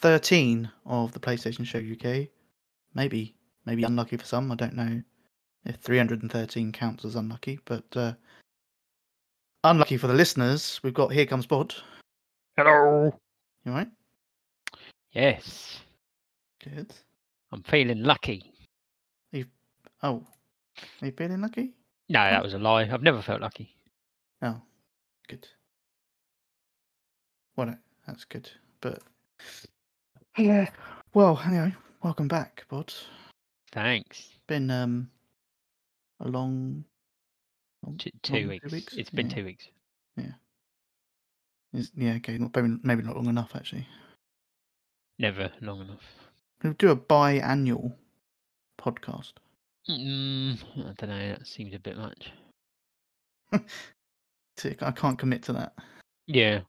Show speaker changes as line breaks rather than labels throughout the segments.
313 of the PlayStation Show UK. Maybe, maybe unlucky for some. I don't know if 313 counts as unlucky, but uh, unlucky for the listeners. We've got Here Comes Bod.
Hello.
You all right?
Yes,
Good.
I'm feeling lucky.
Oh, are you feeling lucky?
No, that was a lie. I've never felt lucky.
Oh, good. Well, that's good. But yeah. Well, anyway, welcome back, Bod.
Thanks.
Been um a long, long
T-
long-
two weeks. It's been two weeks. Yeah.
Is- yeah, okay, not, maybe, maybe not long enough actually.
Never long enough.
We'll do a biannual podcast.
Mm, I don't know. That seems a bit much.
I can't commit to that.
Yeah.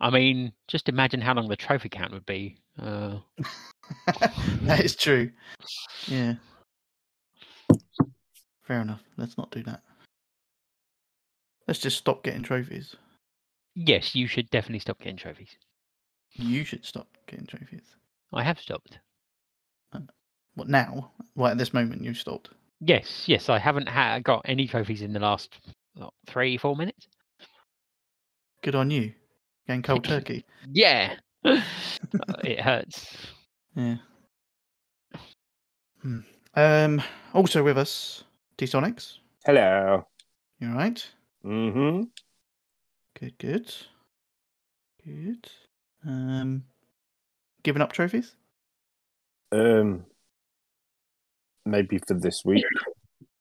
I mean, just imagine how long the trophy count would be. Uh,
that is true. Yeah. Fair enough. Let's not do that. Let's just stop getting trophies.
yes, you should definitely stop getting trophies.
You should stop getting trophies.
I have stopped.
What now? Right at this moment, you've stopped.
Yes, yes, I haven't ha- got any trophies in the last what, three, four minutes.
Good on you. Going cold turkey.
Yeah. Uh, it hurts.
Yeah. Hmm. Um. Also with us, T Sonics.
Hello.
You all right?
Mm-hmm.
Good. Good. Good. Um. Giving up trophies?
Um, maybe for this week.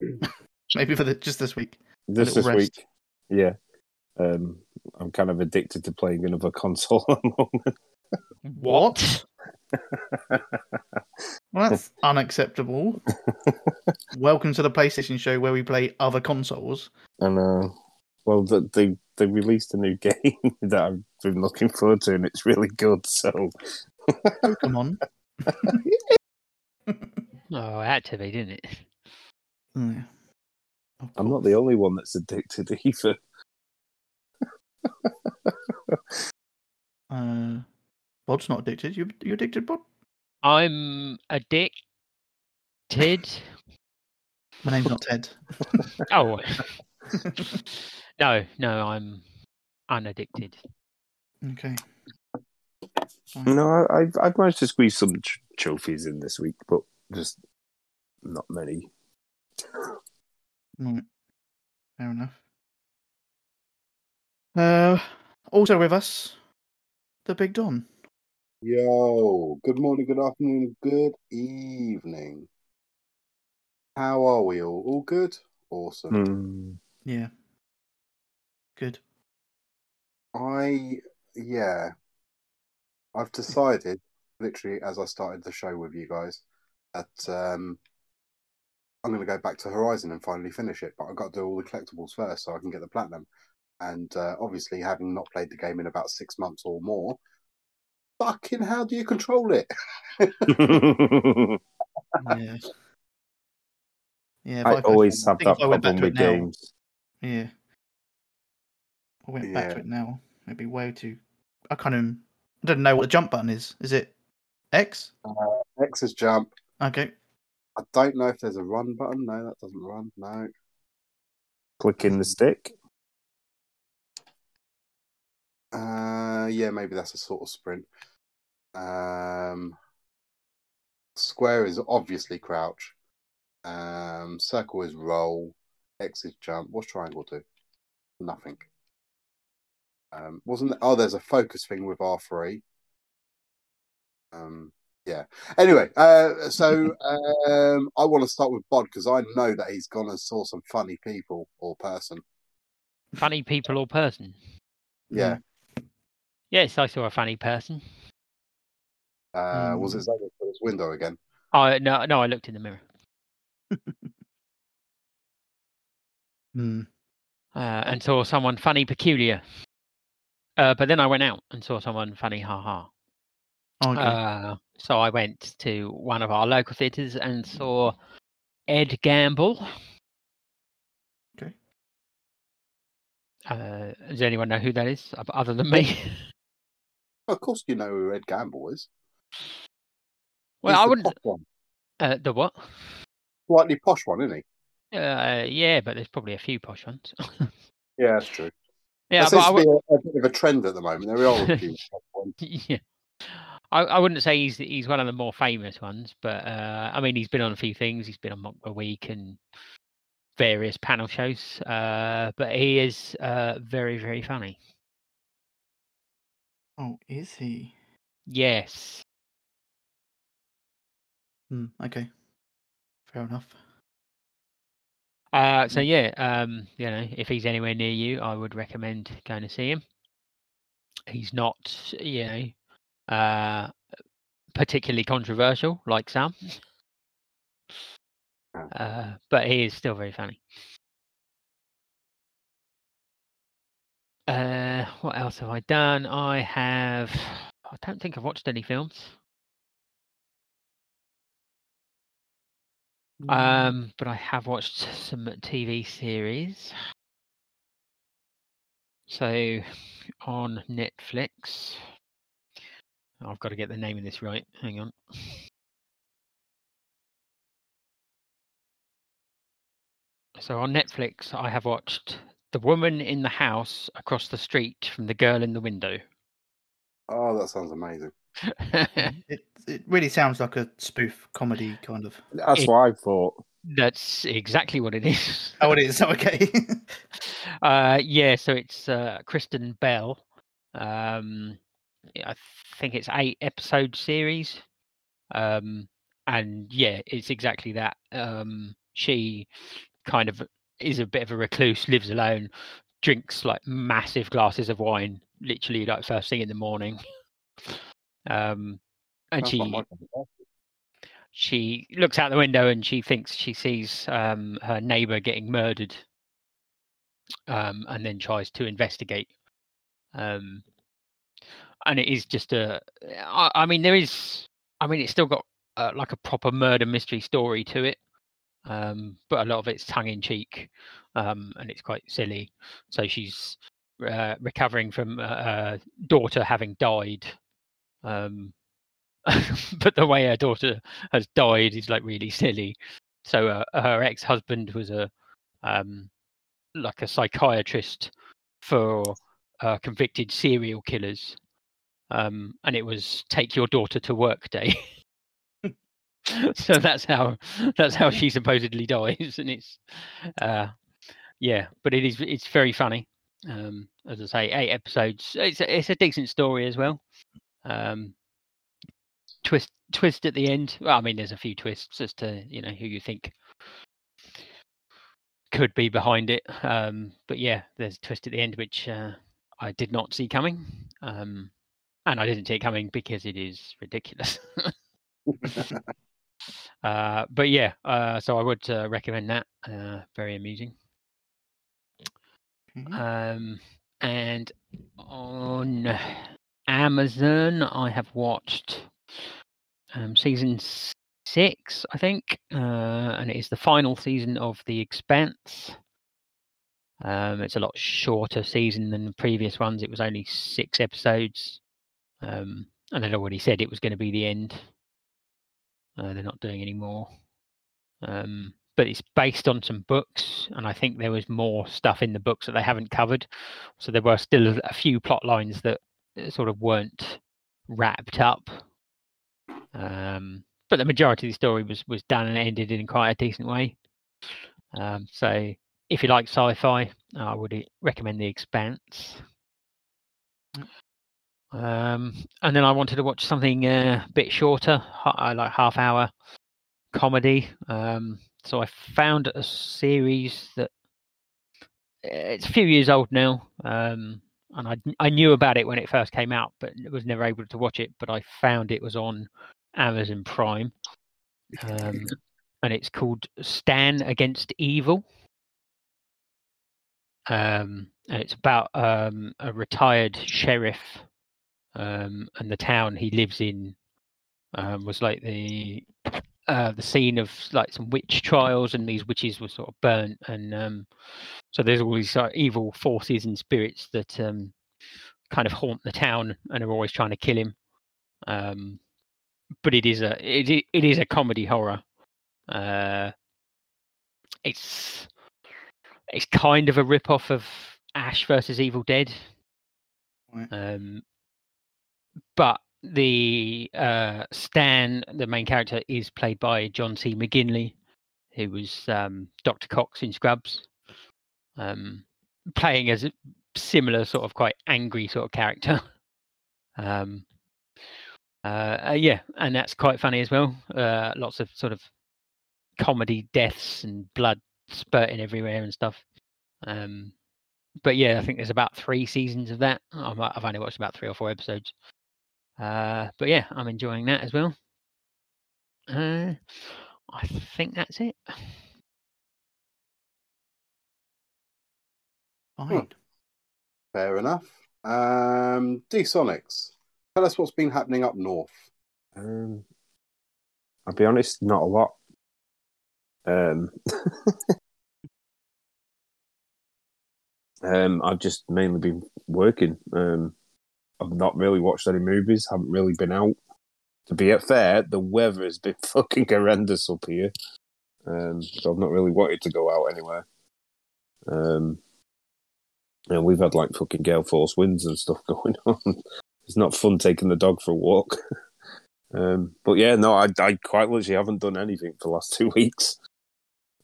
Maybe for the just this week.
This this
rest.
week. Yeah. Um, I'm kind of addicted to playing another console at the moment.
What? Well, that's unacceptable. Welcome to the PlayStation Show, where we play other consoles.
and uh, well, the, they they released a new game that I've been looking forward to, and it's really good. So
Pokemon.
Oh, it had to be, didn't it?
Yeah. Of
I'm not the only one that's addicted either.
Uh, Bod's not addicted. You you addicted, Bod?
I'm addicted.
My name's not Ted.
Oh, no, no, I'm unaddicted.
okay.
No, I, I've I've managed to squeeze some tr- trophies in this week, but just not many.
Right. Fair enough. Uh, also with us, the Big Don.
Yo, good morning, good afternoon, good evening. How are we all? All good? Awesome.
Hmm.
Yeah. Good.
I, yeah, I've decided, literally as I started the show with you guys, that um, I'm going to go back to Horizon and finally finish it. But I've got to do all the collectibles first so I can get the platinum. And uh, obviously, having not played the game in about six months or more, fucking how do you control it?
Yeah. Yeah. if
I
if-
always
I
have that
if I went back
problem
to it
with
now-
games.
Yeah. I went back to it now. It'd be way too. I kind of. I don't know what the jump button is. Is it X?
X is jump.
Okay.
I don't know if there's a run button. No, that doesn't run. No.
Clicking the stick.
Uh, yeah, maybe that's a sort of sprint. Um, square is obviously crouch. Um, circle is roll. X is jump. What's triangle do? Nothing. Um, wasn't there? Oh, there's a focus thing with R three. Um, yeah. Anyway, uh, so um, I want to start with Bod because I know that he's gone and saw some funny people or person.
Funny people or person?
Yeah.
Yes, I saw a funny person.
Uh, was
Mm.
it Zoe put his window again.
I no no I looked in the mirror.
Hmm.
uh, and saw someone funny peculiar. Uh, but then I went out and saw someone funny ha ha.
Okay.
Uh, so I went to one of our local theatres and saw Ed Gamble.
Okay.
Uh, does anyone know who that is other than me?
Of course, you know who Ed Gamble is.
Well,
He's
I wouldn't.
posh one.
Uh, the what?
Slightly posh one, isn't he?
Uh, yeah, but there's probably a few posh ones.
Yeah, that's true.
yeah,
that
but
seems
I
to
would.
be a, a bit of a trend at the moment. There are a few posh ones.
yeah. I, I wouldn't say he's he's one of the more famous ones, but uh, I mean he's been on a few things. He's been on Mock a Week and various panel shows. Uh, but he is uh, very very funny.
oh, is he?
Yes.
Hmm. Okay. Fair enough.
Uh, so yeah, um, you know, if he's anywhere near you, I would recommend going to see him. He's not, you know, uh, particularly controversial like Sam,
Oh.
uh, but he is still very funny. Uh, what else have I done? I have. I don't think I've watched any films. Um, but I have watched some TV series. So on Netflix, I've got to get the name of this right. Hang on. So on Netflix, I have watched The Woman in the House Across the Street from the Girl in the Window.
Oh, that sounds amazing.
it it really sounds like a spoof comedy kind of.
That's
It-
what I thought.
That's exactly what it is.
Oh, it is. Okay.
Uh, yeah, so it's uh, Kristen Bell. Um, I think it's eight episode series. Um, and yeah, it's exactly that. Um, she kind of is a bit of a recluse, lives alone, drinks like massive glasses of wine, literally like first thing in the morning. Um, and she
like my kind of person.
she looks out the window and she thinks she sees um, her neighbor getting murdered um, and then tries to investigate um, and it is just a I, I mean there is i mean it's still got uh, like a proper murder mystery story to it um, but a lot of it's tongue-in-cheek um, and it's quite silly so she's uh, recovering from uh, her daughter having died um, but the way her daughter has died is like really silly. So uh, her ex-husband was a um, like a psychiatrist for uh, convicted serial killers, um, and it was take your daughter to work day. so that's how that's how she supposedly dies, and it's uh, yeah, but it is it's very funny. Um, as I say, eight episodes. It's a, it's a decent story as well. Um, twist twist at the end. Well, I mean, there's a few twists as to you know who you think could be behind it. Um, but yeah, there's a twist at the end which uh, I did not see coming, um, and I didn't see it coming because it is ridiculous. uh, but yeah, uh, so I would uh, recommend that. Uh, very amusing.
Mhm.
Um, and on Amazon, I have watched um, season six, I think, uh, and it is the final season of The Expanse. Um, it's a lot shorter season than the previous ones. It was only six episodes, um, and they'd already said it was going to be the end. Uh, they're not doing any more. Um, but it's based on some books, and I think there was more stuff in the books that they haven't covered. So there were still a few plot lines that sort of weren't wrapped up. Um, but the majority of the story was was done and ended in quite a decent way. Um, so if you like sci-fi, I would recommend The Expanse. Um, and then I wanted to watch something uh, a bit shorter, uh, like half hour comedy. Um, so I found a series that uh, it's a few years old now, um, and I I knew about it when it first came out, but was never able to watch it. But I found it was on Amazon Prime, um, and it's called Stan Against Evil. Um, and it's about um, a retired sheriff, um, and the town he lives in um, was like the uh, the scene of like some witch trials, and these witches were sort of burnt, and um, so there's all these uh, evil forces and spirits that um, kind of haunt the town and are always trying to kill him. Um, but it is a it, it is a comedy horror. Uh, it's it's kind of a rip off of Ash versus Evil Dead.
Right.
Um, but the uh, Stan, the main character, is played by John C. McGinley, who was um, Dr. Cox in Scrubs, um, playing as a similar sort of quite angry sort of character. Um, uh, uh, yeah, and that's quite funny as well. Uh, lots of sort of comedy deaths and blood spurting everywhere and stuff. Um, but yeah, I think there's about three seasons of that. I've only watched about three or four episodes. Uh, but yeah, I'm enjoying that as well. Uh, I think that's it.
Fine.
Fair enough. Um, D Sonics, tell us what's been happening up north.
Um, I'll be honest, not a lot. Um, um, I've just mainly been working. Um, I've not really watched any movies. Haven't really been out. To be fair, the weather has been fucking horrendous up here. Um, so I've not really wanted to go out anywhere. Um, and we've had like fucking gale force winds and stuff going on. it's not fun taking the dog for a walk. Um, but yeah, no, I, I quite literally haven't done anything for the last two weeks.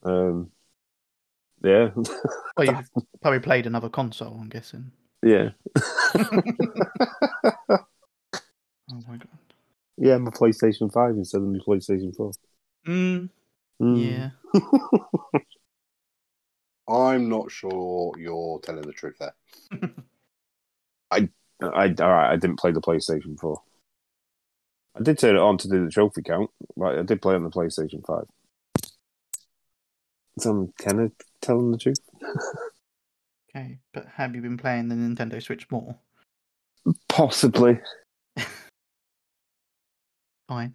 Um, yeah,
Well, you've probably played another console, I'm guessing.
Yeah,
Oh my god.
yeah. My PlayStation Five instead of my PlayStation Four.
Mm,
Mm.
yeah.
I'm not sure you're telling the truth there.
I all right. I didn't play the PlayStation Four. I did turn it on to do the trophy count, but I did play on the PlayStation Five. So I'm kind of telling the truth.
Okay, but have you been playing the Nintendo Switch more?
Possibly.
Fine.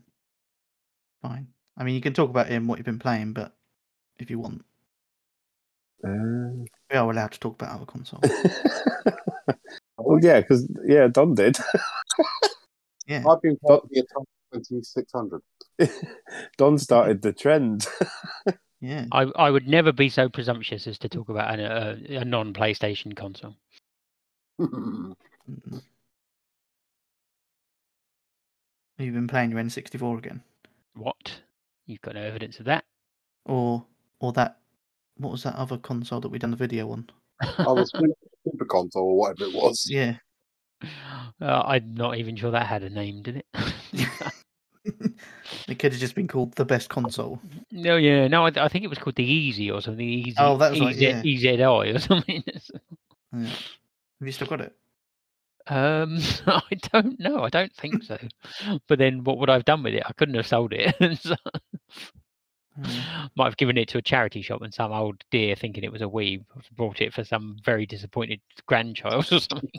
Fine. I mean, you can talk about it and what you've been playing, but if you want,
Uh...
we are allowed to talk about other consoles.
well, yeah, because yeah, Don did.
Yeah.
I've been playing the Atari 2600.
Don started the trend.
Yeah.
I, I would never be so presumptuous as to talk about an, a, a non PlayStation console.
Mm. Have you been playing your N64 again?
What? You've got no evidence of that?
Or or that what was that other console that we done the video on?
I was playing Super Console or whatever it was.
Yeah.
Uh, I'm not even sure that had a name, did it?
it could have just been called the best console.
no, yeah, no, I, I think it was called the Easy or something. Easy,
Oh, that was right,
EZ,
yeah.
EZI or something.
Yeah. Have you still got it?
um, I don't know. I don't think so. But then, what would I have done with it? I couldn't have sold it. So-
Yeah.
Might have given it to a charity shop and some old dear thinking it was a Wii bought it for some very disappointed grandchild or something.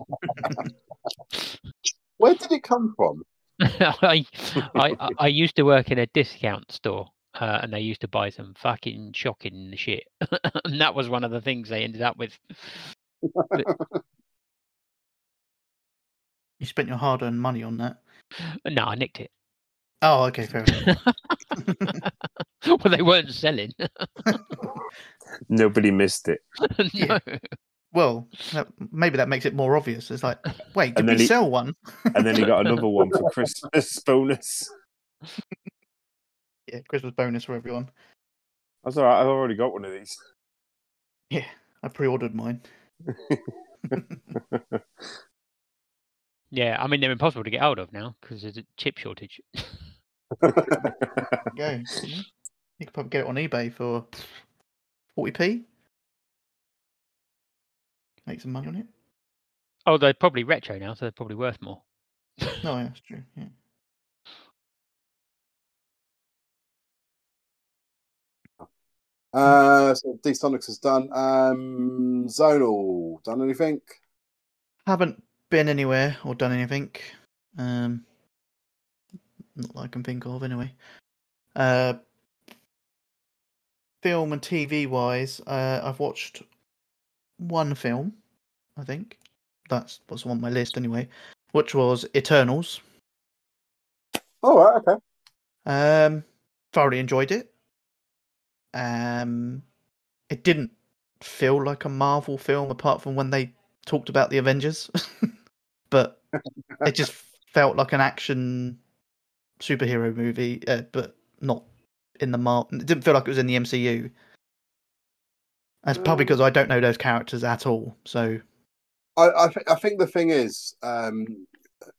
Where did it come from?
I, I I- I used to work in a discount store, uh, and they used to buy some fucking shocking shit, and that was one of the things they ended up with.
You spent your hard earned money on that.
No, I nicked it.
Oh, okay, fair enough.
well, they weren't selling.
Nobody missed it.
no.
Well, that, maybe that makes it more obvious. It's like, wait, did
And
we
he-
sell one?
And then he got another one for Christmas bonus.
Yeah, Christmas bonus for everyone.
That's all right. I've already got one of these.
Yeah, I pre-ordered mine.
Yeah, I mean they're impossible to get out of now because there's a chip shortage.
Go. You could probably get it on eBay for forty p make some money on it.
Oh, they're probably retro now, so they're probably worth more.
no, oh, yeah, that's true. Yeah.
Uh, so Sonics has done. Um, Zonal done anything?
Haven't been anywhere or done anything. Um, not that I can think of anyway. Uh, film and TV wise, uh, I've watched one film, I think. That's what's on my list anyway, which was Eternals.
Oh, right, okay.
Um, thoroughly enjoyed it. Um, it didn't feel like a Marvel film apart from when they talked about the Avengers, but it just felt like an action superhero movie, uh, but not in the Mar. It didn't feel like it was in the MCU. That's probably because I don't know those characters at all. So
I I, th- I think the thing is, um,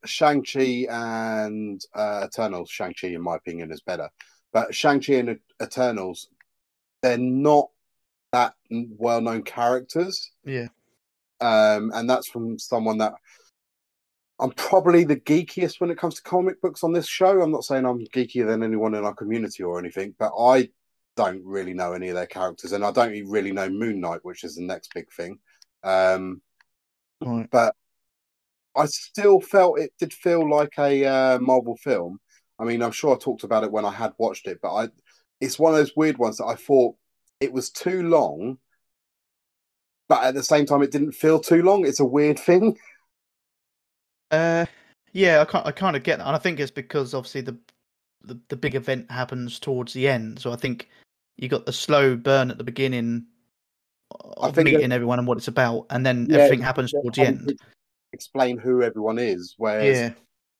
Shang Chi and uh, Eternals. Shang Chi, in my opinion, is better, but Shang Chi and Eternals, they're not that well known characters.
yeah,
um, and that's from someone that I'm probably the geekiest when it comes to comic books on this show. I'm not saying I'm geekier than anyone in our community or anything, but I don't really know any of their characters, and I don't really know Moon Knight, which is the next big thing. Um,
right.
but I still felt it did feel like a uh, Marvel film. I mean, I'm sure I talked about it when I had watched it, but I it's one of those weird ones that I thought it was too long, but at the same time, it didn't feel too long. It's a weird thing.
Uh, yeah, I. I kind of get that, and I think it's because obviously the, the the big event happens towards the end. So I think you got the slow burn at the beginning
I
of
think that-
meeting everyone and what it's about, and then
Yeah,
everything happens towards the end.
Explain who everyone is, whereas
Yeah,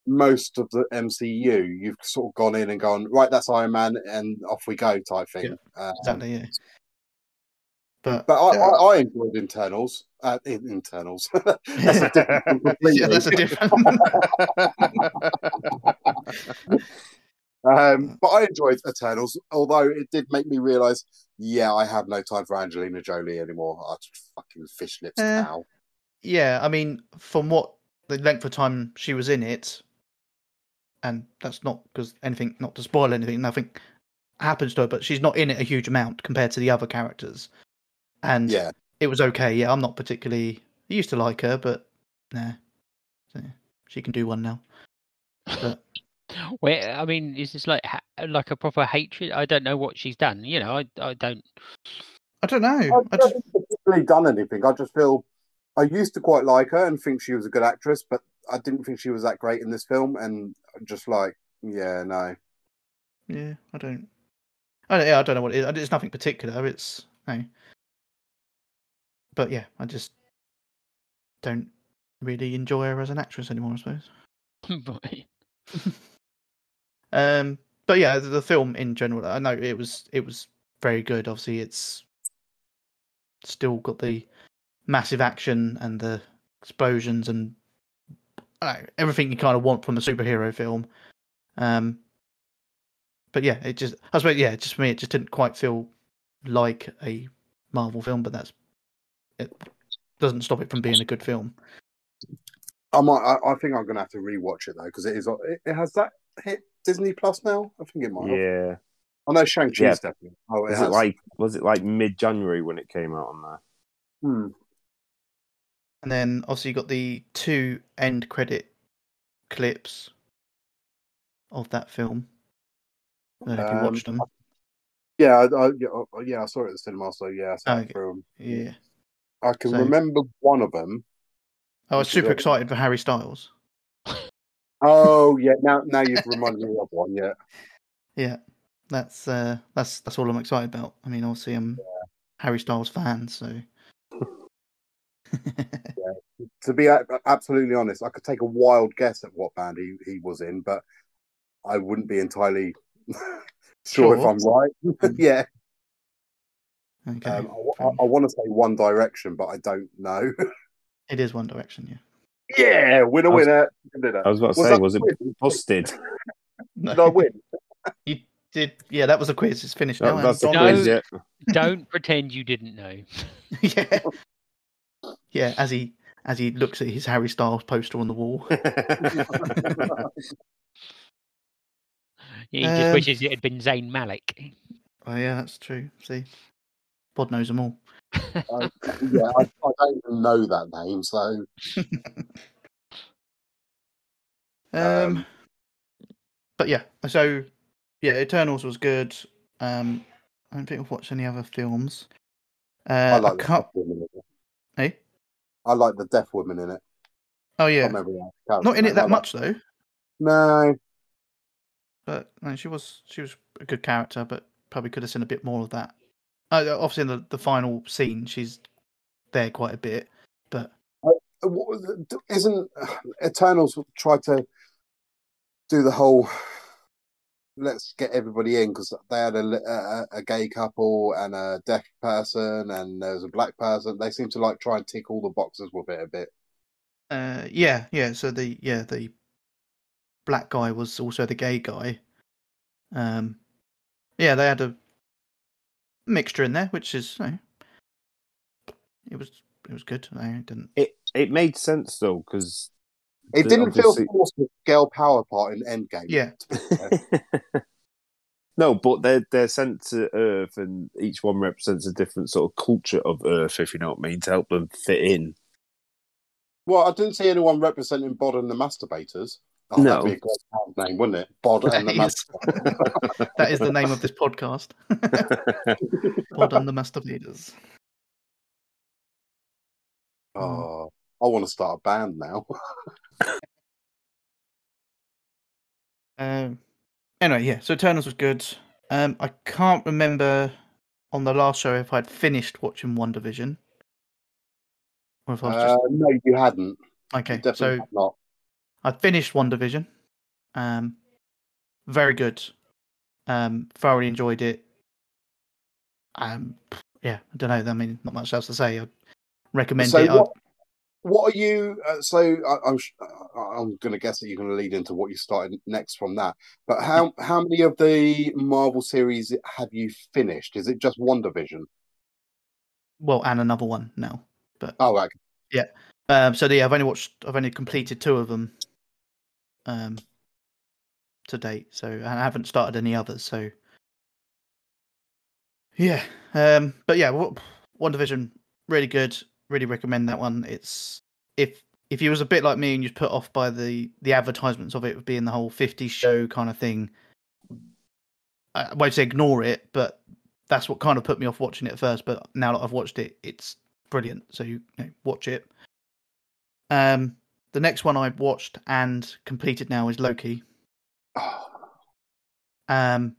most of the MCU, you've sort of gone in and gone right. That's Iron Man, and off we go, type thing. Um,
exactly. Yeah, but
But I,
uh,
I, I enjoyed internals. Uh, in, internals. that's a different
yeah, that's a different.
Um, but I enjoyed Eternals, although it did make me realise, yeah, I have no time for Angelina Jolie anymore. I just fucking fish lips
Eh.
cow.
yeah, I mean, from what the length of time she was in it, and that's not because anything, not to spoil anything, nothing happens to her, but she's not in it a huge amount compared to the other characters, and
Yeah,
it was okay. Yeah, I'm not particularly I used to like her, but nah, so, yeah, she can do one now. But
Where I mean, is this like like a proper hatred? I don't know what she's done. You know, I I don't.
I don't know.
I
I just
haven't particularly done anything. I just feel I used to quite like her and think she was a good actress, but I didn't think she was that great in this film. And just like, yeah, no.
yeah, I don't. I don't, yeah, I don't know what it is. It's nothing particular. It's no. But yeah, I just don't really enjoy her as an actress anymore. I suppose.
Right.
Um, but yeah, the, the film in general, I know it was it was very good. Obviously, it's still got the massive action and the explosions and know, everything you kind of want from a superhero film. Um, but yeah, it just I suppose yeah, just for me, it just didn't quite feel like a Marvel film. But that's it doesn't stop it from being a good film.
I might. I, I think I'm gonna have to rewatch it though because it is. It, it has that hit Disney Plus now. I think it might. Have.
Yeah.
I know Shang Chi's
Yeah.
definitely. Oh, it
Was
has.
it like was it like mid January when it came out on there?
Hmm.
And then obviously you got the two end credit clips of that film. I don't know if you
Um,
watched them.
Yeah, I, I, yeah, oh, yeah, I saw it at the cinema, so yeah, I sat
Okay.
through 'em.
Yeah.
I can
So-
remember one of them.
I was super excited for Harry Styles.
Oh yeah, now now you've reminded me of one. Yeah,
Yeah. That's uh that's that's all I'm excited about. I mean obviously I'm Harry Styles fan, so yeah.
to be absolutely honest, I could take a wild guess at what band he, he was in, but I wouldn't be entirely sure, if I'm right. yeah,
okay.
um, I,
fair enough.
want to say One Direction, but I don't know.
it is One Direction, yeah.
Yeah, winner,
I was-
winner. You can do that.
I was about to
Was
say,
that
was it
quiz?
busted?
Did I win?
you did yeah, that was a quiz. It's finished now.
That's the
and
No.
gone.
quiz, yeah.
don't pretend you didn't know.
yeah. Yeah, as he as he looks at his Harry Styles poster on the wall.
He just
Um,
wishes it had been Zayn Malik.
Oh yeah, that's true. See. Bod knows them all.
I, yeah, I, I don't even know that name, so
Um,
Um,
but yeah, so yeah, Eternals was good. Um, I don't think I've watched any other films. Uh,
I like
I
the
can't.
deaf woman in it.
Hey?
I like the deaf woman in it.
Oh yeah, not in it that much though.
No,
But no, she was she was a good character, but probably could have seen a bit more of that. Uh, obviously, in the, the final scene, she's there quite a bit, but
Uh, what was it- isn't Eternals try to do the whole let's get everybody in because they had a, a a gay couple and a deaf person and there was a black person. They seem to like try and tick all the boxes with it a bit.
uh, yeah, yeah. So the yeah the black guy was also the gay guy. Um, yeah, they had a mixture in there, which is you know, it was it was good. I didn't.
It it made sense though because
It
The-
didn't feel
obviously-
forced with girl power part in Endgame.
Yeah,
no, but they're they're sent to Earth, and each one represents a different sort of culture of Earth, if you know what I mean, to help them fit in.
Well, I didn't see anyone representing Bod and the Masturbators. Oh,
No.
that'd be a great name, wouldn't it? Bod and the
That is-
Masturbators.
that is the name of this podcast. Pod and the Masturbators.
Oh, I want to start a band now.
Um. Anyway, yeah. So Eternals was good. Um, I can't remember on the last show if I'd finished watching WandaVision, or if I was
Uh, no, you hadn't.
okay.
You definitely
So
not.
I finished WandaVision. Um, very good. Um, thoroughly enjoyed it. Um, yeah, I don't know. I mean, not much else to say. I recommend
So
it.
What? What are you? Uh, so I, I'm I- I'm going to guess that you're going to lead into what you started next from that. But how how many of the Marvel series have you finished? Is it just WandaVision?
well, and another one now.
But Oh, right. Yeah.
Um, so yeah, I've only watched. I've only completed two of them. Um, to date. So and I haven't started any others. So yeah. Um, but yeah, WandaVision really good. Really recommend that one. It's if if you was a bit like me and you're put off by the the advertisements of it being the whole 50 show kind of thing. I won't say ignore it, but that's what kind of put me off watching it at first. But now that I've watched it, it's brilliant. So you, you know, watch it. Um, the next one I've watched and completed now is Loki. Um,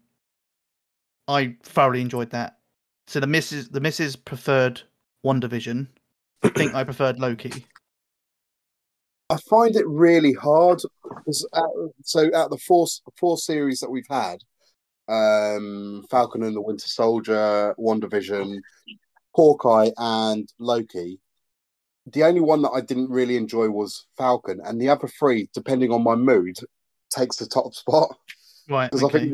I thoroughly enjoyed that. So the missus, the missus preferred WandaVision. I think I preferred Loki.
I find it really hard so out of the four four series that we've had, um, Falcon and the Winter Soldier, WandaVision, Hawkeye, and Loki. The only one that I didn't really enjoy was Falcon, and the other three, depending on my mood, takes the top spot
Right.
because I think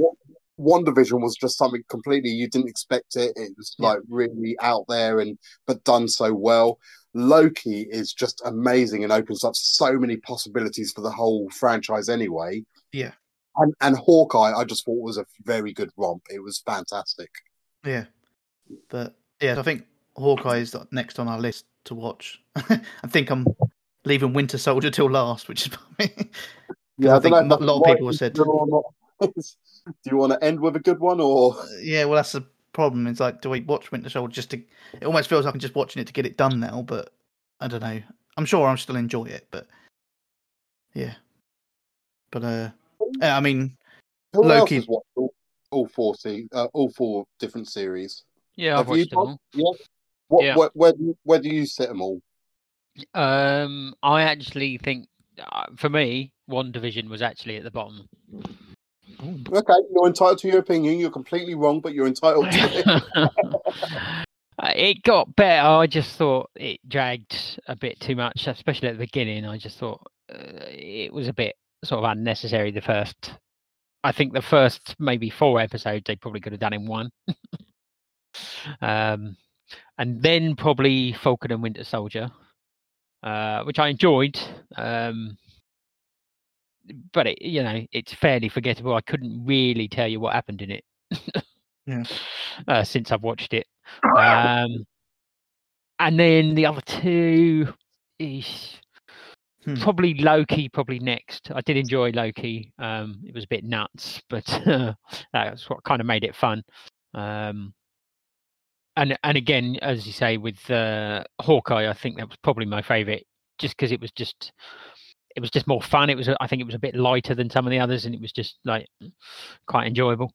one, Division was just something completely you didn't expect it. It was
Yeah.
like really out there and but done so well. Loki is just amazing and opens up so many possibilities for the whole franchise anyway.
Yeah.
And and Hawkeye, I just thought was a very good romp. It was fantastic.
Yeah. But yeah, I think Hawkeye is next on our list to watch. I think I'm leaving Winter Soldier till last, which is probably
Yeah,
I
I,
think
know
a lot of people have said-
Do you want to end with a good one or?
yeah. Well, that's the problem. It's like, do we watch Winter Soldier just to? It almost feels like I'm just watching it to get it done now, but I don't know. I'm sure I'm still enjoy it, but yeah. But uh, I mean,
Who else
Loki-
has watched all, all four se- uh, all four different series?
Yeah, I've
Have you,
watched them.
Yeah. What,
Yeah.
Where, where, do you- where do you sit them all?
Um, I actually think uh, for me, WandaVision was actually at the bottom.
Okay, you're entitled to your opinion. You're completely wrong, but you're entitled to it.
It got better. I just thought it dragged a bit too much, especially at the beginning. I just thought uh, it was a bit sort of unnecessary. The first, I think, the first maybe four episodes they probably could have done in one. um, and then probably Falcon and Winter Soldier, uh, which I enjoyed. Um, but it, you know, it's fairly forgettable. I couldn't really tell you what happened in it.
Yeah.
Uh, since I've watched it. Um, and then the other two is
Hmm.
probably Loki. Probably next. I did enjoy Loki. Um, it was a bit nuts, but that's what kind of made it fun. Um, and and again, as you say, with uh, Hawkeye, I think that was probably my favorite, just because it was just it was just more fun. It was I think it was a bit lighter than some of the others, and it was just like quite enjoyable.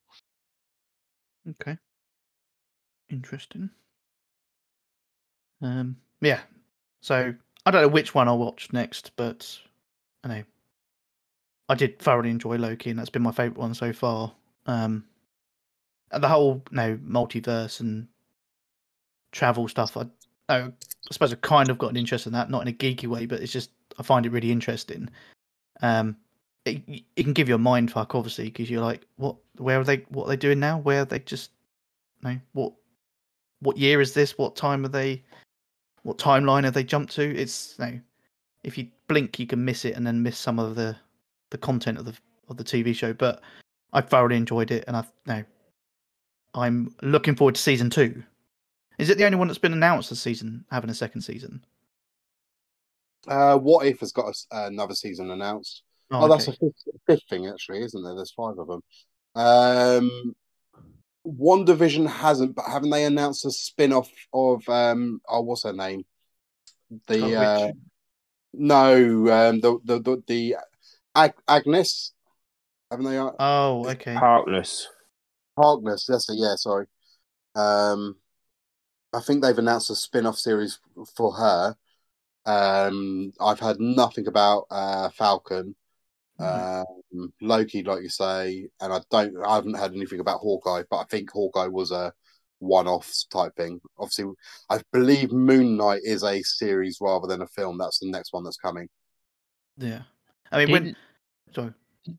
Okay. Interesting. Um, yeah. So I don't know which one I'll watch next, but I know I did thoroughly enjoy Loki, and that's been my favorite one so far. Um, the whole you know, multiverse and travel stuff. I, I suppose I've kind of got an interest in that, not in a geeky way, but it's just I find it really interesting. Um, it, it can give you a mind fuck, obviously, because you're like, what? Where are they? What are they doing now? Where are they just? You know, what? What year is this? What time are they? What timeline have they jumped to? It's you know, if you blink, you can miss it and then miss some of the the content of the of the TV show. But I thoroughly enjoyed it, and I've no. I'm looking forward to season two. Is it the only one that's been announced this season having a second season?
Uh, what if has got a s another season announced? Oh, that's a fifth, fifth thing, actually, isn't there? There's five of them. Um, WandaVision hasn't, but haven't they announced a spin off of, um, oh, what's her name? The,
Oh,
uh, no, um, the, the, the, the Ag- Agnes, haven't they? uh,
oh, okay.
Harkness.
Harkness, that's it, yeah, sorry. Um, I think they've announced a spin off series for her. Um, I've heard nothing about uh, Falcon.
Right.
Um, Loki, like you say, and I don't, I haven't heard anything about Hawkeye, but I think Hawkeye was a one-off type thing. Obviously, I believe Moon Knight is a series rather than a film. That's the next one that's coming.
Yeah. I mean,
Didn't,
sorry.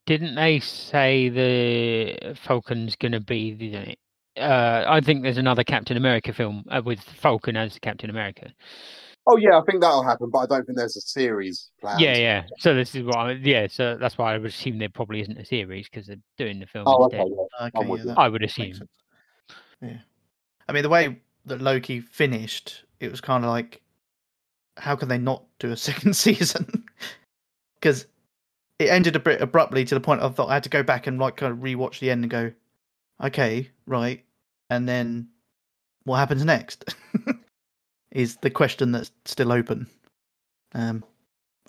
didn't they say the Falcon's going to be the? Uh, I think there's another Captain America film uh, with Falcon as Captain America.
Oh yeah, I think that'll happen, but I don't think there's a series planned.
Yeah, yeah. So this is what. I, yeah, so that's why I would assume there probably isn't a series because they're doing the film
Oh, okay.
instead.
yeah.
Okay,
with
yeah,
I would assume.
Yeah. I mean, the way that Loki finished, it was kind of like, how can they not do a second season? Because it ended a bit abruptly to the point I thought I had to go back and like kind of rewatch the end and go, okay, right, and then what happens next? is the question that's still open. Um,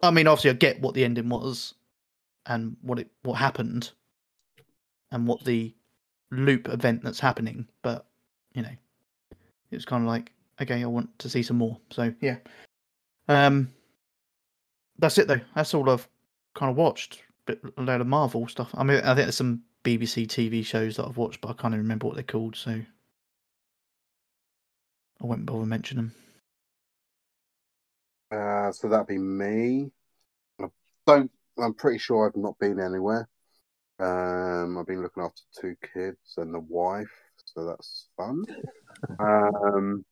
I mean, obviously, I get what the ending was, and what it what happened, and what the loop event that's happening. But you know, it was kind of like, okay, I want to see some more. So yeah, um, that's it though. That's all I've kind of watched. Bit a load of Marvel stuff. I mean, I think there's some BBC TV shows that I've watched, but I can't even remember what they're called. So I won't bother mentioning them.
Uh, so that'd be me. I don't. I'm pretty sure I've not been anywhere. Um, I've been looking after two kids and the wife, so that's fun. um,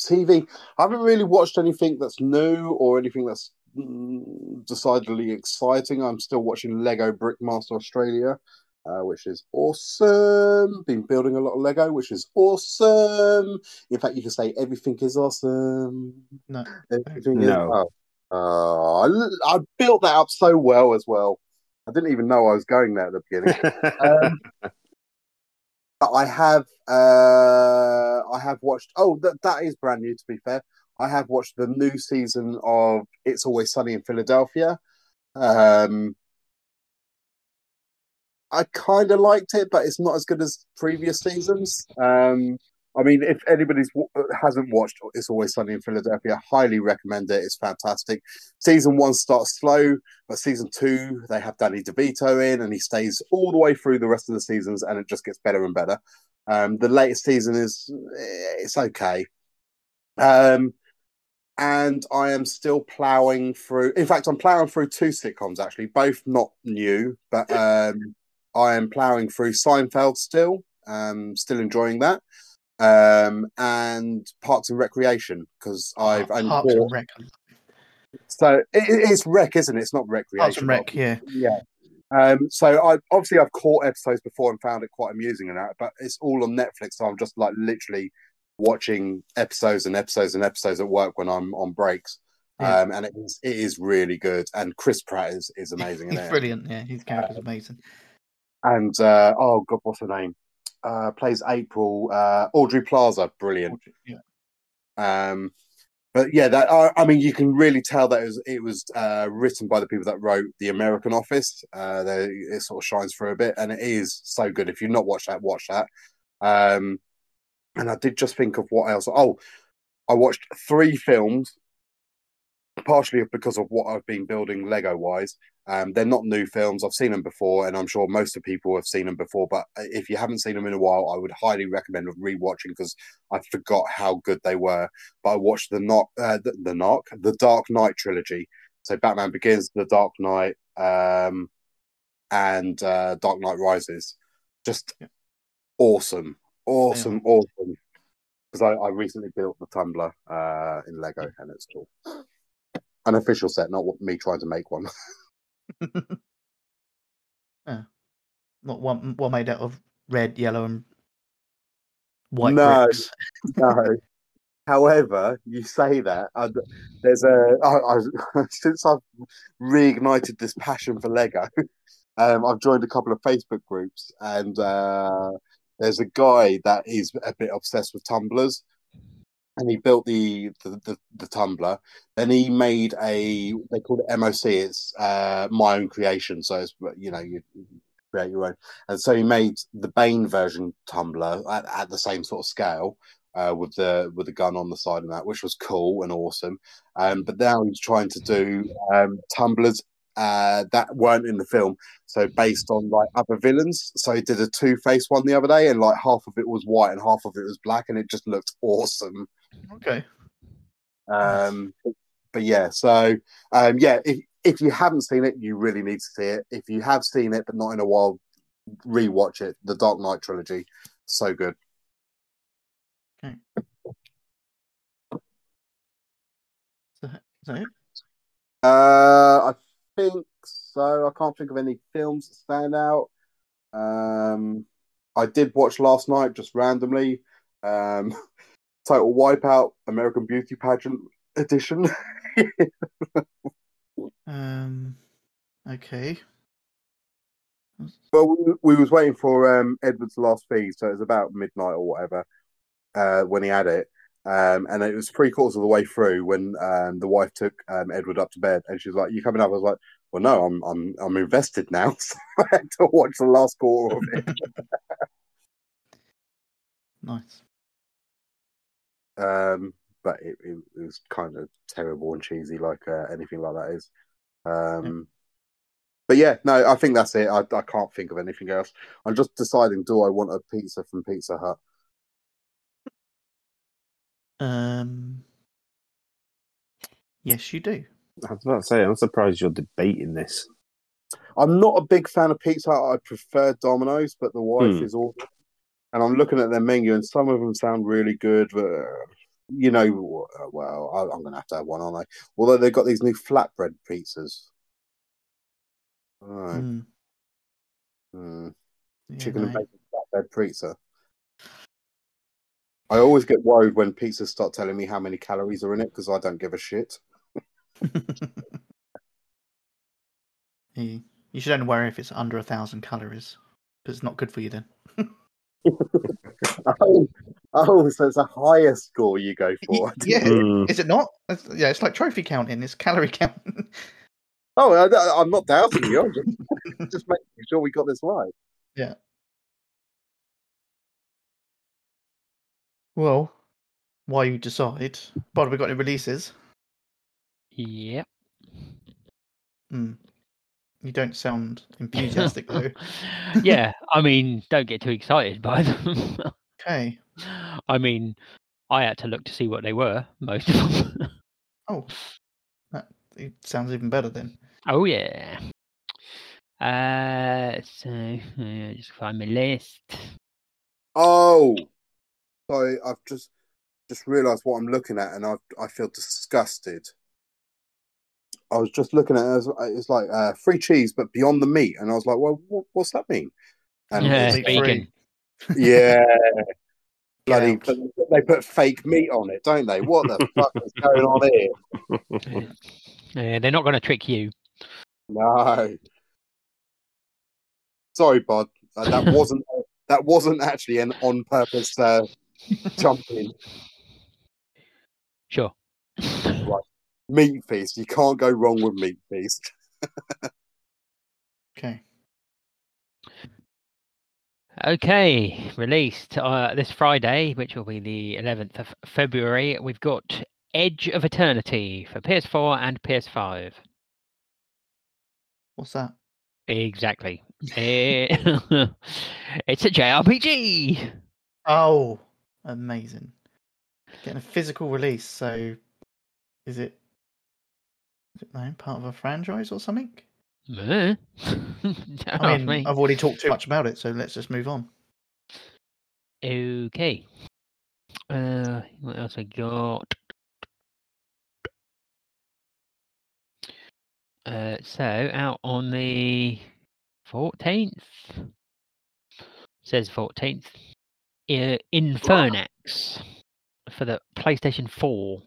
TV. I haven't really watched anything that's new or anything that's decidedly exciting. I'm still watching Lego Brickmaster Australia, uh, which is awesome. Been building a lot of Lego, which is awesome. In fact, you can say everything is awesome.
No,
Everything is.
No.
Oh, Oh, I, l- I built that up so well as well. I didn't even know I was going there at the beginning. Um, but I have uh, I have watched. Oh, that that is brand new. To be fair, I have watched the new season of It's Always Sunny in Philadelphia. Um, I kind of liked it, but it's not as good as previous seasons. Um, I mean, if anybody's hasn't watched It's Always Sunny in Philadelphia, highly recommend it. It's fantastic. Season one starts slow, but season two they have Danny DeVito in, and he stays all the way through the rest of the seasons, and it just gets better and better. Um, the latest season is eh, it's okay. Um, and I am still plowing through. In fact, I'm plowing through two sitcoms actually, both not new, but um, I am plowing through Seinfeld still. Um, still enjoying that. Um, and Parks and Recreation because I've
Oh,
only
Parks and Rec.
so it- it's rec, isn't it? It's not recreation.
Parks and Rec, yeah.
yeah. Um, so I obviously I've caught episodes before and found it quite amusing and that, but it's all on Netflix, so I'm just like literally watching episodes and episodes and episodes at work when I'm on breaks.
Yeah.
Um, and it is it is really good, and Chris Pratt is is amazing in
He's brilliant. Yeah, his character's amazing.
And uh, oh god, what's her name? Uh, plays April. Uh, Aubrey Plaza, brilliant.
Yeah.
Um, but yeah, that I, I mean, you can really tell that it was, it was uh, written by the people that wrote The American Office. Uh, they, it sort of shines through a bit, and it is so good. If you've not watched that, watch that. Um, and I did just think of what else. Oh, I watched three films, partially because of what I've been building Lego wise. Um, they're not new films. I've seen them before, and I'm sure most of people have seen them before. But if you haven't seen them in a while, I would highly recommend rewatching because I forgot how good they were. But I watched the knock, uh, the, the knock, the Dark Knight trilogy. So Batman Begins, The Dark Knight, um, and uh, Dark Knight Rises. Just awesome, awesome, awesome. Because I, I recently built the Tumbler uh, in Lego, and it's cool. An official set, not me trying to make one.
yeah. Not one one made out of red, yellow, and white
No.
bricks.
no. However, you say that uh, there's a I, I, since I've reignited this passion for Lego, um, I've joined a couple of Facebook groups, and uh, there's a guy that is a bit obsessed with tumblers, and he built the the, the, the tumbler. Then he made a they call it MOC. It's uh, my own creation, so it's you know you create your own. And so he made the Bane version tumbler at, at the same sort of scale uh, with the with the gun on the side and that, which was cool and awesome. Um, but now he's trying to do um, tumblers uh, that weren't in the film, so based on like other villains. So he did a Two Face one the other day, and like half of it was white and half of it was black, and it just looked awesome.
Okay.
Um, but yeah, so um, yeah, if if you haven't seen it, you really need to see it. If you have seen it but not in a while, rewatch it. The Dark Knight trilogy, so good.
So
Uh, I think so. I can't think of any films that stand out. Um, I did watch last night just randomly. Um, Total Wipeout, American Beauty Pageant edition.
um, okay.
well, we, we was waiting for um, Edward's last feed, so it was about midnight or whatever uh, when he had it. Um, and it was three quarters of the way through when um, the wife took um, Edward up to bed, and she's like, "You coming up?" I was like, "Well, no, I'm I'm I'm invested now, so I had to watch the last quarter of it."
Nice.
um, but it, it, it was kind of terrible and cheesy, like uh, anything like that is. Um, But yeah, no, I think that's it. I, I can't think of anything else. I'm just deciding: do I want a pizza from Pizza Hut?
Um. Yes, you do.
I was about to say, I'm surprised you're debating this.
I'm not a big fan of Pizza Hut. I prefer Domino's, but the wife
Hmm.
is all. And I'm looking at their menu, and some of them sound really good, but uh, you know, well, I, I'm going to have to have one, aren't I? Although they've got these new flatbread pizzas. Right.
Mm,
Hmm.
yeah,
Chicken and
no.
bacon flatbread pizza. I always get worried when pizzas start telling me how many calories are in it because I don't give a shit.
you, you should only worry if it's under a thousand calories, because it's not good for you then.
Oh, oh, so it's a higher score you go for.
yeah,
Hmm.
is it not? It's, yeah, it's like trophy counting. It's calorie counting.
Oh, I, I'm not doubting you. I'm just, just making sure we got this right.
Well, while you decide, but have we got any releases?
Yep.
Hmm. You don't sound enthusiastic though.
yeah, I mean, don't get too excited by them.
Okay.
I mean, I had to look to see what they were, most of them.
Oh, that it sounds even better then.
oh, yeah. Uh, so, uh, just find my list.
Oh, sorry. I've just just realised what I'm looking at, and I I feel disgusted. I was just looking at it. It's, it's like uh, free cheese, but beyond the meat, and I was like, well, what, what's that mean? And
Yeah,
it's-
Meat
bacon.
free.
yeah, bloody, they put fake meat on it, don't they? What the fuck is going on here?
Yeah, they're not going to trick you.
No. Sorry, Bod. Uh, that wasn't that wasn't actually an on purpose uh, jump in.
Sure. Right.
Meat feast. You can't go wrong with meat feast.
Okay.
Okay, released uh, this Friday, which will be the 11th of February. We've got Edge of Eternity for PS4 and PS5.
What's that?
Exactly. Eh, it's a JRPG.
Oh, amazing. Getting a physical release, so is it, is it part of a franchise or something? I mean,
me.
I've already talked too much about it, so let's just move on.
Okay. Uh, what else I got? Uh, so out on the 14th says 14th Infernax for the PlayStation Four.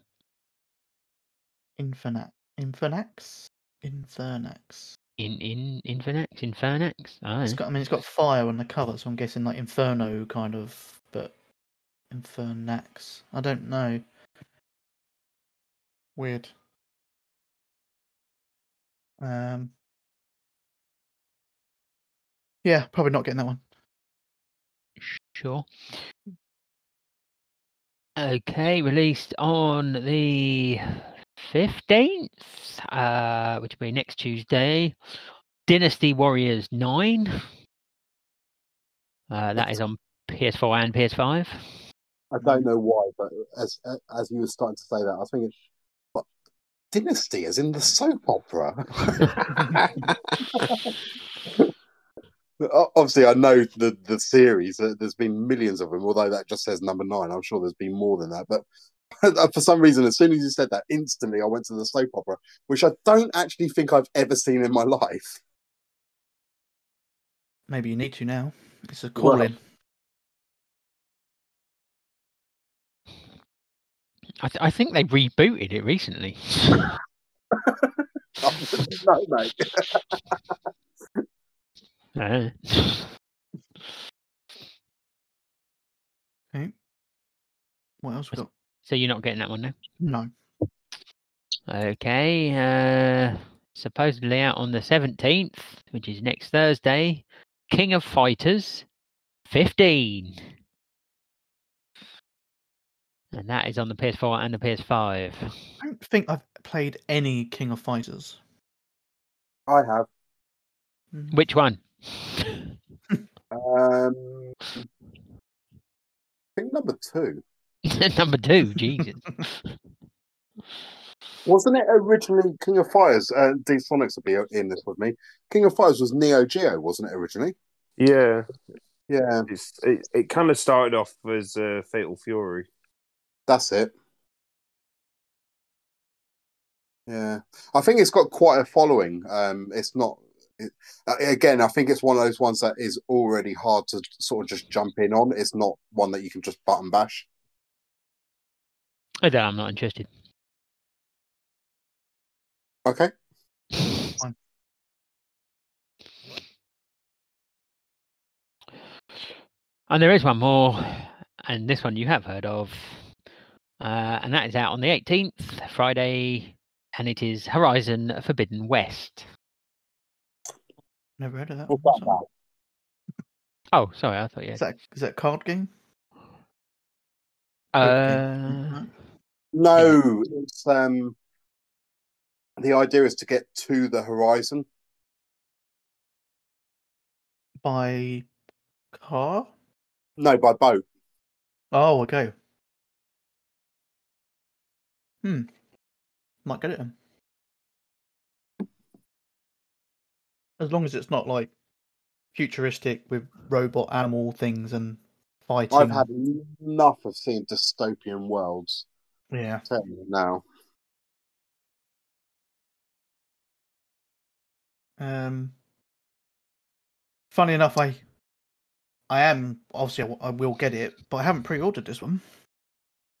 Infernax. Infernax? Infernax.
In in Infernax, Infernax. Oh,
It's got, I mean, it's got fire on the cover, so I'm guessing like Inferno kind of, but Infernax. I don't know. Weird. Um. Yeah, probably not getting that one.
Sure. Okay, released on the 15th, uh, which will be next Tuesday. Dynasty Warriors 9. Uh, that is on PS4 and PS5.
I don't know why, but as as you were starting to say that, I was thinking, what Dynasty, as in the soap opera. O- Obviously, I know the the series. uh, There's been millions of them. Although that just says number nine, I'm sure there's been more than that. But for some reason, as soon as you said that, instantly I went to the soap opera, which I don't actually think I've ever seen in my life.
Maybe you need to now. It's a calling.
I, th- I think they rebooted it recently.
no, mate.
Okay. What else we got?
so you're not getting that one now?
No.
Okay. Uh, supposedly out on the 17th, which is next Thursday. King of Fighters 15. And that is on the PS4 and the PS5.
I don't think I've played any King of Fighters.
I have.
Mm.
Which one?
Um, I think number two.
Number two, Jesus.
Wasn't it originally King of Fires? Uh, D Sonics will be in this with me. King of Fires was Neo Geo, wasn't it originally?
Yeah,
Yeah,
it's, it it kind of started off as uh, Fatal Fury.
that's it. Yeah, I think it's got quite a following. Um, it's not. It, uh, again, I think it's one of those ones that is already hard to sort of just jump in on. It's not one that you can just button bash.
I don't, I'm not interested.
Okay.
And there is one more, and this one you have heard of. Uh, and that is out on the 18th, Friday, and it is Horizon Forbidden West.
Never heard of that.
What's that about?
Oh, sorry, I thought you.
Is that is that a card game?
Uh,
No?
No, it's um. The idea is to get to the horizon.
By car?
No, by boat.
Oh, okay. Hmm. Might get it then. As long as it's not like futuristic with robot animal things and fighting.
I've had enough of seeing dystopian worlds.
Yeah.
I'm telling you now.
Um, funny enough, I I am obviously I, w- I will get it, but I haven't pre-ordered this one.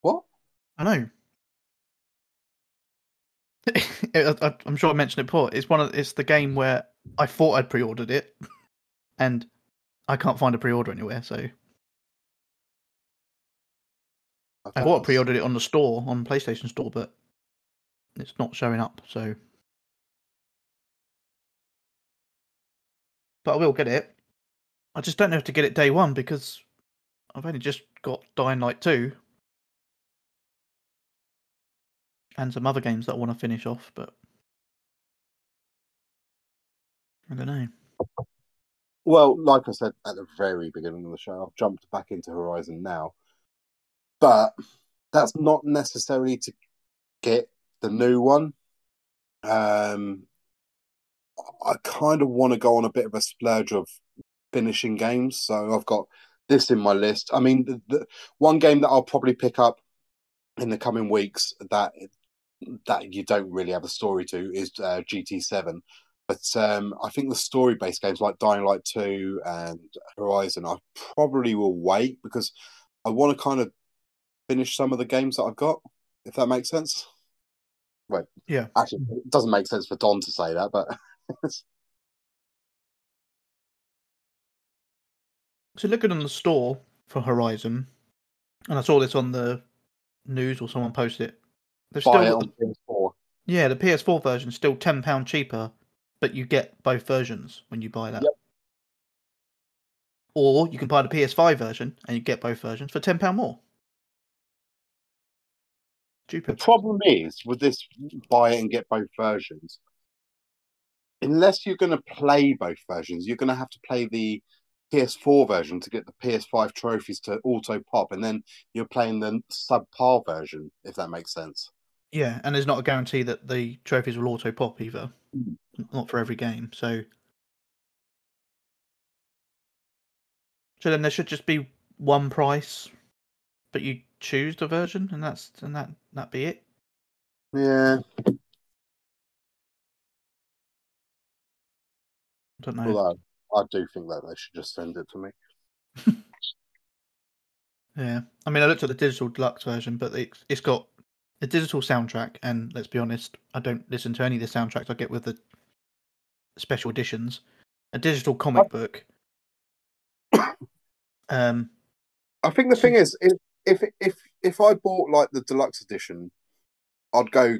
What?
I know. I'm sure I mentioned it before. It's one of it's the game where I thought I'd pre-ordered it, and I can't find a pre-order anywhere. So I thought I pre-ordered it on the store on PlayStation Store, but it's not showing up. So, but I will get it. I just don't know if to get it day one because I've only just got Dying Light two and some other games that I want to finish off, but I don't know.
Well, like I said at the very beginning of the show, I've jumped back into Horizon now, but that's not necessarily to get the new one. Um, I kind of want to go on a bit of a splurge of finishing games, so I've got this in my list. I mean, the, the one game that I'll probably pick up in the coming weeks that that you don't really have a story to is uh, GT7. But um, I think the story-based games like Dying Light Two and Horizon, I probably will wait because I want to kind of finish some of the games that I've got. If that makes sense. Wait,
Yeah.
actually, it doesn't make sense for Don to say that, but
So looking on the store for Horizon, and I saw this on the news or someone posted it. They've still
it on
the,
PS4.
yeah, the PS4 version is still ten pound cheaper, but you get both versions when you buy that.
Yep.
Or you can buy the PS5 version and you get both versions for ten pound more.
The problem is with this buy it and get both versions. Unless you're going to play both versions, you're going to have to play the PS4 version to get the PS5 trophies to auto pop, and then you're playing the subpar version, if that makes sense.
Yeah, and there's not a guarantee that the trophies will auto pop either.
Mm.
Not for every game. So So then there should just be one price, but you choose the version and that's and that that be it.
Yeah.
I don't know.
Although I do think that they should just send it to me.
Yeah. I mean I looked at the digital deluxe version, but it's it's got a digital soundtrack and let's be honest, I don't listen to any of the soundtracks I get with the special editions. A digital comic book. Um
I think the thing is, if if if if I bought like the deluxe edition, I'd go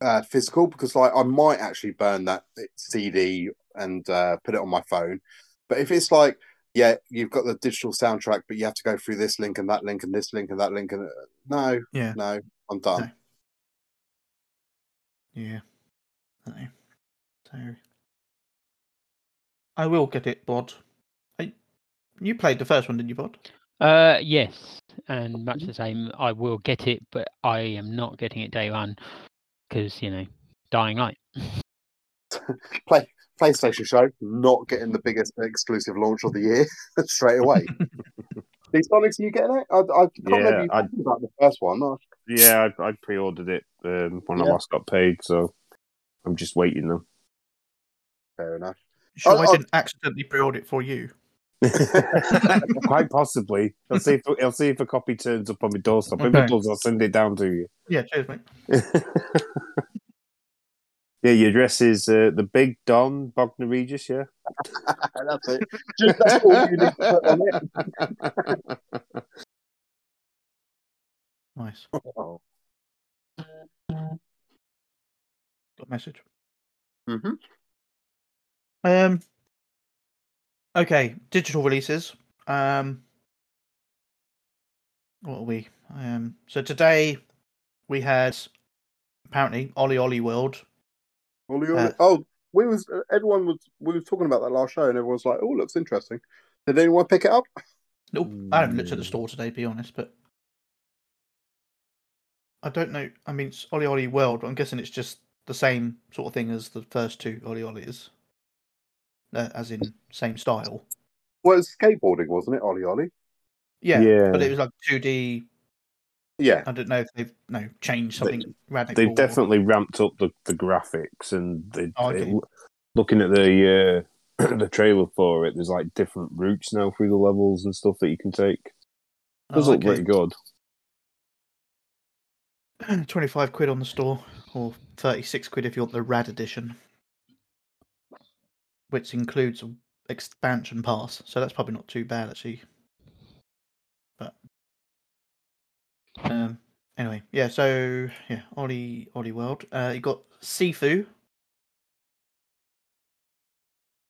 uh, physical because like I might actually burn that CD and uh, put it on my phone. But if it's like, yeah, you've got the digital soundtrack, but you have to go through this link and that link and this link and that link, and uh, no,
yeah.
no, I'm done.
Yeah. I know. So I will get it, Bod. I, you played the first one, didn't you, Bod?
Uh, yes, and much the same. I will get it, but I am not getting it day one because you know, Dying Light.
Play PlayStation show, not getting the biggest exclusive launch of the year straight away. These Sonics, are you getting it? I, I can't
Yeah,
remember you
I-
talking about the first one. I-
Yeah, I, I pre-ordered it um, when I last got paid, so I'm just waiting now.
Fair enough.
Sure, I
oh.
didn't accidentally pre-order it for you.
Quite possibly. I'll see if I'll see if a copy turns up on my doorstep. If it does, I'll send it down to you.
Yeah, cheers, mate.
yeah, your address is uh, the Big Don Bognor Regis. Yeah.
That's it. Just that's all you need to put on it.
Nice.
Oh.
Got a message.
hmm
Um. Okay, digital releases. Um. What are we? Um. So today we had apparently OlliOlli World.
Ollie, Ollie.
Uh,
oh, we was everyone was we were talking about that last show, and everyone's like, "Oh, looks interesting." Did anyone pick it up?
Nope, I haven't looked at the store today, to be honest, but I don't know. I mean, it's OlliOlli World. But I'm guessing it's just the same sort of thing as the first two OlliOllis, uh, as in same style.
Well, it's skateboarding, wasn't it, Ollie Ollie?
Yeah,
Yeah.
but it was like 2D.
Yeah,
I don't know if they've no changed
They-
something radical.
They've
or-
definitely ramped up the, the graphics and they,
Oh, okay.
it, looking at the uh, the trailer for it, there's like different routes now through the levels and stuff that you can take. Does
Oh,
look
okay.
pretty good.
25 quid on the store, or 36 quid if you want the RAD edition, which includes expansion pass. So that's probably not too bad, actually. But um, anyway, yeah. So yeah, Ollie, Ollie World. Uh, you got Sifu.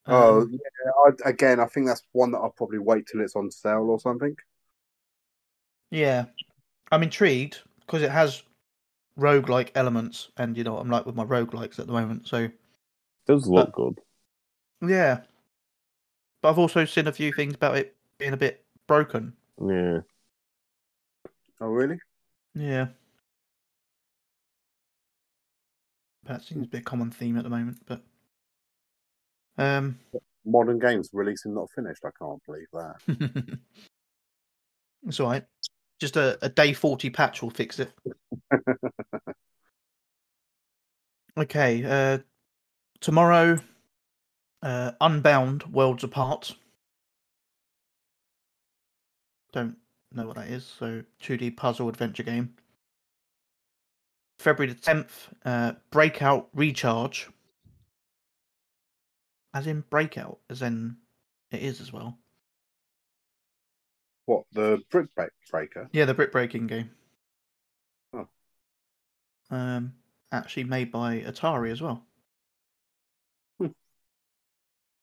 Oh,
Um,
yeah. I, again, I think that's one that I'll probably wait till it's on sale or something.
yeah. I'm intrigued because it has roguelike elements, and you know, I'm like with my roguelikes at the moment. So
Does look good.
Yeah. But I've also seen a few things about it being a bit broken.
Yeah.
Oh, really?
Yeah. That seems to be a common theme at the moment, but um
Modern games releasing not finished. I can't believe that.
it's all right. Just a, a day 40 patch will fix it. Okay, uh tomorrow uh Unbound Worlds Apart. Don't know what that is, so 2D puzzle adventure game. February the 10th, uh Breakout Recharge. As in breakout, as in it is as well.
What the brick Break- breaker?
Yeah, the brick breaking game.
Oh.
Um, actually made by Atari as well.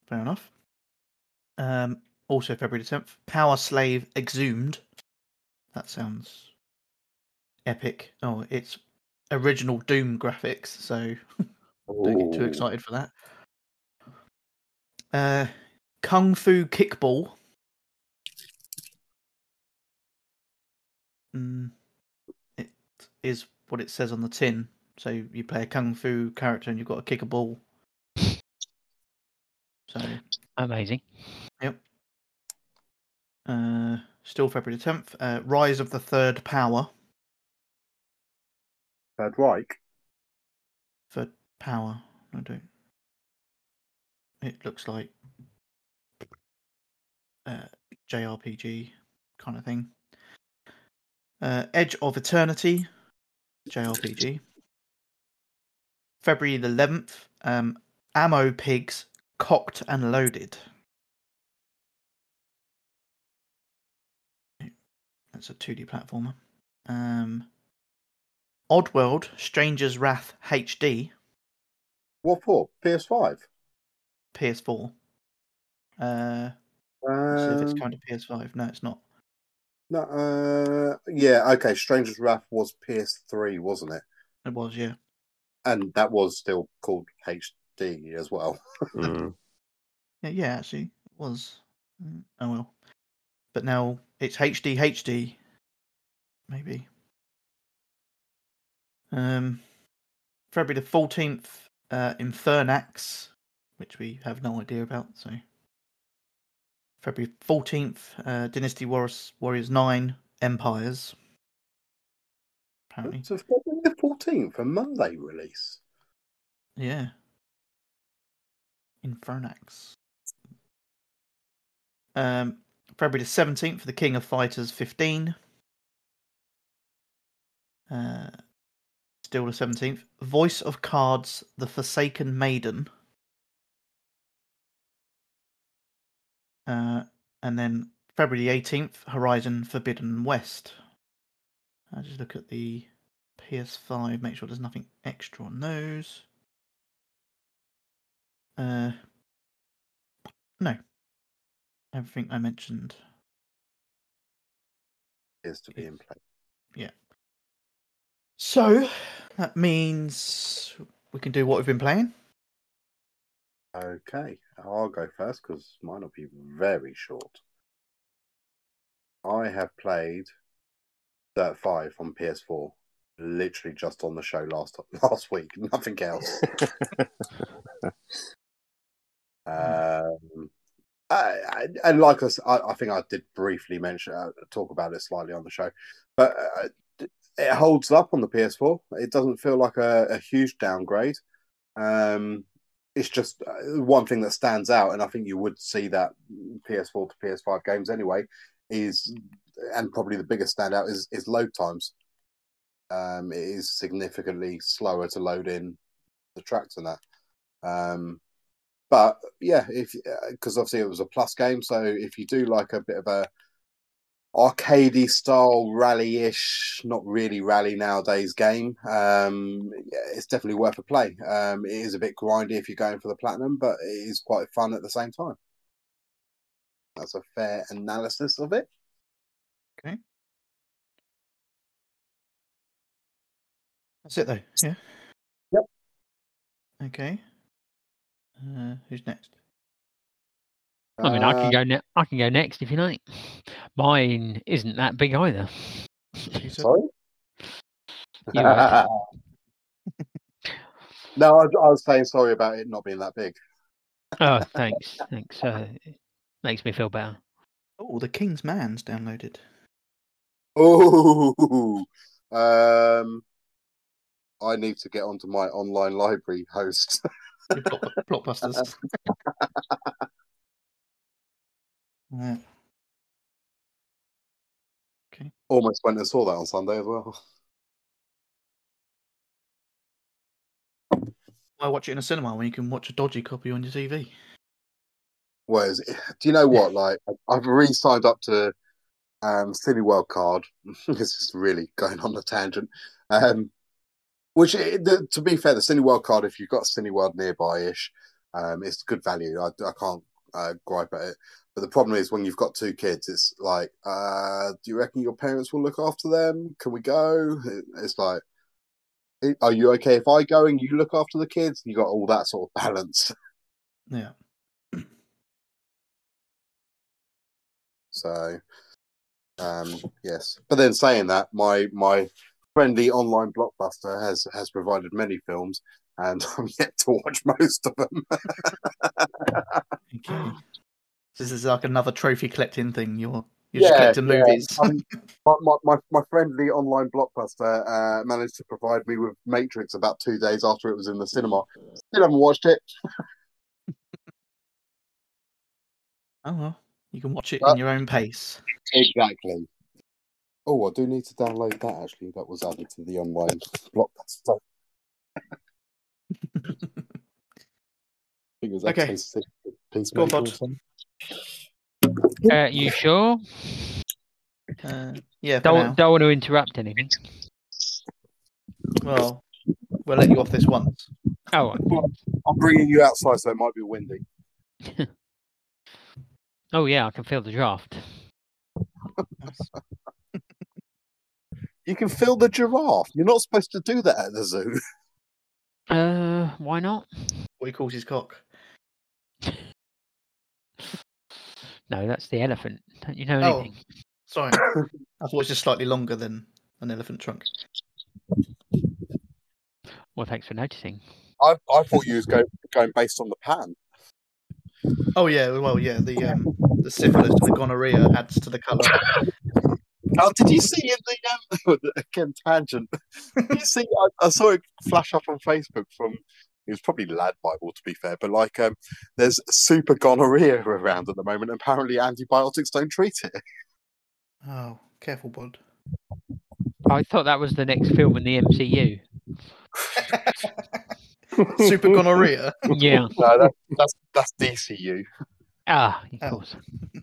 Fair enough. Um, also February the tenth, PowerSlave Exhumed. That sounds epic. Oh, it's original Doom graphics, so don't get too excited for that. Uh, Kung Fu Kickball. Mm, it is what it says on the tin. So you play a kung fu character and you've got to kick a ball. So,
Amazing. Yep.
Uh, still February the tenth. Uh, Rise of the Third Power.
Third Reich.
Third Power. I don't. It looks like uh, JRPG kind of thing. Uh, Edge of Eternity, JRPG. February the 11th, um, Ammo Pigs, Cocked and Loaded. That's a 2D platformer. Um, Oddworld, Stranger's Wrath HD,
What for? PS5.
PS4. Uh, let's see if it's
Um,
kind of PS5. No, it's not.
no, uh, yeah, okay. Stranger's Wrath was PS3, wasn't it?
It was, yeah.
And that was still called HD as well.
Mm.
Yeah, yeah, actually, it was. Mm, Oh well. But now it's HD HD. Maybe. Um, February the fourteenth, uh, Infernax, which we have no idea about. So. February fourteenth, uh, Dynasty Warriors Warriors Nine Empires. Apparently,
So February the 14th, a Monday release.
yeah. Infernax. Um, February the seventeenth, The King of Fighters fifteen. Uh, still the seventeenth. Voice of Cards, The Forsaken Maiden. Uh, and then February the eighteenth, Horizon Forbidden West. I just look at the PS5, make sure there's nothing extra on those. Uh, no. Everything I mentioned.
Is to be in place. Yeah.
So that means we can do what we've been playing.
Okay, I'll go first because mine will be very short. I have played Dirt 5 on PS4, literally just on the show last last week, nothing else. um, I, and like us, I, I think I did briefly mention, uh, talk about it slightly on the show, but uh, it holds up on the PS4. It doesn't feel like a, a huge downgrade. Um, it's just uh, one thing that stands out, and I think you would see that PS4 to PS5 games anyway. Is and probably the biggest standout is is load times. Um, it is significantly slower to load in the tracks and that. Um, but yeah, if because obviously it was a plus game, so if you do like a bit of a arcadey style rally-ish, not really rally nowadays game, um, yeah, it's definitely worth a play. Um, it is a bit grindy if you're going for the platinum, but it is quite fun at the same time. That's a fair analysis of it. Okay.
That's it though. Yeah.
Yep.
Okay. Uh, who's next?
I mean, I
Uh,
can go. Ne- I can go next if you like. Mine isn't that big either.
Sorry.
You are.
no, I, I was saying sorry about it not being that big.
Oh, thanks, thanks. Uh, it makes me feel better.
Oh, the King's Man's downloaded.
Oh, um, I need to get onto my online library host.
Your block- blockbusters. yeah.
Almost went and saw that on Sunday as well.
Why watch it in a cinema when you can watch a dodgy copy on your TV?
Whereas, do you know what? Like, I've re-signed up to um, Cineworld card. this is really going on a tangent. Um, which, eh, the, to be fair, the Cineworld card, if you've got Cineworld nearby-ish, um, it's good value. I, I can't uh, gripe at it. But the problem is when you've got two kids, it's like, uh, do you reckon your parents will look after them? Can we go? It- It's like, are you okay if I go and you look after the kids? You got all that sort of balance.
Yeah.
So, um, yes. But then saying that, my my friendly online blockbuster has has provided many films, and I'm yet to watch most of them.
This is like another trophy collecting thing. You're you're just collecting
yeah.
movies.
Um, my, my, my, friendly online blockbuster uh, managed to provide me with Matrix about two days after it was in the cinema. Still haven't watched it.
oh well, you can watch it
Uh,
in your own pace.
Exactly. Oh, I do need to download that. Actually, that was added to the online blockbuster. I think it
Okay.
episode
Go on,
Peacemaker
Bod.
Uh, you sure?
Uh, yeah.
Don't don't want to interrupt anything.
Well, we'll let you off this once.
Oh,
I'm bringing you outside, so it might be windy.
oh yeah, I can feel the draft.
You can feel the giraffe. You're not supposed to do that at the zoo.
Uh, why not?
What he calls his cock.
No, that's the elephant. Don't you know
Oh.
anything?
Sorry, I thought it was just slightly longer than an elephant trunk.
Well, thanks for noticing.
I, I thought you was going going based on the pattern.
Oh yeah, well yeah, the um, the syphilis and the gonorrhea adds to the colour.
Oh, did you see in the um, again tangent? Did you see? I, I saw it flash up on Facebook from. It was probably Lad Bible, to be fair, but like, um, there's super gonorrhea around at the moment. Apparently, antibiotics don't treat it.
Oh, careful, bud.
I thought that was the next film in the MCU.
Super gonorrhea.
Yeah.
No, that, that's that's DCU.
ah, of
Oh.
course.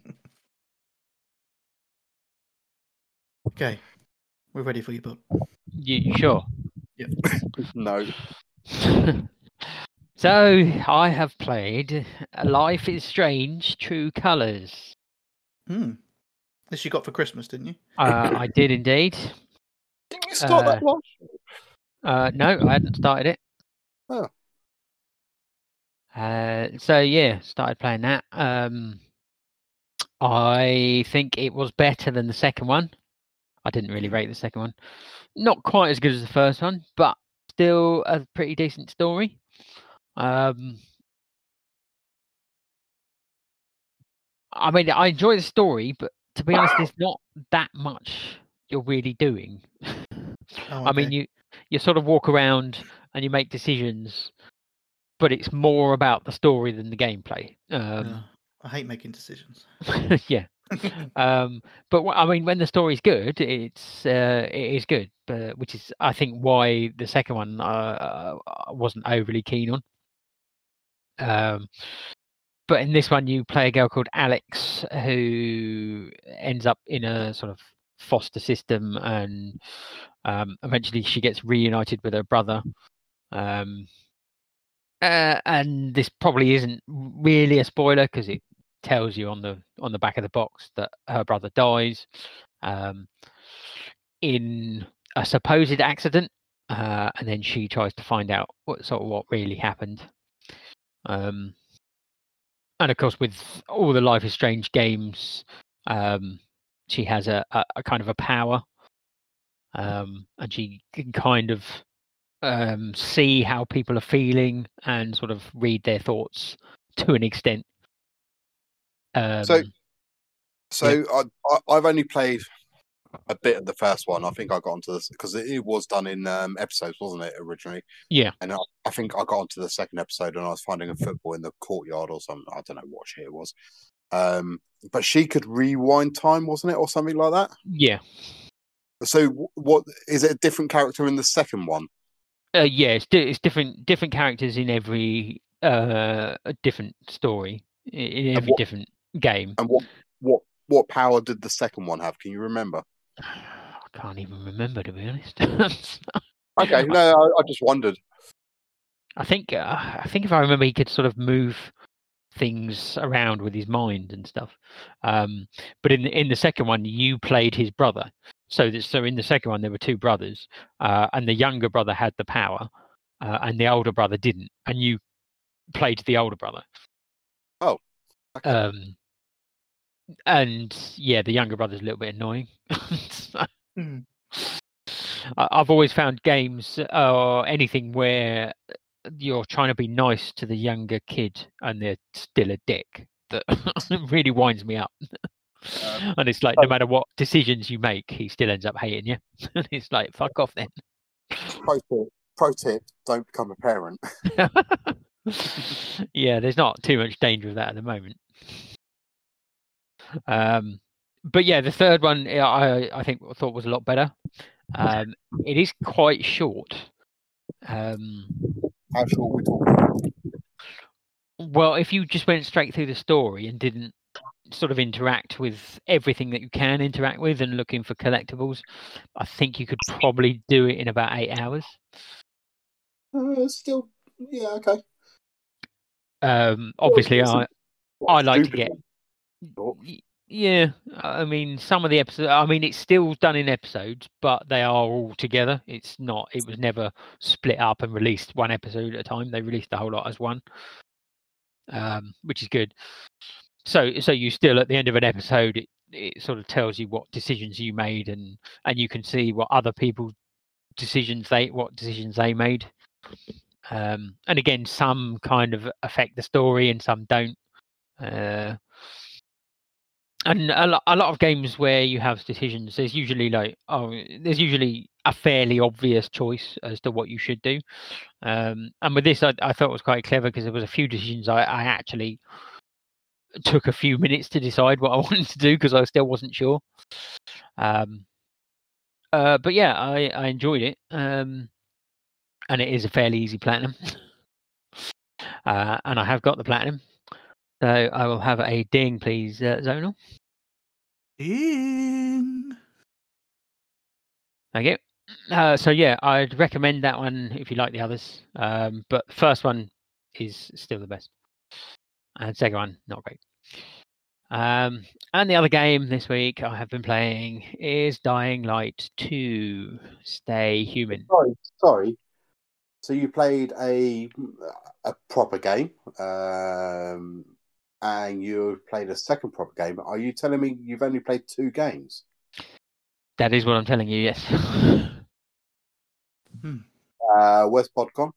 Okay, we're ready for you, bud.
You, you sure?
No,
so I have played Life is Strange: True Colors.
Hmm. This you got for Christmas, didn't you?
Uh, I did indeed.
didn't you start that
Uh,
one?
Uh, no, I hadn't started it.
Oh.
Uh, so yeah, started playing that. Um, I think it was better than the second one. I didn't really rate the second one. Not quite as good as the first one, but still a pretty decent story. Um, I mean, I enjoy the story, but to be honest, there's not that much you're really doing.
Oh,
I mean, you you sort of walk around and you make decisions, but it's more about the story than the gameplay. Um,
Yeah. I hate making decisions.
yeah. Um, but I mean, when the story's good, it's uh, it is good. But which is, I think, why the second one uh, I wasn't overly keen on. Um, but in this one, you play a girl called Alex who ends up in a sort of foster system, and um, eventually she gets reunited with her brother. Um, uh, and this probably isn't really a spoiler because it tells you on the on the back of the box that her brother dies um, in a supposed accident, uh, and then she tries to find out what sort of what really happened. Um, and of course, with all the Life is Strange games, um, she has a, a, a kind of a power, um, and she can kind of um, see how people are feeling and sort of read their thoughts to an extent. Um,
So- So I, I, I've only played a bit of the first one. I think I got onto this because it, it was done in um, episodes, wasn't it, originally?
Yeah.
And I, I think I got onto the second episode and I was finding a football in the courtyard or something. I don't know what shit it was. Um, but she could rewind time, wasn't it, or something like that?
yeah,
So what is it? A different character in the second one?
uh, yeah, it's, di- it's different different characters in every uh, different story in every
what-
different game.
And what what what power did the second one have? Can you remember?
I can't even remember to be honest.
Okay, no, I, I just wondered.
I think uh, I think if I remember, he could sort of move things around with his mind and stuff. Um, but in in the second one, you played his brother. So that, so in the second one, there were two brothers, uh, and the younger brother had the power, uh, and the older brother didn't, and you played the older brother.
Oh.
Um, and yeah, the younger brother's a little bit annoying. So-. I- I've always found games or anything where you're trying to be nice to the younger kid and they're still a dick that really winds me up.
Um,
and it's like no matter what decisions you make, he still ends up hating you. and it's like fuck off then.
Pro tip, pro tip: don't become a parent.
yeah, there's not too much danger of that at the moment. Um, but yeah, the third one I I think I thought was a lot better. Um, it is quite short. Um,
How short we talking?
well, if you just went straight through the story and didn't sort of interact with everything that you can interact with and looking for collectibles, I think you could probably do it in about eight hours.
Uh, still, yeah, okay.
Um, obviously, I I like to get. Yeah, I mean, some of the episodes. I mean, it's still done in episodes, but they are all together. It's not. It was never split up and released one episode at a time. They released the whole lot as one, um, which is good. So, so you still at the end of an episode, it it sort of tells you what decisions you made, and and you can see what other people decisions they what decisions they made. Um, and again, some kind of affect the story, and some don't. Uh, and a lot, a lot of games where you have decisions there's usually like oh there's usually a fairly obvious choice as to what you should do um and with this i, I thought was quite clever because there was a few decisions I, I actually took a few minutes to decide what i wanted to do because i still wasn't sure um uh but yeah i i enjoyed it um and it is a fairly easy platinum uh and i have got the platinum so I will have a ding, please, uh, Zonal.
Ding.
Thank you. Uh, so yeah, I'd recommend that one if you like the others. Um, but the first one is still the best, and second one not great. Um, and the other game this week I have been playing is Dying Light 2 Stay Human.
Sorry, sorry. So you played a a proper game, um, and you played a second proper game. Are you telling me you've only played two games?
That is what I'm telling you. Yes.
Uh, where's Podcon?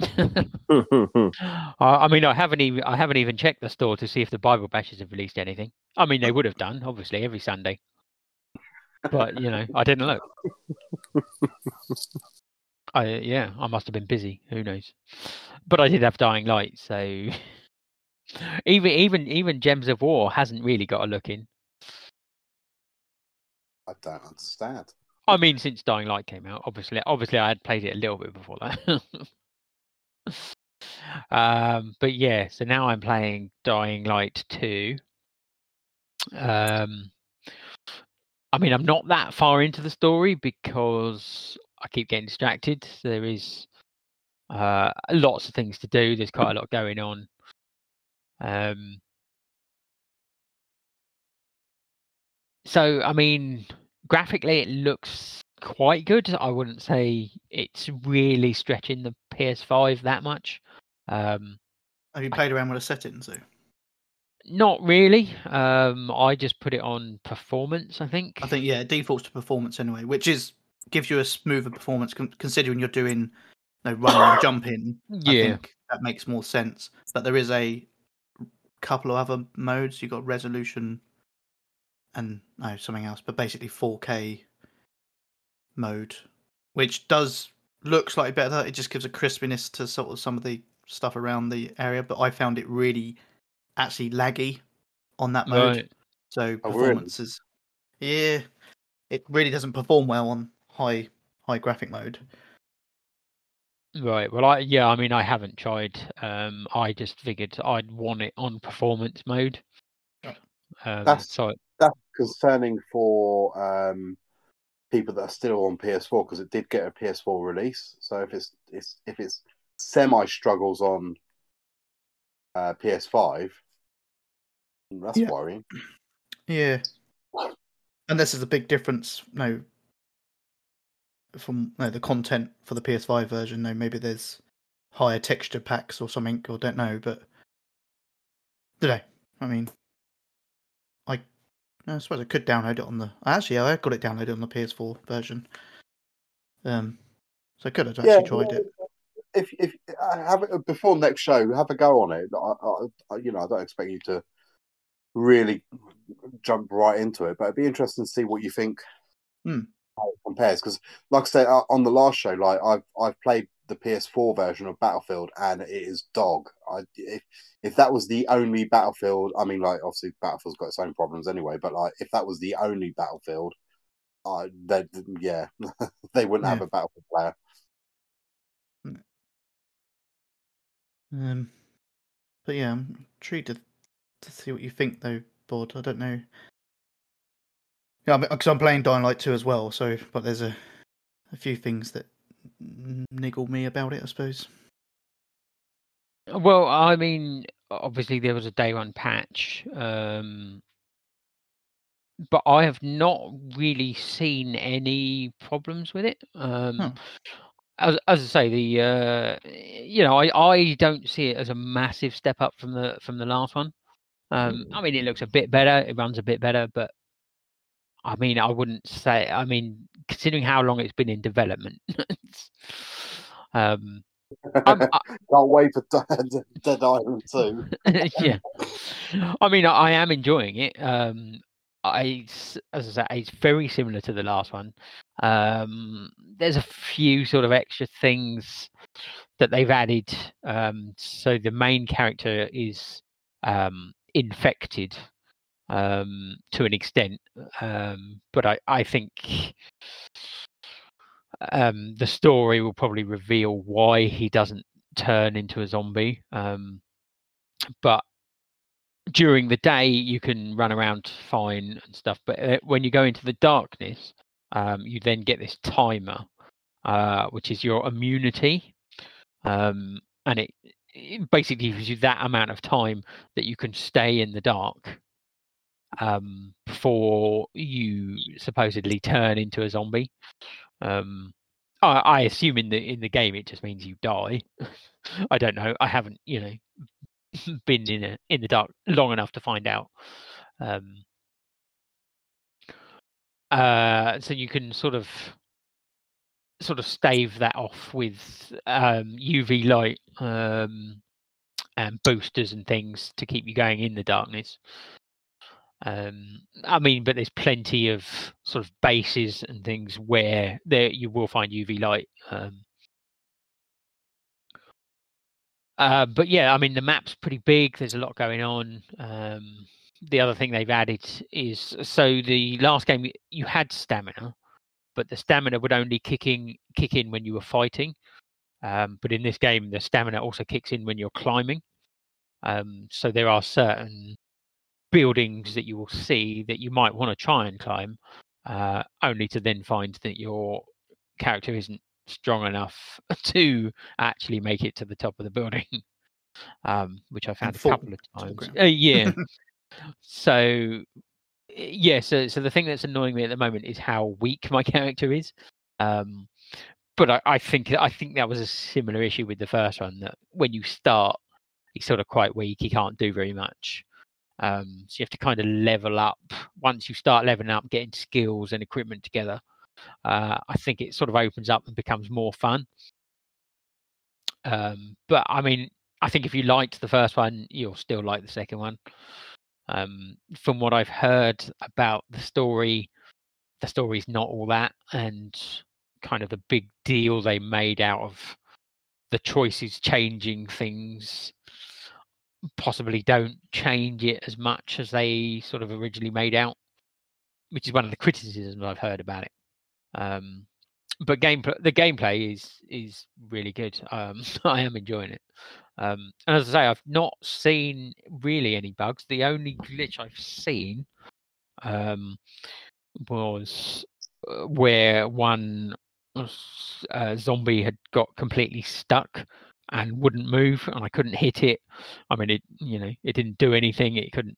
I I mean, I haven't even I haven't even checked the store to see if the Bible Bashers have released anything. I mean, they would have done, obviously, every Sunday. But you know, I didn't look. I yeah, I must have been busy. Who knows? But I did have Dying Light, so even even even Gems of War hasn't really got a look in.
I don't understand.
I mean, since Dying Light came out, obviously, obviously, I had played it a little bit before that. um, but yeah, so now I'm playing Dying Light two. Um, I mean, I'm not that far into the story because I keep getting distracted. There is uh, lots of things to do. There's quite a lot going on. Um, so, I mean, graphically, it looks quite good. I wouldn't say it's really stretching the PS5 that much. Um,
Have you played around with the settings though?
not really. Um, I just put it on performance. I think.
I think yeah, it defaults to performance anyway, which is gives you a smoother performance considering you're doing you know, running and jumping. I
Yeah.
think that makes more sense. But there is a couple of other modes. You've got resolution and no something else, but basically 4K mode, which does look slightly better. It just gives a crispiness to sort of some of the stuff around the area. But I found it really actually laggy on that mode.
Right.
So
Oh, really?
yeah, it really doesn't perform well on high high graphic mode.
Right. Well, I yeah. I mean, I haven't tried. Um, I just figured I'd want it on performance mode.
Right.
Um,
That's-
so
That's concerning for um, people that are still on PS4 because it did get a PS4 release. So if it's, it's if it's semi struggles on uh, PS5, that's
Yeah.
worrying.
Yeah, and this is a big difference. No, from no the content for the PS5 version. No, maybe there's higher texture packs or something, or don't know. But did I? I mean, I I suppose I could download it on the. Actually, I got it downloaded on the PS4 version. Um, so I could have actually tried it.
If if uh, have it before next show, have a go on it. I, I, I- you know, I don't expect you to really jump right into it, but it'd be interesting to see what you think
Hmm.
How it compares. Because, like I said uh, on the last show, like I've I've played the PS4 version of Battlefield, and it is dog. I if if that was the only Battlefield, I mean, like obviously Battlefield's got its own problems anyway, but like if that was the only Battlefield, uh, they yeah, they wouldn't have a Battlefield player.
Um, but yeah, I'm intrigued to, to see what you think, though, Bod. I don't know. Yeah, because I'm playing Dying Light 2 as well. So, but there's a a few things that niggle me about it, I suppose.
Well, I mean, obviously there was a day one patch, um, but I have not really seen any problems with it. Um,
Huh.
as, as I say, the uh, you know, I, I don't see it as a massive step up from the from the last one. Um, I mean, it looks a bit better, it runs a bit better, but I mean, I wouldn't say. I mean, considering how long it's been in development, um, I'm, I,
Can't wait for Dead, Dead Island 2.
yeah. I mean, I, I am enjoying it. Um, I, as I say, it's very similar to the last one. Um, there's a few sort of extra things that they've added. Um, so the main character is um, infected um, to an extent, um, but I, I think um, the story will probably reveal why he doesn't turn into a zombie. Um, but during the day, you can run around fine and stuff. But uh, when you go into the darkness, um, you then get this timer, uh, which is your immunity, um, and it, it basically gives you that amount of time that you can stay in the dark um, before you supposedly turn into a zombie. Um, I, I assume in the in the game it just means you die. I don't know. I haven't, you know, been in a, in the dark long enough to find out. Um, uh, so you can sort of sort of stave that off with um, UV light um, and boosters and things to keep you going in the darkness. Um, I mean, but there's plenty of sort of bases and things where there you will find UV light. Um, uh, but yeah, I mean the map's pretty big. There's a lot going on. Um, the other thing they've added is so the last game you had stamina, but the stamina would only kick in, kick in when you were fighting. Um, but in this game, the stamina also kicks in when you're climbing. Um, so there are certain buildings that you will see that you might want to try and climb, uh, only to then find that your character isn't strong enough to actually make it to the top of the building. Um, which I found a couple of times. Uh, yeah. so yeah, so so the thing that's annoying me at the moment is how weak my character is. Um, but I, I think I think that was a similar issue with the first one that when you start, he's sort of quite weak. He can't do very much. Um, so you have to kind of level up. Once you start leveling up, getting skills and equipment together, uh, I think it sort of opens up and becomes more fun. Um, but I mean, I think if you liked the first one, you'll still like the second one. Um, from what I've heard about the story, the story's not all that, and kind of the big deal they made out of the choices changing things possibly don't change it as much as they sort of originally made out, which is one of the criticisms I've heard about it. Um, but gameplay, the gameplay is is really good. Um, I am enjoying it. Um, and as I say, I've not seen really any bugs. The only glitch I've seen um, was uh, where one uh, zombie had got completely stuck and wouldn't move, and I couldn't hit it. I mean, it you know it didn't do anything. It couldn't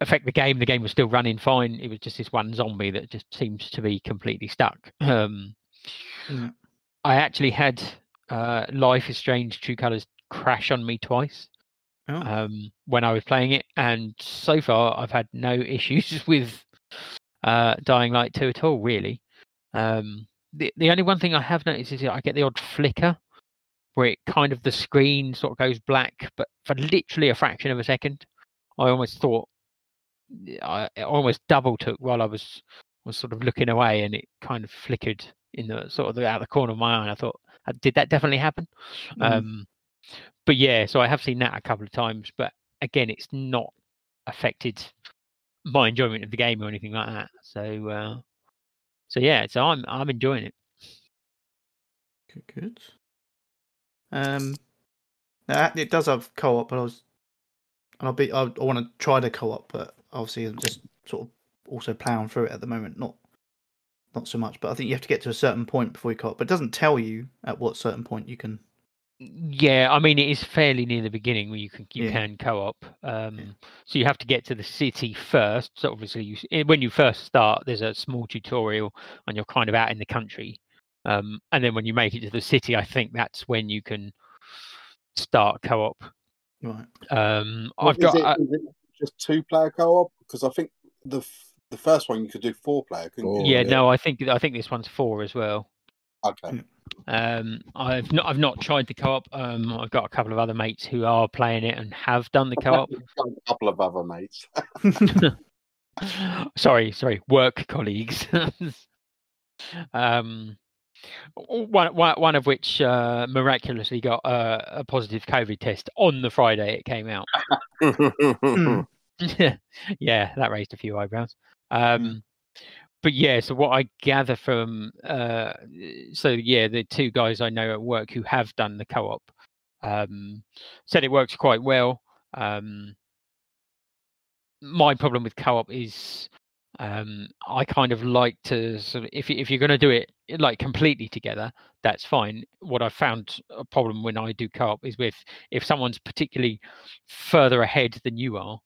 affect the game. The game was still running fine. It was just this one zombie that just seems to be completely stuck. Um,
Yeah.
I actually had uh, Life is Strange True Colors crash on me twice
Oh,
um, when I was playing it, and so far I've had no issues with uh, Dying Light 2 at all, really. Um, the the only one thing I have noticed is that I get the odd flicker where it kind of the screen sort of goes black, but for literally a fraction of a second. I almost thought I it almost double took while I was was sort of looking away, and it kind of flickered in the sort of the, out of the corner of my eye. And I thought, "Uh, did that definitely happen?
Mm.
Um, but yeah, so I have seen that a couple of times, but again, it's not affected my enjoyment of the game or anything like that. So, uh, so yeah, so I'm I'm enjoying it.
good, good. Um, it does have co-op, but I was, and I'll be, I, I want to try the co-op, but obviously I'm just sort of also plowing through it at the moment. Not, not so much, but I think you have to get to a certain point before you co-op. But it doesn't tell you at what certain point you can.
Yeah, I mean it is fairly near the beginning where you can you
Yeah.
can co-op. Um, So you have to get to the city first. So obviously, you eh, when you first start, there's a small tutorial, and you're kind of out in the country. Um, and then when you make it to the city, I think that's when you can start co-op.
Right.
Um,
What
I've
is
got
it,
uh,
is it just two player co op? Because I think the f- the first one you could do four player, couldn't
Four,
you?
yeah,
yeah.
no, I think I think this one's four as well.
Okay.
Um, I've not I've not tried the co-op. Um, I've got a couple of other mates who are playing it and have done the co-op.
A couple of other mates.
sorry, sorry, work colleagues. um, one, one, one of which uh, miraculously got uh, a positive COVID test on the Friday it came out.
Hmm.
yeah, that raised a few eyebrows. Um, but yeah, so what I gather from, uh, so yeah, the two guys I know at work who have done the co-op um, said it works quite well. Um, my problem with co-op is um, I kind of like to sort of if if you're going to do it like completely together, that's fine. What I've found a problem when I do co-op is with if someone's particularly further ahead than you are,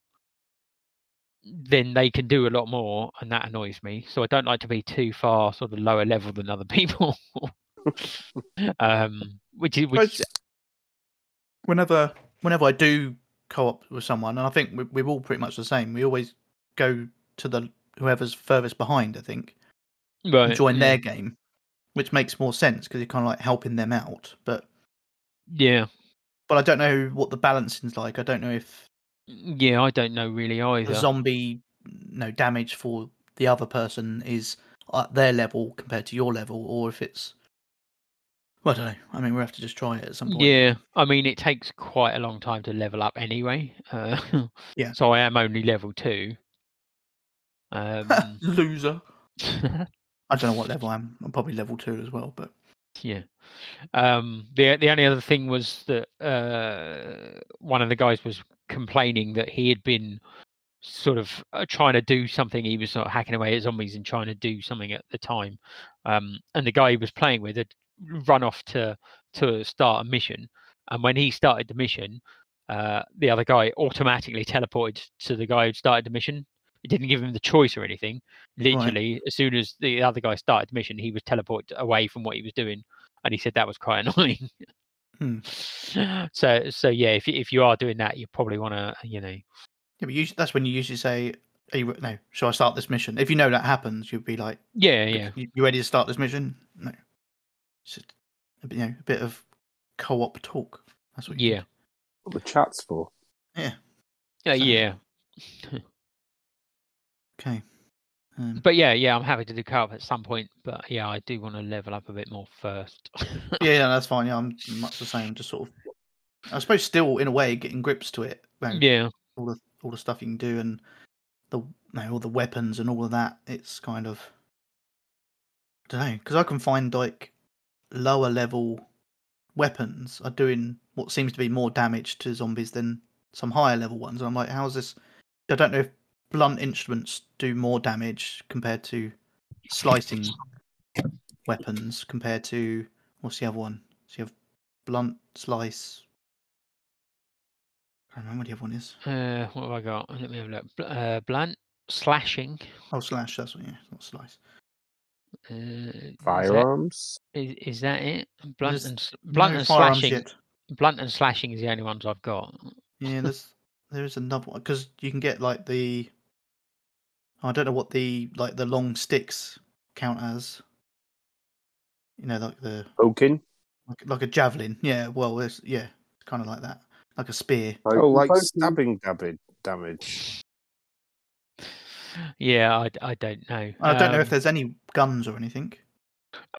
then they can do a lot more, and that annoys me. So I don't like to be too far sort of lower level than other people. um, which is which
whenever whenever I do co-op with someone, and I think we- we're all pretty much the same. We always go to the whoever's furthest behind. I think
right,
join
yeah.
their game, which makes more sense because you're kind of like helping them out. But
yeah.
but I don't know what the balancing's like. I don't know if
Yeah, I don't know really either.
the zombie no damage for the other person is at their level compared to your level, or if it's Well, I don't know. I mean, we'll have to just try it at some point.
Yeah, I mean, it takes quite a long time to level up anyway. Uh,
Yeah.
So I am only level two. Um,
Loser. I don't know what level I am. I'm probably level two as well, but
yeah. Um, the the only other thing was that uh, one of the guys was complaining that he had been sort of uh, trying to do something. He was sort of hacking away at zombies and trying to do something at the time. Um, and the guy he was playing with had run off to to start a mission. And when he started the mission, uh, the other guy automatically teleported to the guy who started the mission. It didn't give him the choice or anything. Literally, as soon as the other guy started the mission, he was teleported away from what he was doing, and he said that was quite annoying.
Hmm.
So, so yeah, if you, if you are doing that, you probably want to, you know,
yeah, but usually, that's when you usually say, Are you, "No, shall I start this mission?" If you know that happens, you'd be like,
yeah, yeah,
you, you ready to start this mission?" No, it's just a bit, you know, a bit of co-op talk. That's what. You
yeah,
What the chat's for?
need.
yeah,
So-
yeah.
Okay. Um,
But yeah, yeah, I'm happy to do co-op at some point. But yeah, I do want to level up a bit more first.
yeah, yeah, that's fine. Yeah, I'm much the same. Just sort of, I suppose, still in a way, getting grips to it.
yeah,
all the all the stuff you can do and the you know, all the weapons and all of that. It's kind of I don't know because I can find like lower level weapons are doing what seems to be more damage to zombies than some higher level ones. And I'm like, how's this? I don't know if blunt instruments do more damage compared to slicing weapons compared to what's the other one? So you have blunt, slice. I don't remember what the other one is.
uh, what have I got? Let me have a look. Bl- Uh, blunt slashing.
Oh, slash. That's what. Yeah, not slice.
Uh, is that-
Firearms?
Is, is that it? Blunt
There's
and s- blunt
no
and slashing.
yet.
Blunt and slashing is the only ones I've got.
Yeah, there's there is another one because you can get like the. I don't know what the like the long sticks count as. You know, like the
Poking?
like, like a javelin. Yeah, well, it's yeah, it's kind of like that, like a spear.
Oh, like
Poking-
stabbing damage. damage.
Yeah, I don't know.
I don't know if
Um,
there's any guns or anything.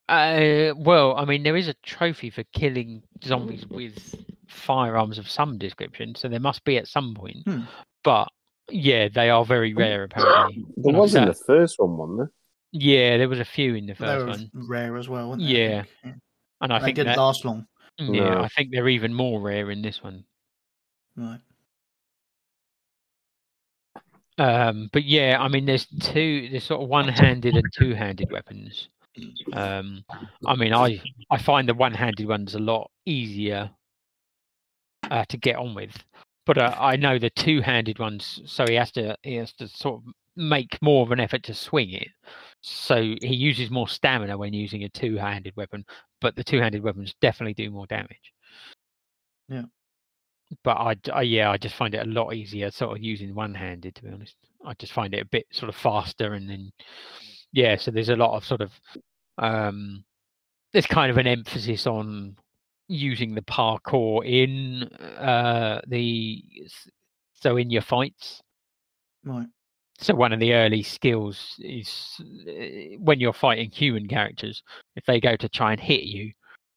Uh, well, I mean, there is a trophy for killing zombies with firearms of some description, so there must be at some point.
Hmm.
But yeah, they are very rare, apparently.
There
Like
was in the first one, wasn't there?
Yeah, there was a few in the
They
first
were
one,
rare as well, weren't they?
Yeah.
yeah.
and I
they
think
didn't
that,
last long.
yeah,
No.
I think they're even more rare in this one.
Right.
Um, but yeah, I mean, there's two, there's sort of one-handed and two-handed weapons. Um, I mean, I I find the one-handed ones a lot easier uh, to get on with, but uh, I know the two-handed ones, so he has to he has to sort of make more of an effort to swing it. So he uses more stamina when using a two-handed weapon, but the two-handed weapons definitely do more damage.
Yeah.
But I yeah, I just find it a lot easier sort of using one-handed. To be honest, I just find it a bit sort of faster, and then yeah, so there's a lot of sort of um, there's kind of an emphasis on using the parkour in uh, the so in your fights.
Right.
So one of the early skills is uh, when you're fighting human characters, if they go to try and hit you,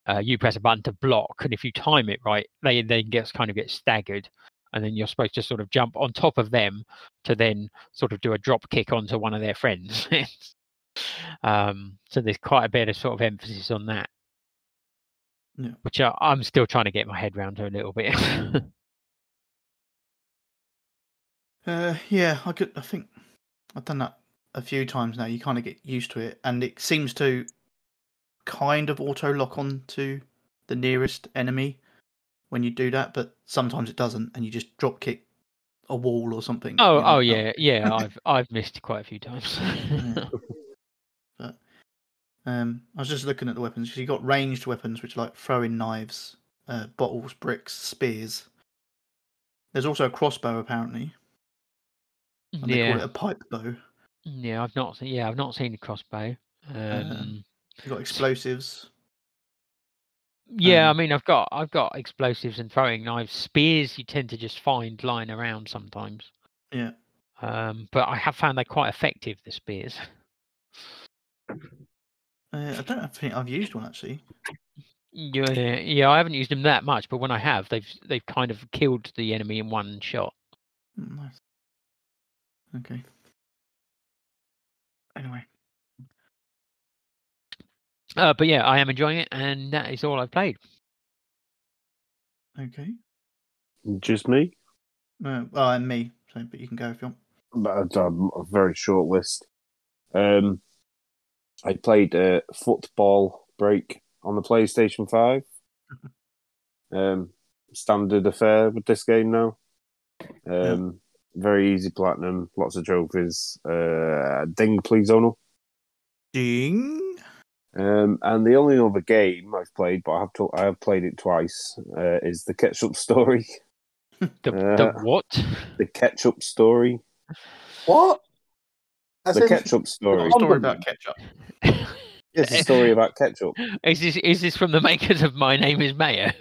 uh, you press a button to block, and if you time it right, they then gets kind of get staggered, and then you're supposed to sort of jump on top of them to then sort of do a drop kick onto one of their friends. um, so there's quite a bit of sort of emphasis on that,
Yeah.
which I, I'm still trying to get my head around a little bit.
Uh, yeah, I could. I think I've done that a few times now. You kind of get used to it, and it seems to kind of auto lock on to the nearest enemy when you do that, but sometimes it doesn't, and you just drop kick a wall or something.
oh,
you know,
oh yeah, yeah. I've I've missed quite a few times.
Yeah. Um, I was just looking at the weapons because you got ranged weapons, which are like throwing knives, uh, bottles, bricks, spears. There's also a crossbow apparently, and they call it a pipe bow.
yeah. I've not. seen- Yeah, I've not seen a crossbow. Um,
You got explosives.
Yeah, I
Um,
mean, I've got I've got explosives and throwing knives. Spears you tend to just find lying around sometimes.
Yeah.
Um, but I have found they're quite effective. The spears.
Uh, I don't think I've used one actually.
Yeah, yeah, I haven't used them that much, but when I have, they've they've kind of killed the enemy in one shot.
Mm, Nice. Okay. Anyway,
Uh, but yeah, I am enjoying it, and that is all I've played.
okay.
Just me?
Uh, well, and me. So, but you can go if you want.
But a, a very short list. Um, I played uh, Football Break on the PlayStation 5. um, standard affair with this game now. Um, Very easy platinum, lots of trophies. Uh, ding, please, Onal.
Ding.
Um, and the only other game I've played, but I have to, I have played it twice, uh, is the Ketchup Story.
The, the
Uh,
what?
The Ketchup Story.
What? As
the Ketchup Story.
A story about ketchup.
It's a story about ketchup.
Is this is this from the makers of My Name Is Mayo?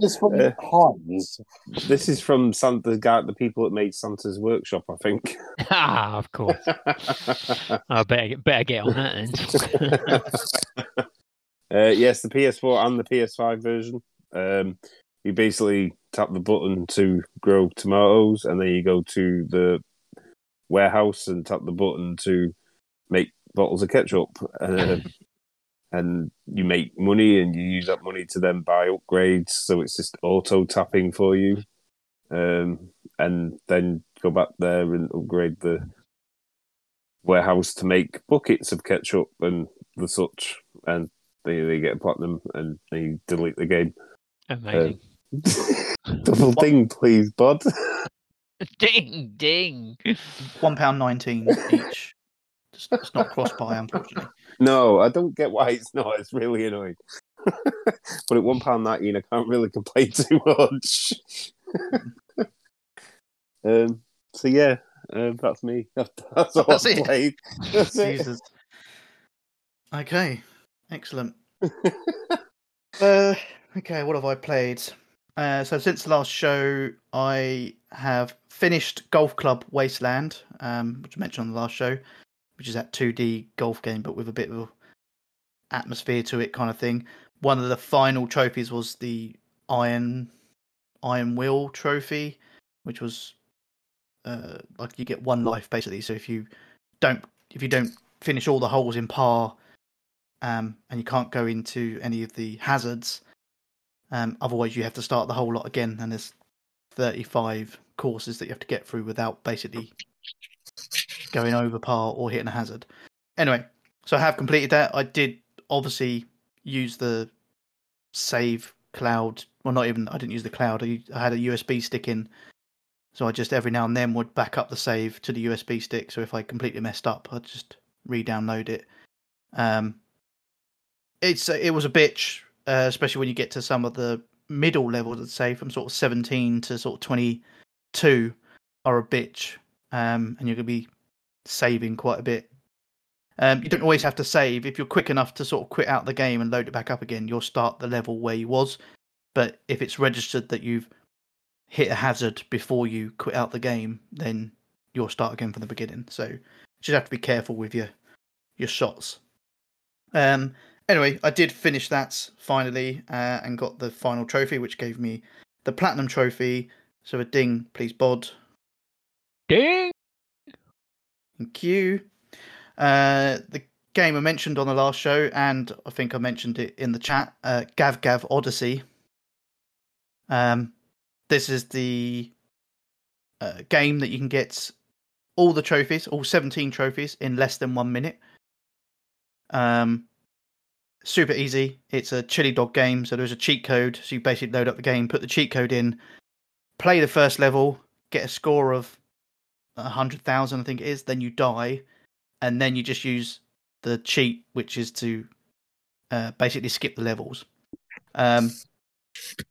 Just from
Uh,
Heinz.
This is from Santa, the guy, the people that made Santa's Workshop, I think.
ah, of course. I better get, better get on that then.
uh, yes, the PS4 and the PS5 version. Um, you basically tap the button to grow tomatoes, and then you go to the warehouse and tap the button to make bottles of ketchup. Um, and you make money, and you use that money to then buy upgrades. So it's just auto tapping for you. Um, and then go back there and upgrade the warehouse to make buckets of ketchup and the such, and they, they get platinum and they delete the game.
Amazing.
Double ding, please, bud.
ding ding.
One pound nineteen each. It's, it's not cross-buy, unfortunately.
No, I don't get why it's not. It's really annoying. but at one pound nineteen, I can't really complain too much. um. So yeah, um, that's me. That's all
That's
I've
it.
played. That's it.
Okay, excellent. uh, okay, what have I played? Uh, so since the last show, I have finished Golf Club Wasteland, um, which I mentioned on the last show, which is that 2D golf game, but with a bit of atmosphere to it, kind of thing. One of the final trophies was the Iron Iron Will trophy, which was uh, like you get one life basically. So if you don't if you don't finish all the holes in par, um, and you can't go into any of the hazards, um, otherwise you have to start the whole lot again. And there's 35 courses that you have to get through without basically going over par or hitting a hazard. Anyway, so I have completed that. I did obviously use the save cloud. Well, not even. I didn't use the cloud. I, had a USB stick in, so I just every now and then would back up the save to the USB stick. So if I completely messed up, I'd just re-download it. Um, it's it was a bitch, uh, especially when you get to some of the middle levels. I'd say from sort of 17 to sort of 22 are a bitch, um, and you're gonna be saving quite a bit. Um, you don't always have to save. If you're quick enough to sort of quit out the game and load it back up again, you'll start the level where you was. But if it's registered that you've hit a hazard before you quit out the game, then you'll start again from the beginning. So you just have to be careful with your your shots. Um. Anyway, I did finish that finally uh, and got the final trophy, which gave me the platinum trophy. So a ding, please, bod.
Ding.
Thank you. Uh, the game I mentioned on the last show, and I think I mentioned it in the chat, uh, Gav Gav Odyssey. Um, this is the uh, game that you can get all the trophies, all 17 trophies, in less than one minute. Um, super easy. It's a chili dog game, so there's a cheat code. So you basically load up the game, put the cheat code in, play the first level, get a score of a hundred thousand, I think it is. Then you die, and then you just use the cheat, which is to uh, basically skip the levels. Um,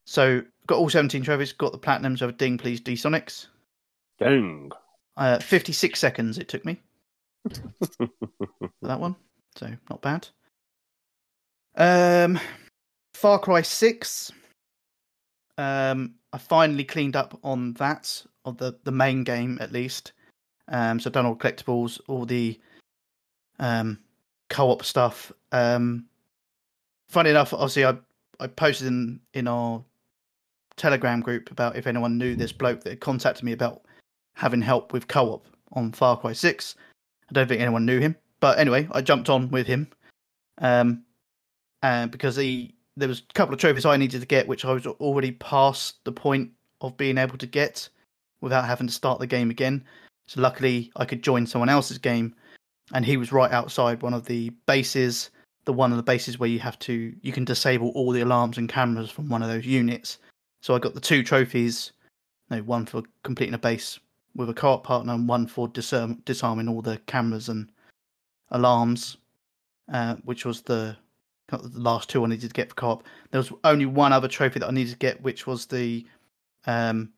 so got all seventeen trophies, got the platinums. Over ding, please, D Sonics.
Dang.
Uh, Fifty-six seconds it took me that one, so not bad. Um, Far Cry Six. Um, I finally cleaned up on that of the the main game at least. Um, so done all collectibles, all the um co-op stuff. Um, funny enough, obviously, I I posted in in our Telegram group about if anyone knew this bloke that contacted me about having help with co-op on Far Cry Six. I don't think anyone knew him, but anyway, I jumped on with him, um, and because he there was a couple of trophies I needed to get, which I was already past the point of being able to get without having to start the game again. So luckily, I could join someone else's game, and he was right outside one of the bases, the one of the bases where you have to you can disable all the alarms and cameras from one of those units. So I got the two trophies, no, one for completing a base with a co-op partner, and one for disarm, disarming all the cameras and alarms, uh, which was the the last two I needed to get for co-op. There was only one other trophy that I needed to get, which was the um,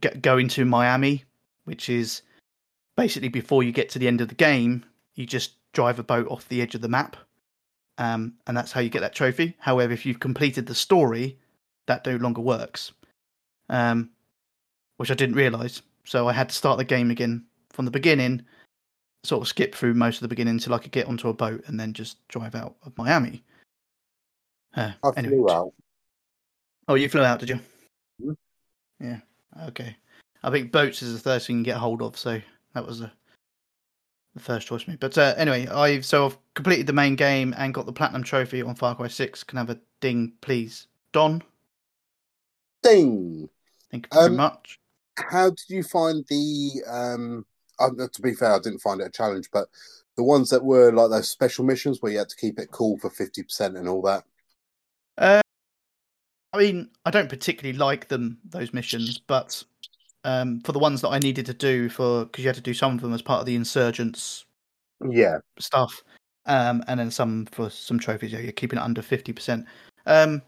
get, going to Miami, which is basically before you get to the end of the game, you just drive a boat off the edge of the map, um, and that's how you get that trophy. However, if you've completed the story, that no longer works, um, which I didn't realize. So I had to start the game again from the beginning, sort of skip through most of the beginning until I could get onto a boat and then just drive out of Miami. Uh,
I
anyway.
flew out.
Oh, you flew out, did you?
Mhm.
Yeah. Okay. I think boats is the first thing you can get hold of, so that was a, the first choice for me. But uh, anyway, I've so I've completed the main game and got the platinum trophy on Far Cry Six. Can I have a ding, please, Don?
Ding.
Thank you very
Um,
much.
How did you find the? Um, um, to be fair, I didn't find it a challenge, but the ones that were like those special missions where you had to keep it cool for fifty percent and all that.
Uh, I mean, I don't particularly like them those missions, but um, for the ones that I needed to do for because you had to do some of them as part of the insurgents
Yeah,
stuff, um, and then some for some trophies. Yeah, you're keeping it under fifty percent. Um, it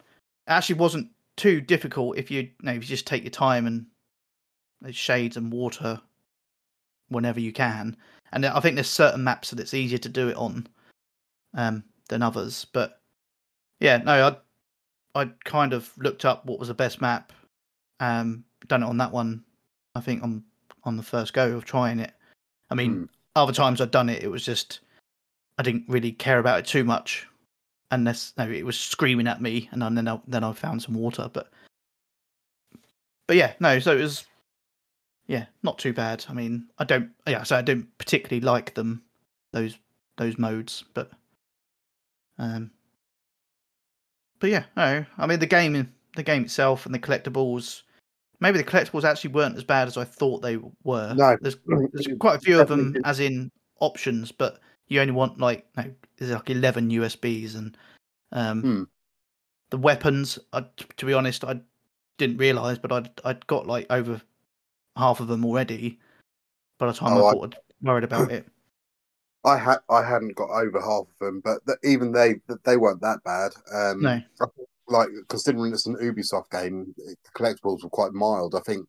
actually wasn't too difficult if you, you know if you just take your time and there's shades and water whenever you can. And I think there's certain maps that it's easier to do it on um, than others. But yeah, no, I I kind of looked up what was the best map, um, done it on that one. I think on on the first go of trying it. I mean,
Hmm.
other times I'd done it, it was just I didn't really care about it too much, unless no, it was screaming at me, and then I, then I found some water. But but yeah, no, so it was yeah, not too bad. I mean, I don't yeah, so I don't particularly like them those those modes, but um, but yeah, no, I mean the game the game itself and the collectibles. Maybe the collectibles actually weren't as bad as I thought they were.
No.
there's there's quite a few of them as in options, but you only want like no, there's like eleven USBs and um,
Hmm.
the weapons. I, to be honest, I didn't realize, but I'd I'd got like over half of them already. By the time
Oh,
I I'd worried about it.
I had I hadn't got over half of them, but th- even they they weren't that bad. Um,
No.
Like considering it's an Ubisoft game, the collectibles were quite mild. I think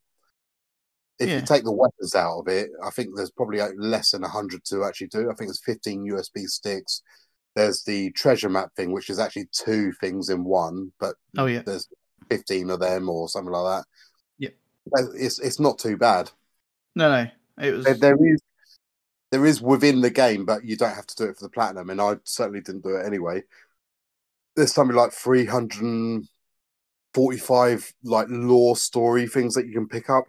if
Yeah.
you take the weapons out of it, I think there's probably like less than hundred to actually do. I think it's 15 USB sticks. There's the treasure map thing, which is actually two things in one, but
Oh yeah,
there's 15 of them or something like that. It's it's not too bad.
no, no, it was
There, there is there is within the game, but you don't have to do it for the platinum, and I certainly didn't do it anyway. There's something like 345 like lore story things that you can pick up.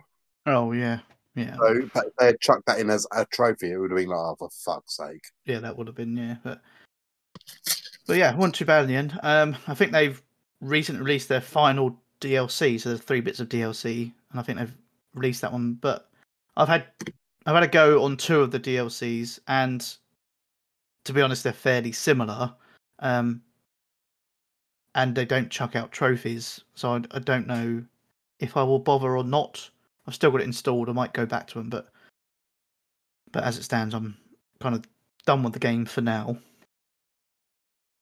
oh yeah, yeah,
So but if they had chucked that in as a trophy, it would have been like, oh, for fuck's sake.
yeah, that would have been yeah, but but yeah, wasn't too bad in the end. Um, I think they've recently released their final DLC, so there's three bits of DLC, and I think they've released that one. But I've had I've had a go on two of the DLCs, and to be honest, they're fairly similar. Um, and they don't chuck out trophies, so I, I don't know if I will bother or not. I've still got it installed. I might go back to them, but but as it stands, I'm kind of done with the game for now.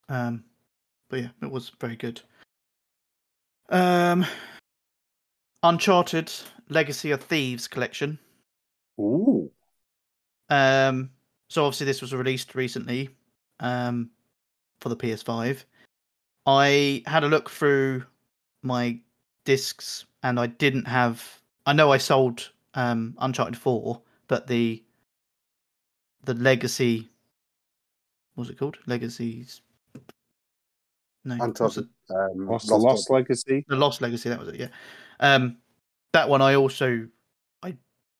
Um, but yeah, it was very good. Um, Uncharted Legacy of Thieves collection.
Ooh.
Um, so obviously this was released recently, um, for the PS5. I had a look through my discs, and I didn't have. I know I sold um, Uncharted Four, but the the Legacy, what was it called? Legacies. No,
Uncharted. Um,
What's the Lost Legacy?
the Lost Legacy. That was it. Yeah. Um, that one I also I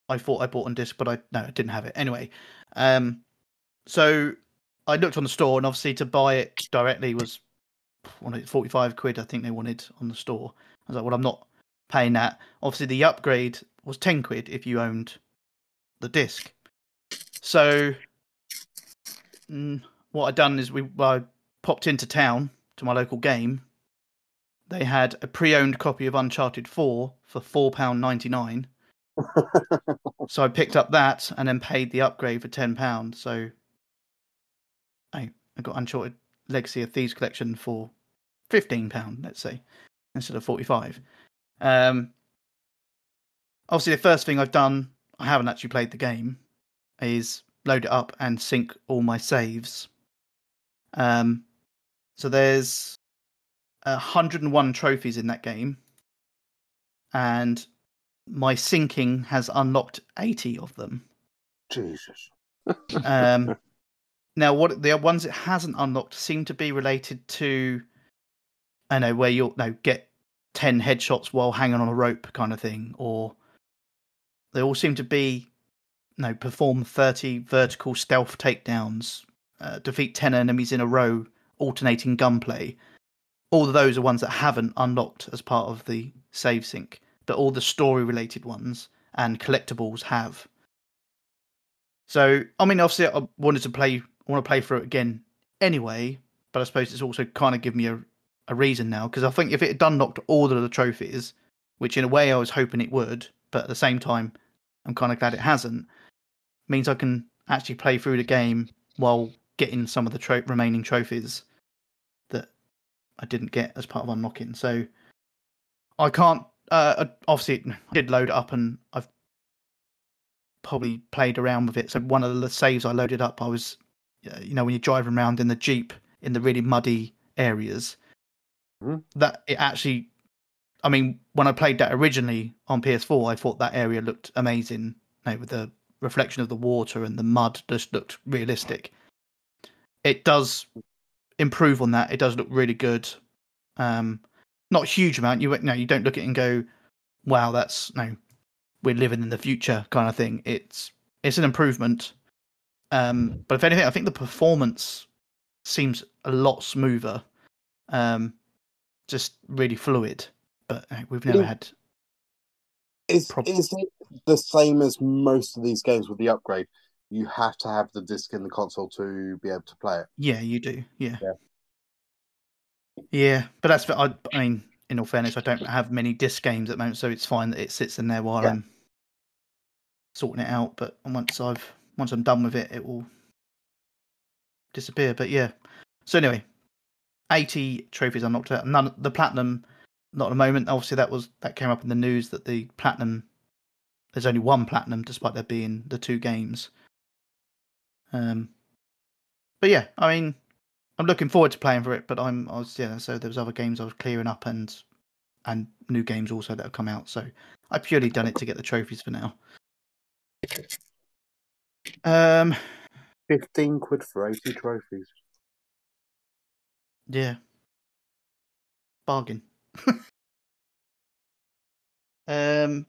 I thought I bought on disc, but I no, I didn't have it anyway. Um, so I looked on the store, and obviously to buy it directly was what, 45 quid. I think they wanted on the store. I was like, well, I'm not paying that. Obviously, the upgrade was 10 quid if you owned the disc. So mm, what I done is we I popped into town to my local game. They had a pre-owned copy of Uncharted 4 for four pound ninety nine. So I picked up that and then paid the upgrade for ten pounds. So I I got Uncharted Legacy of Thieves collection for fifteen pound, let's say, instead of forty five. Um, obviously, the first thing I've done, I haven't actually played the game, is load it up and sync all my saves. Um, so there's 101 trophies in that game, and my syncing has unlocked 80 of them.
Jesus.
Um, now, what the ones it hasn't unlocked seem to be related to, I know where you'll no get ten headshots while hanging on a rope, kind of thing, or they all seem to be, no, perform thirty vertical stealth takedowns, uh, defeat ten enemies in a row, alternating gunplay. All of those are ones that haven't unlocked as part of the save sync, but all the story related ones and collectibles have. So, I mean, obviously, I wanted to play, I want to play through it again anyway, but I suppose it's also kind of given me a, a reason now because I think if it had unlocked all of the trophies, which in a way I was hoping it would, but at the same time, I'm kind of glad it hasn't, means I can actually play through the game while getting some of the tro- remaining trophies I didn't get as part of unlocking. So I can't. Uh, obviously, I did load up, and I've probably played around with it. So one of the saves I loaded up, I was, uh, you know, when you're driving around in the jeep in the really muddy areas,
Mhm.
that it actually. I mean, when I played that originally on PS4, I thought that area looked amazing. You know, with the reflection of the water and the mud just looked realistic. It does improve on that. It does look really good. Um, not a huge amount. You no, you don't look at it and go, "Wow, that's no, we're living in the future" kind of thing. It's it's an improvement. Um, but if anything, I think the performance seems a lot smoother. Um, just really fluid. But uh, we've never had.
Is is it the same as most of these games with the upgrade? You have to have the disc in the console to be able to play it.
Yeah, you do. Yeah.
Yeah.
Yeah, but that's. I, I mean, in all fairness, I don't have many disc games at the moment, so it's fine that it sits in there while
Yeah.
I'm sorting it out. But once I've once I'm done with it, it will disappear. But yeah. So anyway, eighty trophies unlocked. out. None the platinum, not at the moment. Obviously, that was that came up in the news that the platinum. There's only one platinum, despite there being the two games. Um, but yeah, I mean, I'm looking forward to playing for it. But I'm, I was, yeah. So there was other games I was clearing up, and and new games also that have come out. So I purely done it to get the trophies for now. Um,
Fifteen quid for eighty trophies.
yeah, bargain. um,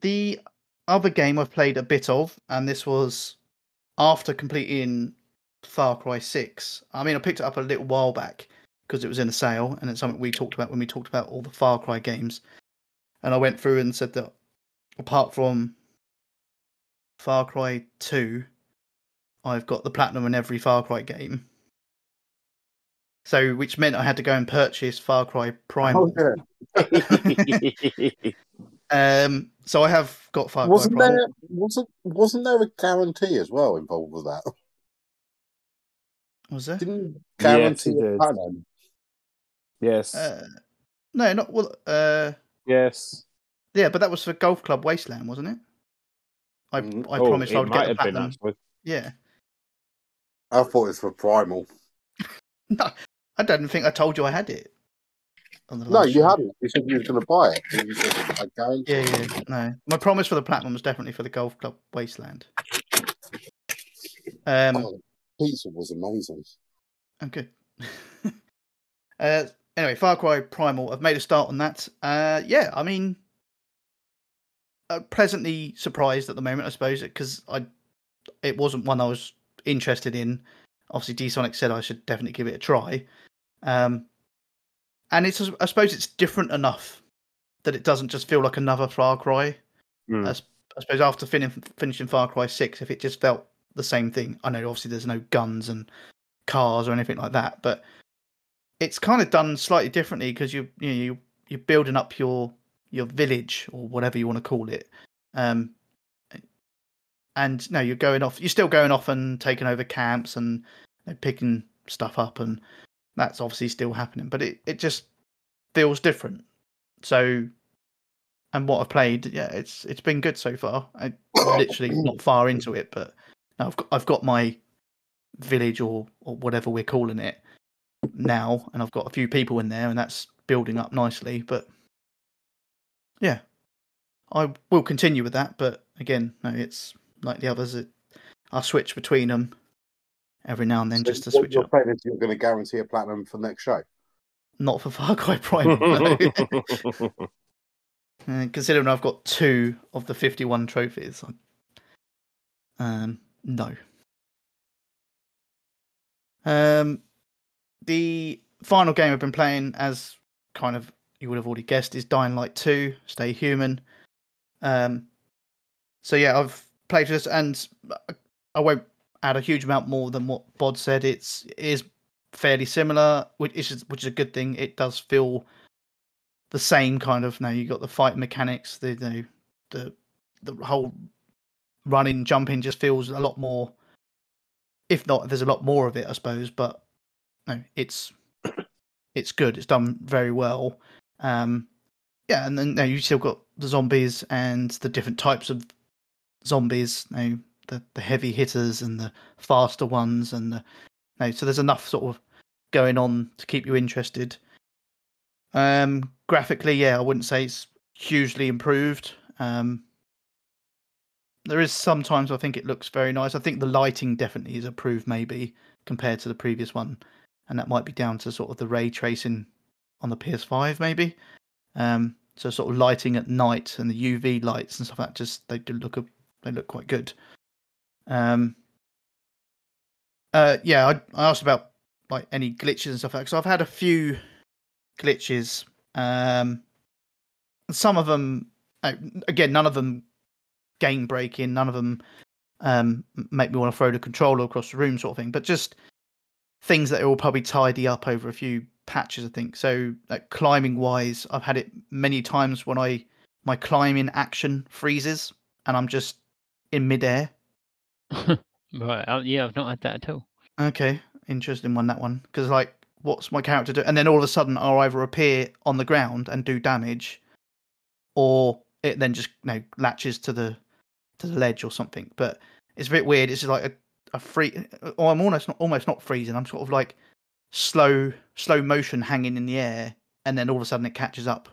the other game I've played a bit of, and this was after completing Far Cry Six. I mean, I picked it up a little while back because it was in a sale, and it's something we talked about when we talked about all the Far Cry games. And I went through and said that apart from Far Cry Two, I've got the platinum in every Far Cry game. So, which meant I had to go and purchase Far Cry Primal.
Oh, yeah.
Um, so I have got five.
wasn't there wasn't wasn't there a guarantee as well involved with that?
Was there?
Didn't
Yes,
guarantee
it
a
did.
platinum?
Yes.
Uh, no, not well. Uh,
yes.
yeah, but that was for Golf Club Wasteland, wasn't it? I
Mm.
I
Oh,
promised I would get the
have
platinum. Yeah,
I thought it was for Primal.
no, I don't think I told you I had it.
No, you
show.
hadn't. You said you were going to buy it. And you said, I guarantee.
Yeah, yeah, no. My promise for the platinum was definitely for the Golf Club Wasteland. Um,
Oh, pizza was amazing.
I'm good. Uh, anyway, Far Cry Primal. I've made a start on that. Uh, yeah, I mean, uh, pleasantly surprised at the moment, I suppose, because I it wasn't one I was interested in. Obviously, D Sonic said I should definitely give it a try. Um, and it's I suppose it's different enough that it doesn't just feel like another Far Cry.
Mm.
I, I suppose after fin- finishing Far Cry Six, if it just felt the same thing, I know obviously there's no guns and cars or anything like that, but it's kind of done slightly differently because you you know, you you're building up your your village or whatever you want to call it, um, and no, you're going off. You're still going off and taking over camps and you know, picking stuff up, and that's obviously still happening. But it it just feels different. So, and what I've played, yeah, it's it's been good so far. I literally not far into it, but I've got I've got my village or or whatever we're calling it now, and I've got a few people in there, and that's building up nicely. But yeah, I will continue with that. But again, no, it's like the others. It, I'll switch between them every now and then
So
just to switch
you're
up.
is you're going to guarantee a platinum for the next show.
Not for Far Cry Primal, no. Uh, considering I've got two of the 51 trophies. Um, no. Um, the final game I've been playing, as kind of you would have already guessed, is Dying Light 2, Stay Human. Um, so yeah, I've played this, and I won't add a huge amount more than what Bod said. It's it is fairly similar, which is which is a good thing. It does feel the same kind of. Now you got the fight mechanics, the the the, the whole running, jumping just feels a lot more. If not, there's a lot more of it, I suppose. But no, it's it's good. It's done very well. Um, yeah, and then now you still got the zombies and the different types of zombies. Now the the heavy hitters and the faster ones, and the no, so there's enough sort of going on to keep you interested. Um, graphically, yeah, I wouldn't say it's hugely improved. Um, there is sometimes I think it looks very nice. I think the lighting definitely is improved, maybe compared to the previous one, and that might be down to sort of the ray tracing on the PS5, maybe. Um, so sort of lighting at night and the UV lights and stuff like that just they do look a, they look quite good. Um, uh, yeah, I, I asked about like any glitches and stuff like. So I've had a few glitches. Um, some of them, again, none of them game breaking. None of them um, make me want to throw the controller across the room, sort of thing. But just things that will probably tidy up over a few patches, I think. So, like climbing wise, I've had it many times when I my climbing action freezes and I'm just in midair.
right. Oh, yeah, I've not had that at all.
Okay, interesting one that one because like, what's my character do? And then all of a sudden, I'll either appear on the ground and do damage, or it then just you know latches to the to the ledge or something. But it's a bit weird. It's like a, a free, or I'm almost not almost not freezing. I'm sort of like slow slow motion hanging in the air, and then all of a sudden it catches up,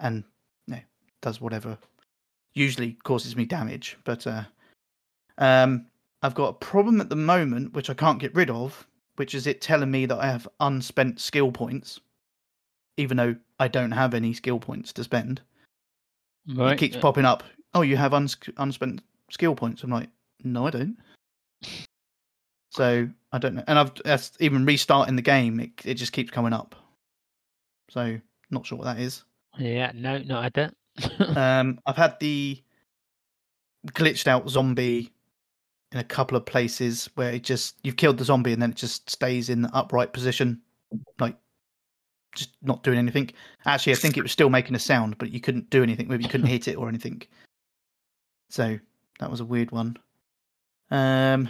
and you know, does whatever. Usually causes me damage, but uh, um, I've got a problem at the moment which I can't get rid of, which is it telling me that I have unspent skill points, even though I don't have any skill points to spend.
Right.
It keeps
uh,
popping up. Oh, you have uns- unspent skill points. I'm like, no, I don't. So I don't know, and I've that's even restarting the game. It it just keeps coming up. So not sure what that is.
Yeah. No, not had that.
Um, I've had the glitched out zombie in a couple of places where it just you've killed the zombie and then it just stays in the upright position, like just not doing anything. Actually, I think it was still making a sound, but you couldn't do anything. Maybe you couldn't hit it or anything. So that was a weird one. Um,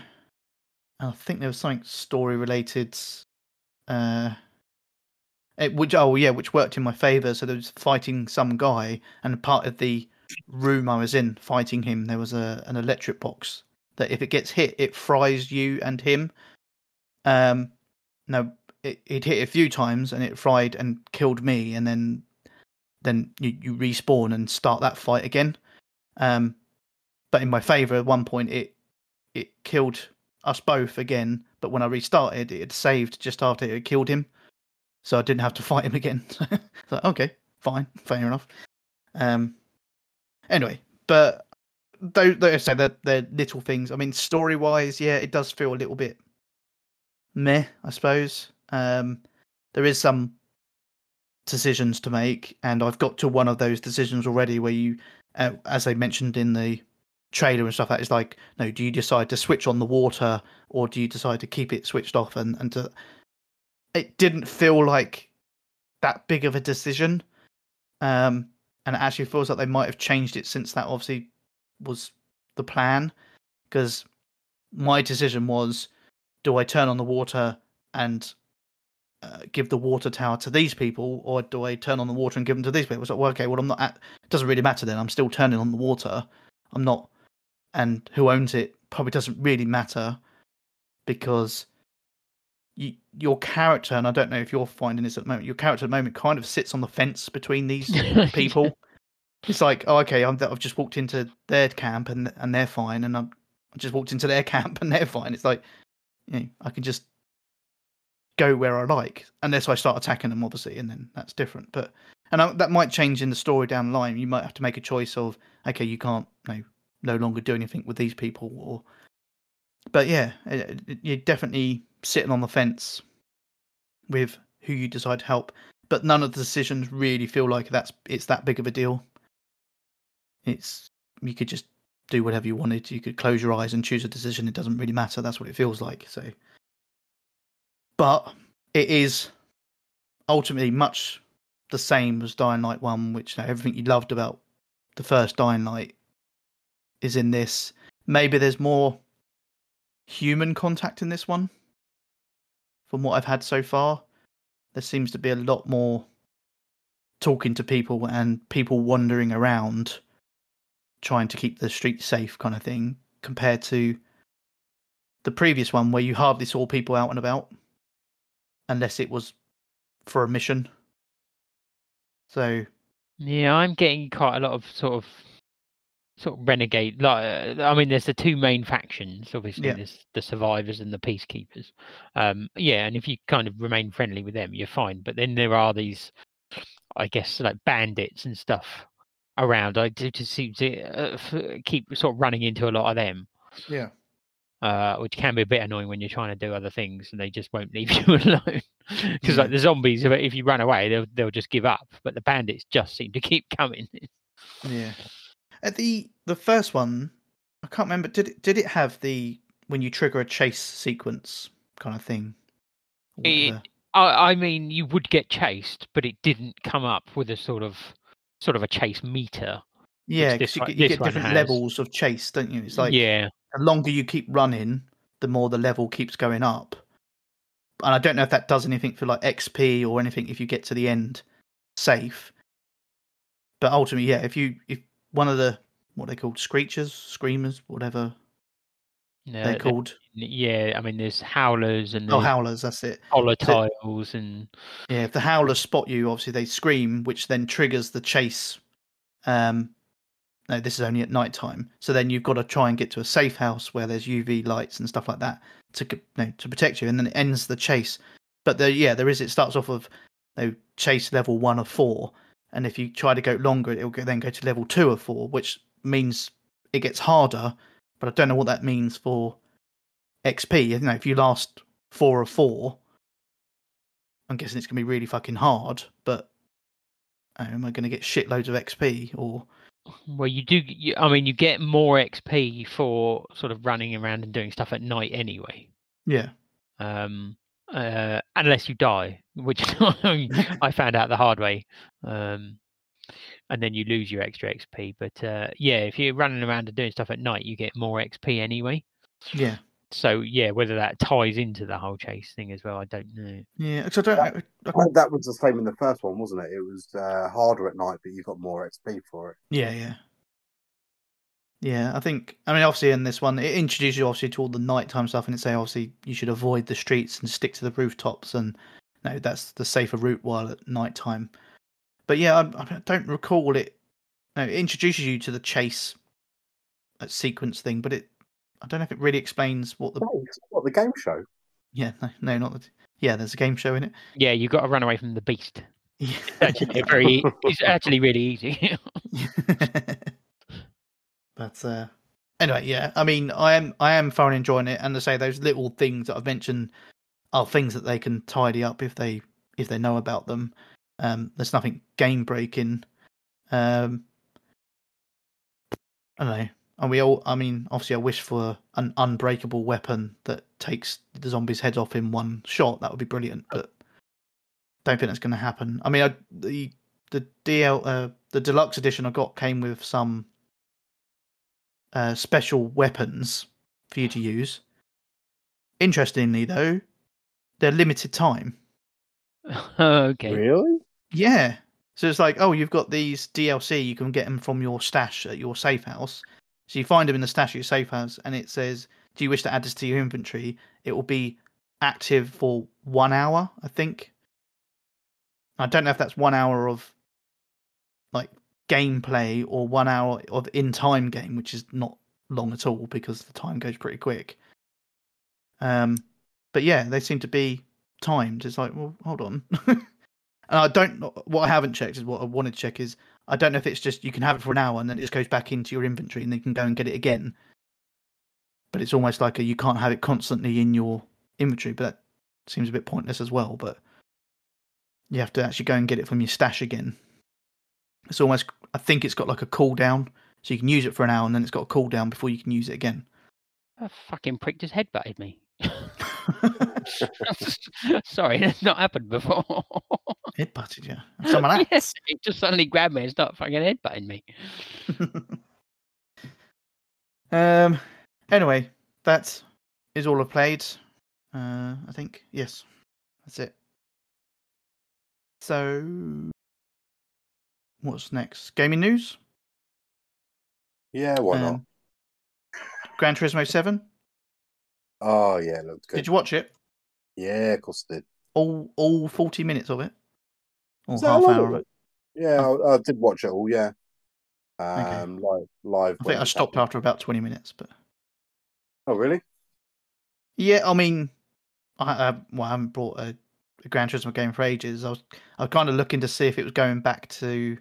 I think there was something story related. Uh, it, which oh yeah, which worked in my favor. So there was fighting some guy, and part of the room I was in fighting him, there was a an electric box that if it gets hit, it fries you and him. Um, no, it it hit a few times and it fried and killed me, and then then you you respawn and start that fight again. Um, but in my favor, at one point it it killed us both again. But when I restarted, it had saved just after it had killed him. so I didn't have to fight him again. so okay, fine, fair enough. Um, anyway, but though, though I say they're, they're little things. I mean, story wise, yeah, it does feel a little bit meh, I suppose. Um, there is some decisions to make, and I've got to one of those decisions already where you, uh, as I mentioned in the trailer and stuff, that is like, no, do you decide to switch on the water or do you decide to keep it switched off and and to? It didn't feel like that big of a decision, um, and it actually feels like they might have changed it since that obviously was the plan, because my decision was, do I turn on the water and uh, give the water tower to these people, or do I turn on the water and give them to these people? It's like, well, okay, well, I'm not. At, it doesn't really matter then. I'm still turning on the water. I'm not, and who owns it probably doesn't really matter because you, your character, and I don't know if you're finding this at the moment. Your character at the moment kind of sits on the fence between these people. It's like, oh, okay, I'm, I've just walked into their camp and and they're fine, and I'm, I just walked into their camp and they're fine. It's like, you know, I can just go where I like, unless I start attacking them, obviously, and then that's different. But and I, that might change in the story down the line. You might have to make a choice of, okay, you can't no no longer do anything with these people, or. But yeah, it, it- you're definitely sitting on the fence with who you decide to help. But none of the decisions really feel like that's it's that big of a deal. It's you could just do whatever you wanted. You could close your eyes and choose a decision. It doesn't really matter. That's what it feels like. So, but it is ultimately much the same as Dying Light One, which you know, everything you loved about the first Dying Light is in this. Maybe there's more human contact in this one. From what I've had so far, there seems to be a lot more talking to people and people wandering around trying to keep the streets safe kind of thing compared to the previous one where you hardly saw people out and about unless it was for a mission. So
Yeah, I'm getting quite a lot of sort of sort of renegade. Like, uh, I mean, there's the two main factions. Obviously,
Yeah.
there's the survivors and the peacekeepers. Um, yeah, and if you kind of remain friendly with them, you're fine. But then there are these, I guess, like bandits and stuff around. I do just seem to uh, f- keep sort of running into a lot of them.
yeah,
uh, which can be a bit annoying when you're trying to do other things and they just won't leave you alone. Because
Yeah.
like the zombies, if, you run away, they'll they'll just give up. But the bandits just seem to keep coming.
yeah. At the the first one, I can't remember. Did it did it have the when you trigger a chase sequence kind of thing?
It- I, I mean, you would get chased, but it didn't come up with a sort of sort of a chase meter.
Yeah,
this
because you, get- you get different
has.
levels of chase, don't you? It's like
yeah,
the longer you keep running, the more the level keeps going up. And I don't know if that does anything for like XP or anything if you get to the end safe. But ultimately, yeah, if you if one of the what they called screechers, screamers, whatever
no,
they're called.
yeah. I mean, there's howlers and
Oh, howlers, that's it.
volatiles and
Yeah, if the howlers spot you, obviously they scream, which then triggers the chase. Um, no, this is only at night time. So then you've got to try and get to a safe house where there's UV lights and stuff like that to c- no, to protect you, and then it ends the chase. But there, yeah, there is. It starts off of you know, chase level one of four, and if you try to go longer, it'll then go to level two of four, which means it gets harder. But I don't know what that means for XP. You know, if you last four of four, I'm guessing it's gonna be really fucking hard. But uh, am I gonna get shitloads of XP or?
well, you do. You, I mean, you get more XP for sort of running around and doing stuff at night anyway.
Yeah,
um, uh, unless you die, which I found out the hard way. Um, and then you lose your extra XP. But uh, yeah, if you're running around and doing stuff at night, you get more XP anyway.
yeah,
So yeah, whether that ties into the whole chase thing as well, I don't know.
yeah. Because I don't. I, I,
I that was the same in the first one, wasn't it? It was uh, harder at night, but you got more XP for it.
Yeah, yeah. Yeah, I think I mean obviously in this one it introduces you obviously to all the nighttime stuff and it say obviously you should avoid the streets and stick to the rooftops and no that's the safer route while at nighttime. But yeah, I, I don't recall it. No, it introduces you to the chase uh, sequence thing, but it I don't know if it really explains what the
Oh, what the game show?
Yeah, no, no, not the. Yeah, there's a game show in it.
Yeah, you've got to run away from the beast.
Yeah.
Actually, very. It's actually really easy.
but uh, anyway, yeah. I mean, I am I am thoroughly enjoying it, and to say those little things that I've mentioned are things that they can tidy up if they if they know about them. Um, there's nothing game breaking. Um, I don't know. And we all, I mean, obviously, I wish for an unbreakable weapon that takes the zombies' heads off in one shot. That would be brilliant, but don't think that's going to happen. I mean, I, the the DL uh, the deluxe edition I got came with some uh, special weapons for you to use. Interestingly, though, they're limited time.
okay.
Really?
Yeah. So it's like, oh, you've got these DLC. You can get them from your stash at your safe house. So you find them in the stash at your safe house, and it says, "Do you wish to add this to your inventory?" It will be active for one hour, I think. I don't know if that's one hour of like gameplay or one hour of in-time game, which is not long at all because the time goes pretty quick. Um, but yeah, they seem to be timed. It's like, well, hold on. and I don't. What I haven't checked is what I wanted to check is I don't know if it's just you can have it for an hour and then it just goes back into your inventory and then you can go and get it again. But it's almost like a, you can't have it constantly in your inventory. But that seems a bit pointless as well. But you have to actually go and get it from your stash again. It's almost. I think it's got like a cooldown, so you can use it for an hour and then it's got a cooldown before you can use it again.
A fucking prick just headbutted me. Sorry, that's not happened before.
It butted you. Someone else.
yes, it just suddenly grabbed me and started fucking headbutting me.
um. Anyway, that is all I've played. Uh, I think yes, that's it. So, what's next? Gaming news.
Yeah, why not?
Um, Gran Turismo Seven.
Oh yeah, looked good.
Did you watch it?
Yeah, of course I did.
All all forty minutes of it, or half hour
of it? Yeah, I, I did watch it all. Yeah.
Okay.
Um, live, live.
I think I stopped
happened.
after about twenty minutes, but
Oh really?
yeah, I mean, I, I well, I haven't brought a, a Gran Turismo game for ages. I was I was kind of looking to see if it was going back to.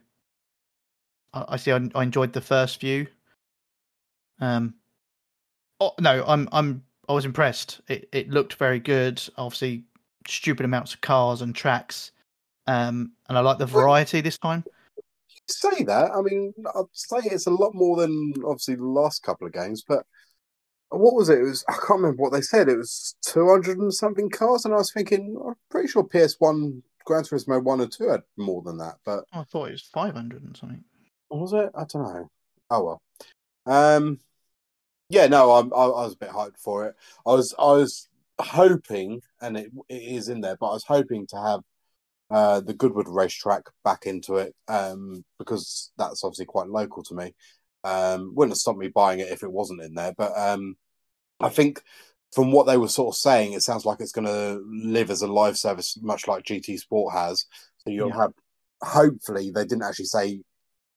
I, I see. I, I enjoyed the first few. Um. Oh no, I'm I'm I was impressed. It it looked very good. Obviously, stupid amounts of cars and tracks. Um, and I like the variety this time.
say that. I mean, I'd say it's a lot more than obviously the last couple of games, but what was it? It was I can't remember what they said. It was two hundred and something cars, and I was thinking, I'm pretty sure PS One, Gran Turismo One or Two had more than that, but
I thought it was five hundred and something.
was it? I don't know. Oh well. Um, yeah, no, I'm, I, I was a bit hyped for it. I was, I was hoping, and it, it is in there, but I was hoping to have uh, the Goodwood racetrack back into it um, because that's obviously quite local to me. Um, wouldn't have stopped me buying it if it wasn't in there, but um, I think from what they were sort of saying, it sounds like it's going to live as a live service, much like GT Sport has. So you'll
Yeah.
have, hopefully, they didn't actually say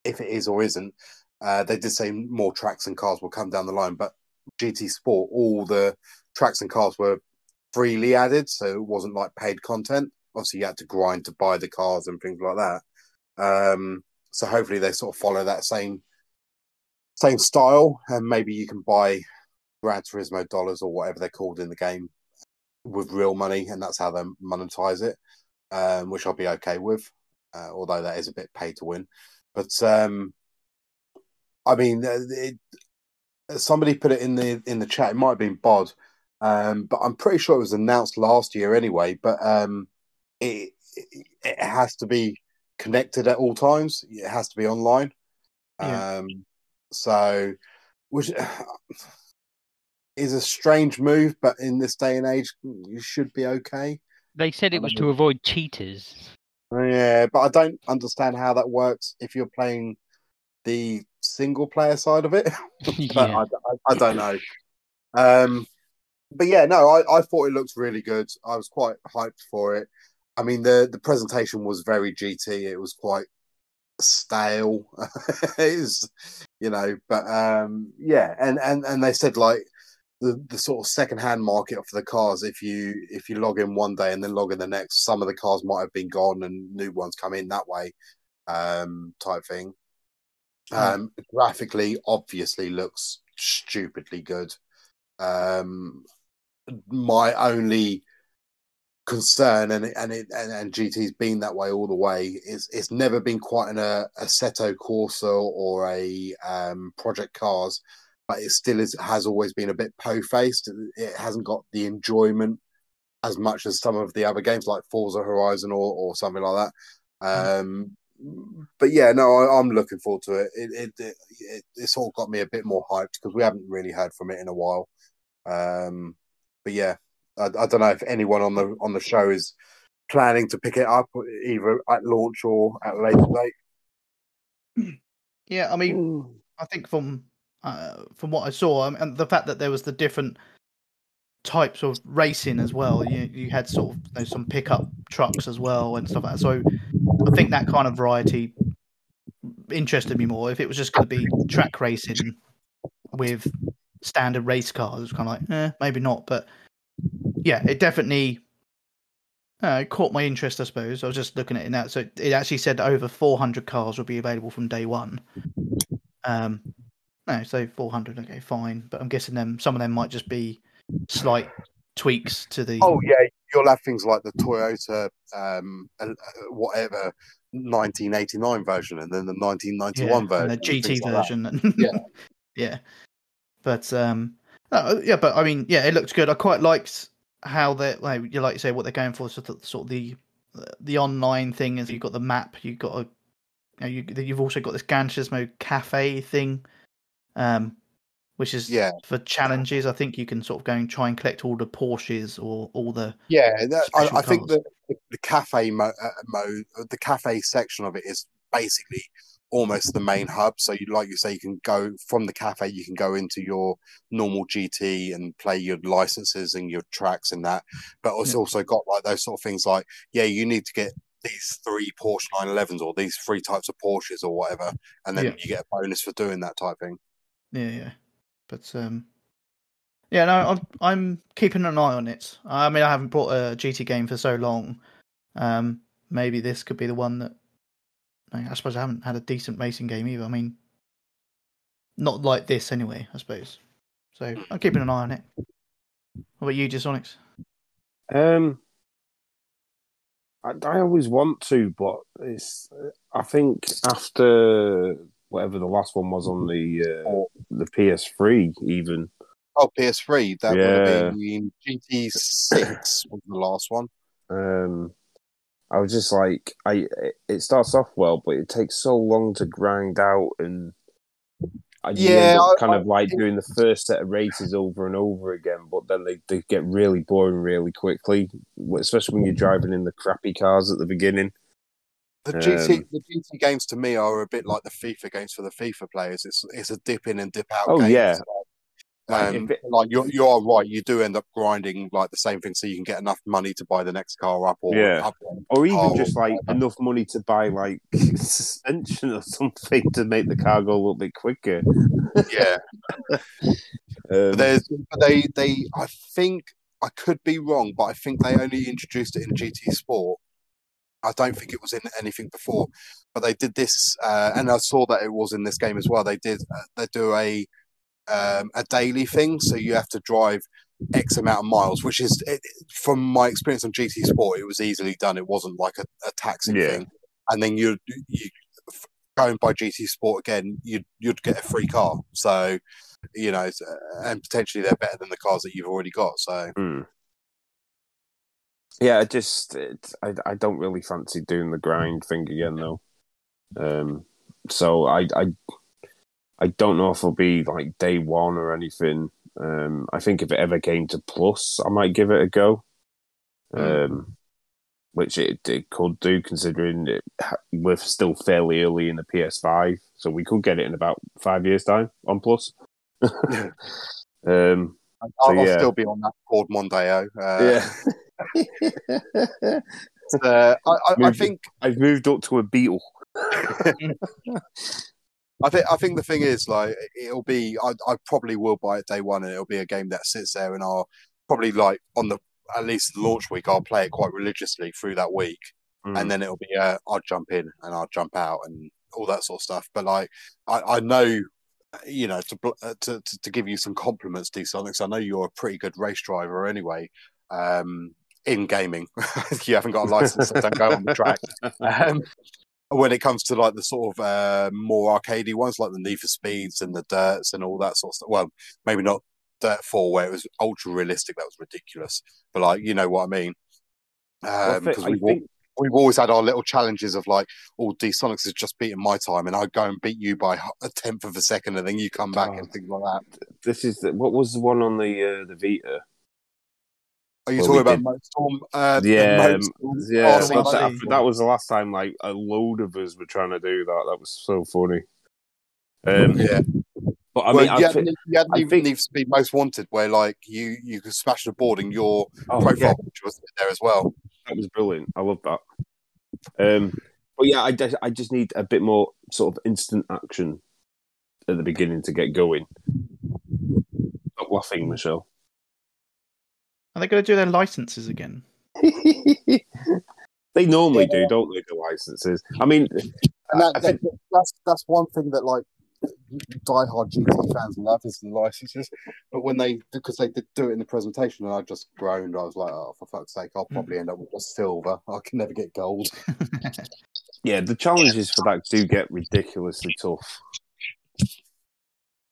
if it is or isn't. Uh, they did say more tracks and cars will come down the line, but GT Sport, all the tracks and cars were freely added, so it wasn't like paid content. Obviously, you had to grind to buy the cars and things like that. Um, so hopefully, they sort of follow that same same style, and maybe you can buy Gran Turismo dollars or whatever they're called in the game with real money, and that's how they monetize it, um, which I'll be okay with. Uh, although that is a bit pay to win, but um, I mean, uh, it, somebody put it in the in the chat. It might have been Bod, um, but I'm pretty sure it was announced last year anyway. But um, it it it has to be connected at all times. It has to be online.
Yeah.
Um, so, which is a strange move, but in this day and age, you should be okay.
They said it was to avoid cheaters.
Yeah, but I don't understand how that works if you're playing the single player side of it. but
yeah.
I, I, I don't know. Um, but yeah, no, I, I thought it looked really good. I was quite hyped for it. I mean, the the presentation was very GT. It was quite stale. was, you know, but um, yeah, and and and they said like the, the sort of second hand market for the cars. If you if you log in one day and then log in the next, some of the cars might have been gone and new ones come in that way, um, type thing. Um, graphically, obviously, looks stupidly good. Um, my only concern, and and it and, and GT's been that way all the way, is it's never been quite an a Seto Corsa or a um, Project Cars, but it still is has always been a bit po faced. It hasn't got the enjoyment as much as some of the other games like Forza Horizon or or something like that. Um, but yeah, no, I, I'm looking forward to it. It, it, it, it. It's all got me a bit more hyped because we haven't really heard from it in a while. Um, but yeah, I, I don't know if anyone on the on the show is planning to pick it up either at launch or at a later date.
Yeah, I mean, I think from uh, from what I saw, and the fact that there was the different types of racing as well. You you had sort of you know, some pickup trucks as well and stuff like that. So I think that kind of variety interested me more. If it was just going to be track racing with standard race cars, it was kind of like, eh, maybe not. But yeah, it definitely uh, caught my interest. I suppose I was just looking at it now. So it actually said over 400 cars will be available from day one. Um, no, so 400. Okay, fine. But I'm guessing them some of them might just be slight tweaks to the.
Oh yeah, you'll have things like the Toyota, um, uh, whatever, 1989 version, and then the 1991
yeah,
version,
and the
and
GT
like
version. and-
Yeah.
yeah. But um, uh, yeah, but I mean, yeah, it looked good. I quite liked how they, like you like you say, what they're going for. Sort of, sort of the the online thing is you've got the map, you've got a, you know, you, you've also got this Gran Turismo cafe thing, um, which is
Yeah.
for challenges. I think you can sort of go and try and collect all the Porsches or all the
Yeah, that, I, I think the, the cafe mo- uh, mode, the cafe section of it is basically almost the main hub. So, you like you say, you can go from the cafe, you can go into your normal GT and play your licenses and your tracks and that. But it's
Yeah.
also got like those sort of things like, yeah, you need to get these three Porsche 911s or these three types of Porsches or whatever, and then
Yeah.
you get a bonus for doing that type thing.
Yeah, yeah. But um yeah, no, I'm I'm keeping an eye on it. I mean, I haven't bought a GT game for so long. Um maybe this could be the one that I, mean, I suppose I haven't had a decent racing game either. I mean, not like this anyway, I suppose. So I'm keeping an eye on it. What about you, Onyx?
Um, I, I always want to, but it's. I think after whatever the last one was on the uh, the PS3, even
Oh, PS3, that
Yeah.
would have been GT6 was the last one.
um, I was just like, I. It starts off well, but it takes so long to grind out, and I
Yeah,
end up
I-
kind
I
of like
think-
doing the first set of races over and over again. But then they, they get really boring really quickly, especially when you're driving in the crappy cars at the beginning.
The GT,
Um,
the GT games to me are a bit like the FIFA games for the FIFA players. It's it's a dip in and dip out.
Oh,
game,
yeah.
so, Um,
it-
like you you are right. You do end up grinding like the same thing, so you can get enough money to buy the next car up, or
Yeah.
upgrade.
or even just like
whatever.
enough money to buy like suspension or something to make the car go a little bit quicker.
yeah.
Um,
there's they they I think I could be wrong, but I think they only introduced it in GT Sport. I don't think it was in anything before, but they did this, uh, and I saw that it was in this game as well. They did uh, they do a um, a daily thing, so you have to drive X amount of miles, which is it, from my experience on GT Sport, it was easily done. It wasn't like a, a taxing
Yeah.
thing, and then you you going by GT Sport again, you'd you'd get a free car. So you know, uh, and potentially they're better than the cars that you've already got. So
hmm. Yeah, I just it, I I don't really fancy doing the grind thing again though. Um, so I I I don't know if it'll be like day one or anything. Um, I think if it ever came to plus, I might give it a go. Um, which it, it could do considering it, we're still fairly early in the PS5, so we could get it in about five years' time on plus. um,
I'll,
So,
I'll still be on that Ford Mondeo. Uh,
yeah.
uh, I, I, I think
I've moved up to a Beetle.
I think I think the thing is like it'll be I, I probably will buy it day one and it'll be a game that sits there and I'll probably like on the at least the launch week I'll play it quite religiously through that week
Mm.
and then it'll be uh, I'll jump in and I'll jump out and all that sort of stuff. But like I, I know you know to, uh, to to to give you some compliments, D Sonics. I know you're a pretty good race driver anyway. Um, in gaming, you haven't got a license, so don't go on the track. Um, when it comes to like the sort of uh, more arcadey ones, like the Need for Speeds and the Dirts and all that sort of stuff. Well, maybe not Dirt Four, where it was ultra realistic. That was ridiculous. But like, you know what I mean?
Well,
Um,
I
we've,
think
we've always had our little challenges of like, oh, D Sonics has just beaten my time, and I go and beat you by a tenth of a second, and then you come back
Oh.
and things like that.
this is the, what was the one on the uh, the Vita?
Are you
Well,
talking about Motorstorm? Uh,
Yeah,
Motorstorm
Yeah,
Oh,
that's
well,
what-
I
that, that was the last time like a load of us were trying to do that. That was so funny. Um,
Yeah.
but I
well,
mean, I
you had,
thi-
you had
I
Need,
think-
Need for Speed Most Wanted, where like you you could smash the board and your
oh,
profile
yeah,
picture was there as well.
that was brilliant. I love that. Um, but yeah, I just, I just need a bit more sort of instant action at the beginning to get going. Stop laughing, Michelle.
Are they going to do their licenses again?
they normally do, don't they? The licenses. I mean,
And that,
I think-
that's that's one thing that like diehard GT fans love is the licenses. But when they because they did do it in the presentation, and I just groaned. I was like, oh, for fuck's sake, I'll hmm. probably end up with just silver. I can never get gold.
yeah, the challenges for that do get ridiculously tough.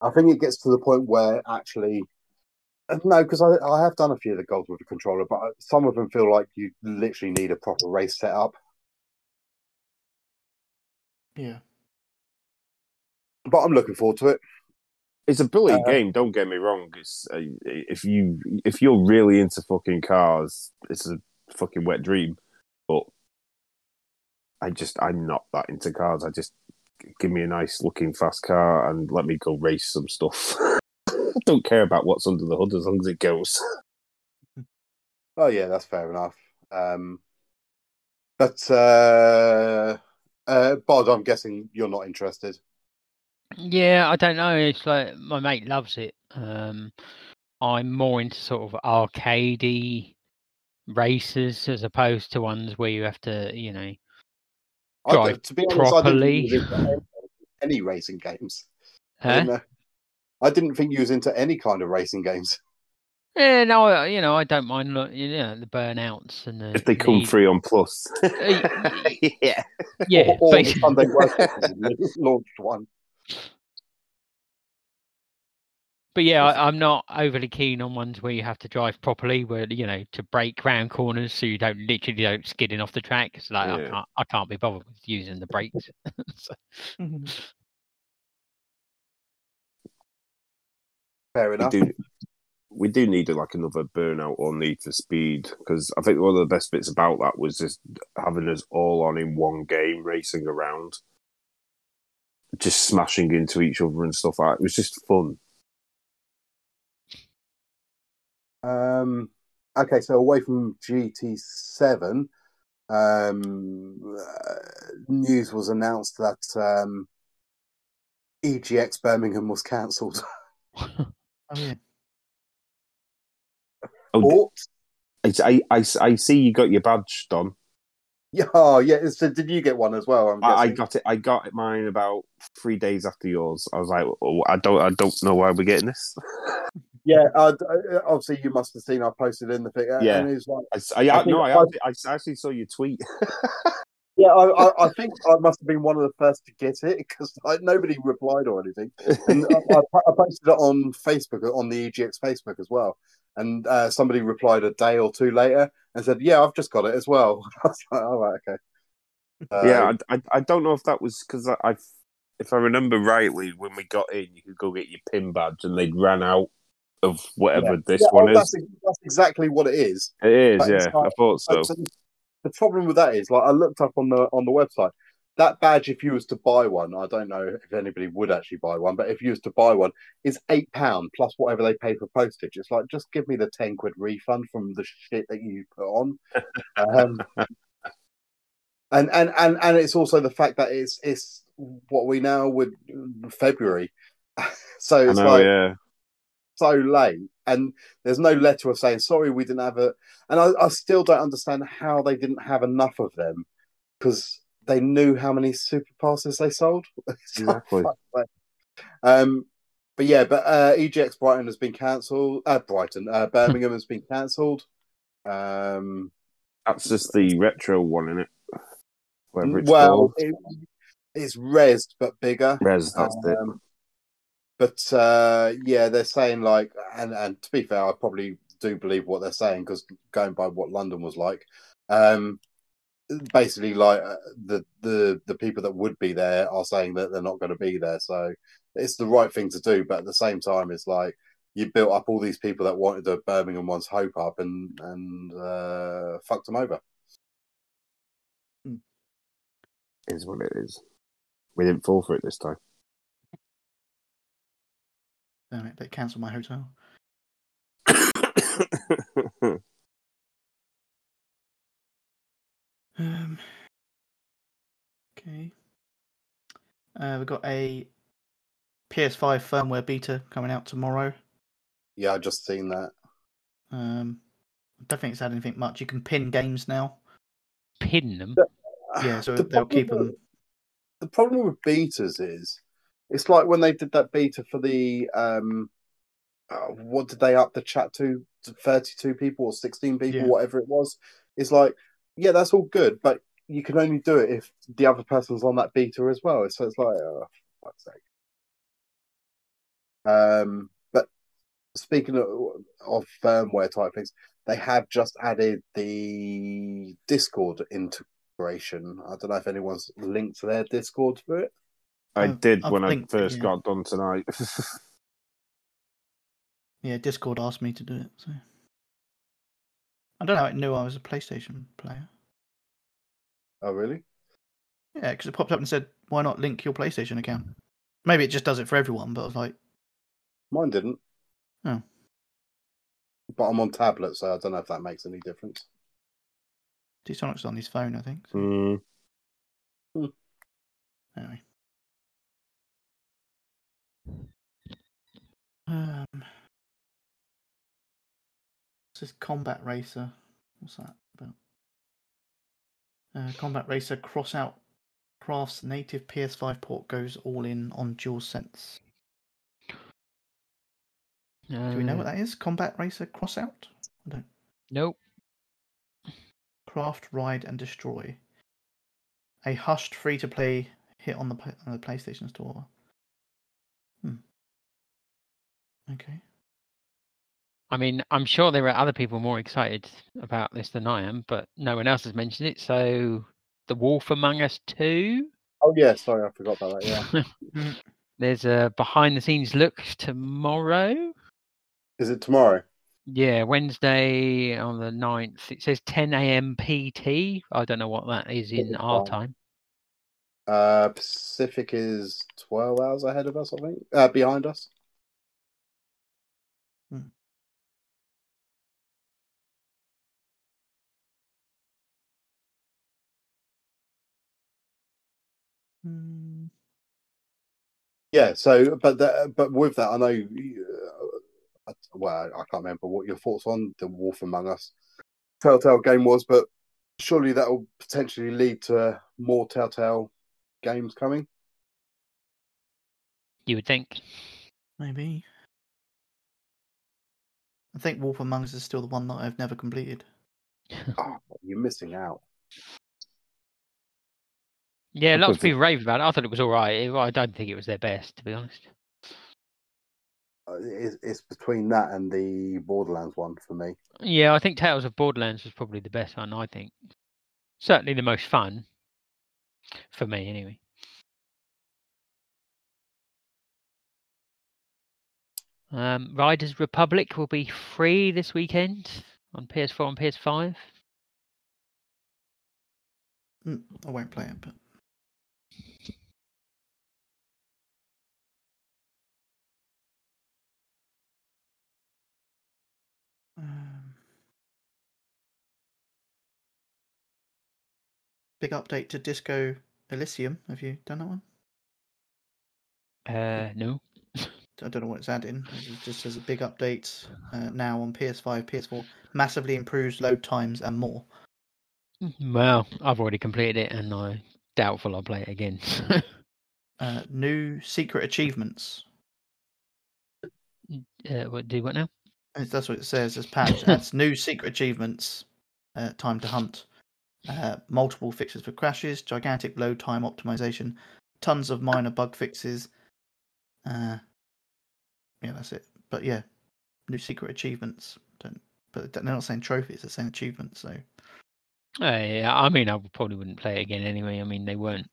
I think it gets to the point where actually. Uh, No, because I, I have done a few of the golds with the controller, but uh, some of them feel like you literally need a proper race setup.
yeah.
But I'm looking forward to it.
It's a brilliant
Uh,
game. Don't get me wrong. It's uh, if you if you're really into fucking cars, it's a fucking wet dream. But I just I'm not that into cars. I just give me a nice looking fast car and let me go race some stuff. I don't care about what's under the hood as long as it goes.
Oh yeah, that's fair enough. Um, but uh, uh, Bod, I'm guessing you're not interested.
Yeah, I don't know. It's like my mate loves it. Um, I'm more into sort of arcadey races as opposed to ones where you have to, you know.
I,
Drive
to be honest, I didn't think
properly.
any, any racing games. I
Huh?
Didn't, know- I didn't think you was into any kind of racing games.
Yeah, no, you know, I don't mind. Look, you know, the burnouts and the
If they come
need-
free on plus, uh,
y-
yeah.
Yeah,
or, or the Sunday launched one.
But yeah, I, I'm not overly keen on ones where you have to drive properly, where you know to brake round corners so you don't literally don't skidding off the track. It's like I can't, I can't be bothered with using the brakes. So, mm-hmm.
Fair
we
enough.
do we do need like another burnout or need for speed because I think one of the best bits about that was just having us all on in one game racing around, just smashing into each other and stuff like. It was just fun.
Um, okay, so away from GT7, um, uh, news was announced that um, EGX Birmingham was cancelled.
Oh yeah.
Oh, I, I, I, I see you got your badge, done.
yeah, oh, yeah. So did you get one as well? I'm
I, I got it. I got it mine about three days after yours. I was like, oh, I don't, I don't know why we're getting this.
Yeah, uh, d- uh, obviously you must have seen I posted in the thing. uh,
Yeah.
and it was like,
I, s- I,
I think
no, I,
I-
actually, I actually saw your tweet.
yeah, I, I, I think I must have been one of the first to get it because nobody replied or anything. And I, I, posted it on Facebook on the EGX Facebook as well. And uh, somebody replied a day or two later and said, "Yeah, I've just got it as well." I was like, "All right, okay." Uh,
yeah, I, I, I don't know if that was because I, I, if I remember rightly, when we got in, you could go get your pin badge, and they'd ran out of whatever this
yeah,
one
oh,
is.
that's, that's exactly what it is.
It is, yeah.
like-
I thought so.
So the problem with that is, like, I looked up on the on the website. That badge, if you was to buy one, I don't know if anybody would actually buy one, but if you was to buy one, is eight pound plus whatever they pay for postage. It's like just give me the ten quid refund from the shit that you put on. Um, and, and and and it's also the fact that it's it's what we now with February. so it's
know,
like
yeah.
So late, and there's no letter of saying sorry we didn't have it And I, I still don't understand how they didn't have enough of them because they knew how many super passes they sold.
Exactly.
um, but yeah, but uh, EGX Brighton has been cancelled. Uh, Brighton, uh, Birmingham has been cancelled. Um,
That's just the retro one, in it? Whatever it's
well, it, it's Rezzed but bigger.
Res, that's it.
Um, But uh, yeah, they're saying like, and and to be fair, I probably do believe what they're saying because going by what London was like, um, basically like uh, the the the people that would be there are saying that they're not going to be there. So it's the right thing to do, but at the same time, it's like you built up all these people that wanted the Birmingham one's hope up and and uh, fucked them over.
Is what it is. We didn't fall for it this time.
Damn it, they cancelled my hotel. Um, okay. Uh, we've got a PS5 firmware beta coming out tomorrow.
Yeah, I just seen that.
Um, I don't think it's had anything much. You can pin games now.
Pin them.
Yeah, so
The
they'll keep
problem
them.
the problem with betas is it's like when they did that beta for the um uh, what did they up the chat to, to 32 people or 16 people
Yeah.
whatever it was. It's like yeah that's all good but you can only do it if the other person's on that beta as well. So it's like oh fuck's sake. Um but speaking of, of firmware type things they have just added the discord integration. I don't know if anyone's linked to their discord for it
I
I've-
did
I've
when I
it,
first
yeah.
got done tonight.
Yeah, Discord asked me to do it. So I don't know. how It knew I was a PlayStation player.
oh really
Yeah, because it popped up and said, "Why not link your PlayStation account?" Maybe it just does it for everyone, but I was like,
Mine didn't.
Oh.
But I'm on tablet, so I don't know if that makes any difference.
"D Sonic's on his phone, I think." So,
Mm,
Anyway. Um, this is Combat Racer. What's that about? Uh, Combat Racer Crossout Craft's native PS5 port goes all in on DualSense. Do we know what that is? Combat Racer Crossout? I don't.
Nope.
Craft, Ride, and Destroy. A hushed free to play hit on the, on the PlayStation Store. Okay.
I mean, I'm sure there are other people more excited about this than I am, but no one else has mentioned it. So, The Wolf Among Us 2.
Oh yeah, sorry, I forgot about that. Yeah,
There's a behind the scenes look tomorrow.
is it tomorrow?
Yeah, Wednesday on the 9th. It says 10 a.m. PT. I don't know what that is in
Pacific
our
time.
time.
Uh, Pacific is twelve hours ahead of us, I think. Uh, behind us.
Hmm.
Yeah. So, but the, but with that, I know. Uh, well, I can't remember what your thoughts on the Wolf Among Us Telltale game was, but surely that will potentially lead to more Telltale games coming.
You would think.
Maybe. I think Wolf Among Us is still the one that I've never completed.
Oh, you're missing out.
Yeah, lots of
Because
people rave about it. I thought it was all right. It- I don't think it was their best, to be honest.
Uh, It's, it's between that and the Borderlands one for me.
Yeah, I think Tales of Borderlands was probably the best one. I think certainly the most fun for me, anyway. Um, Riders Republic will be free this weekend on PS4 and PS5.
Mm, I won't play it, but um, big update to Disco Elysium. Have you done that one?
Uh, no.
I don't know what it's adding. It just says a big update uh, now on PS5, PS4, massively improves load times and more.
Well, I've already completed it, and I doubtful I'll play it again.
Uh, new secret achievements.
uh, what do what now?
Uh, That's what it says. This patch adds new secret achievements. Uh, time to hunt. Uh, multiple fixes for crashes, gigantic load time optimization, tons of minor bug fixes. Uh, yeah, that's it. But yeah, new secret achievements. Don't, but they're not saying trophies; they're saying achievements. So
Uh, yeah, I mean, I probably wouldn't play it again anyway. I mean, they weren't.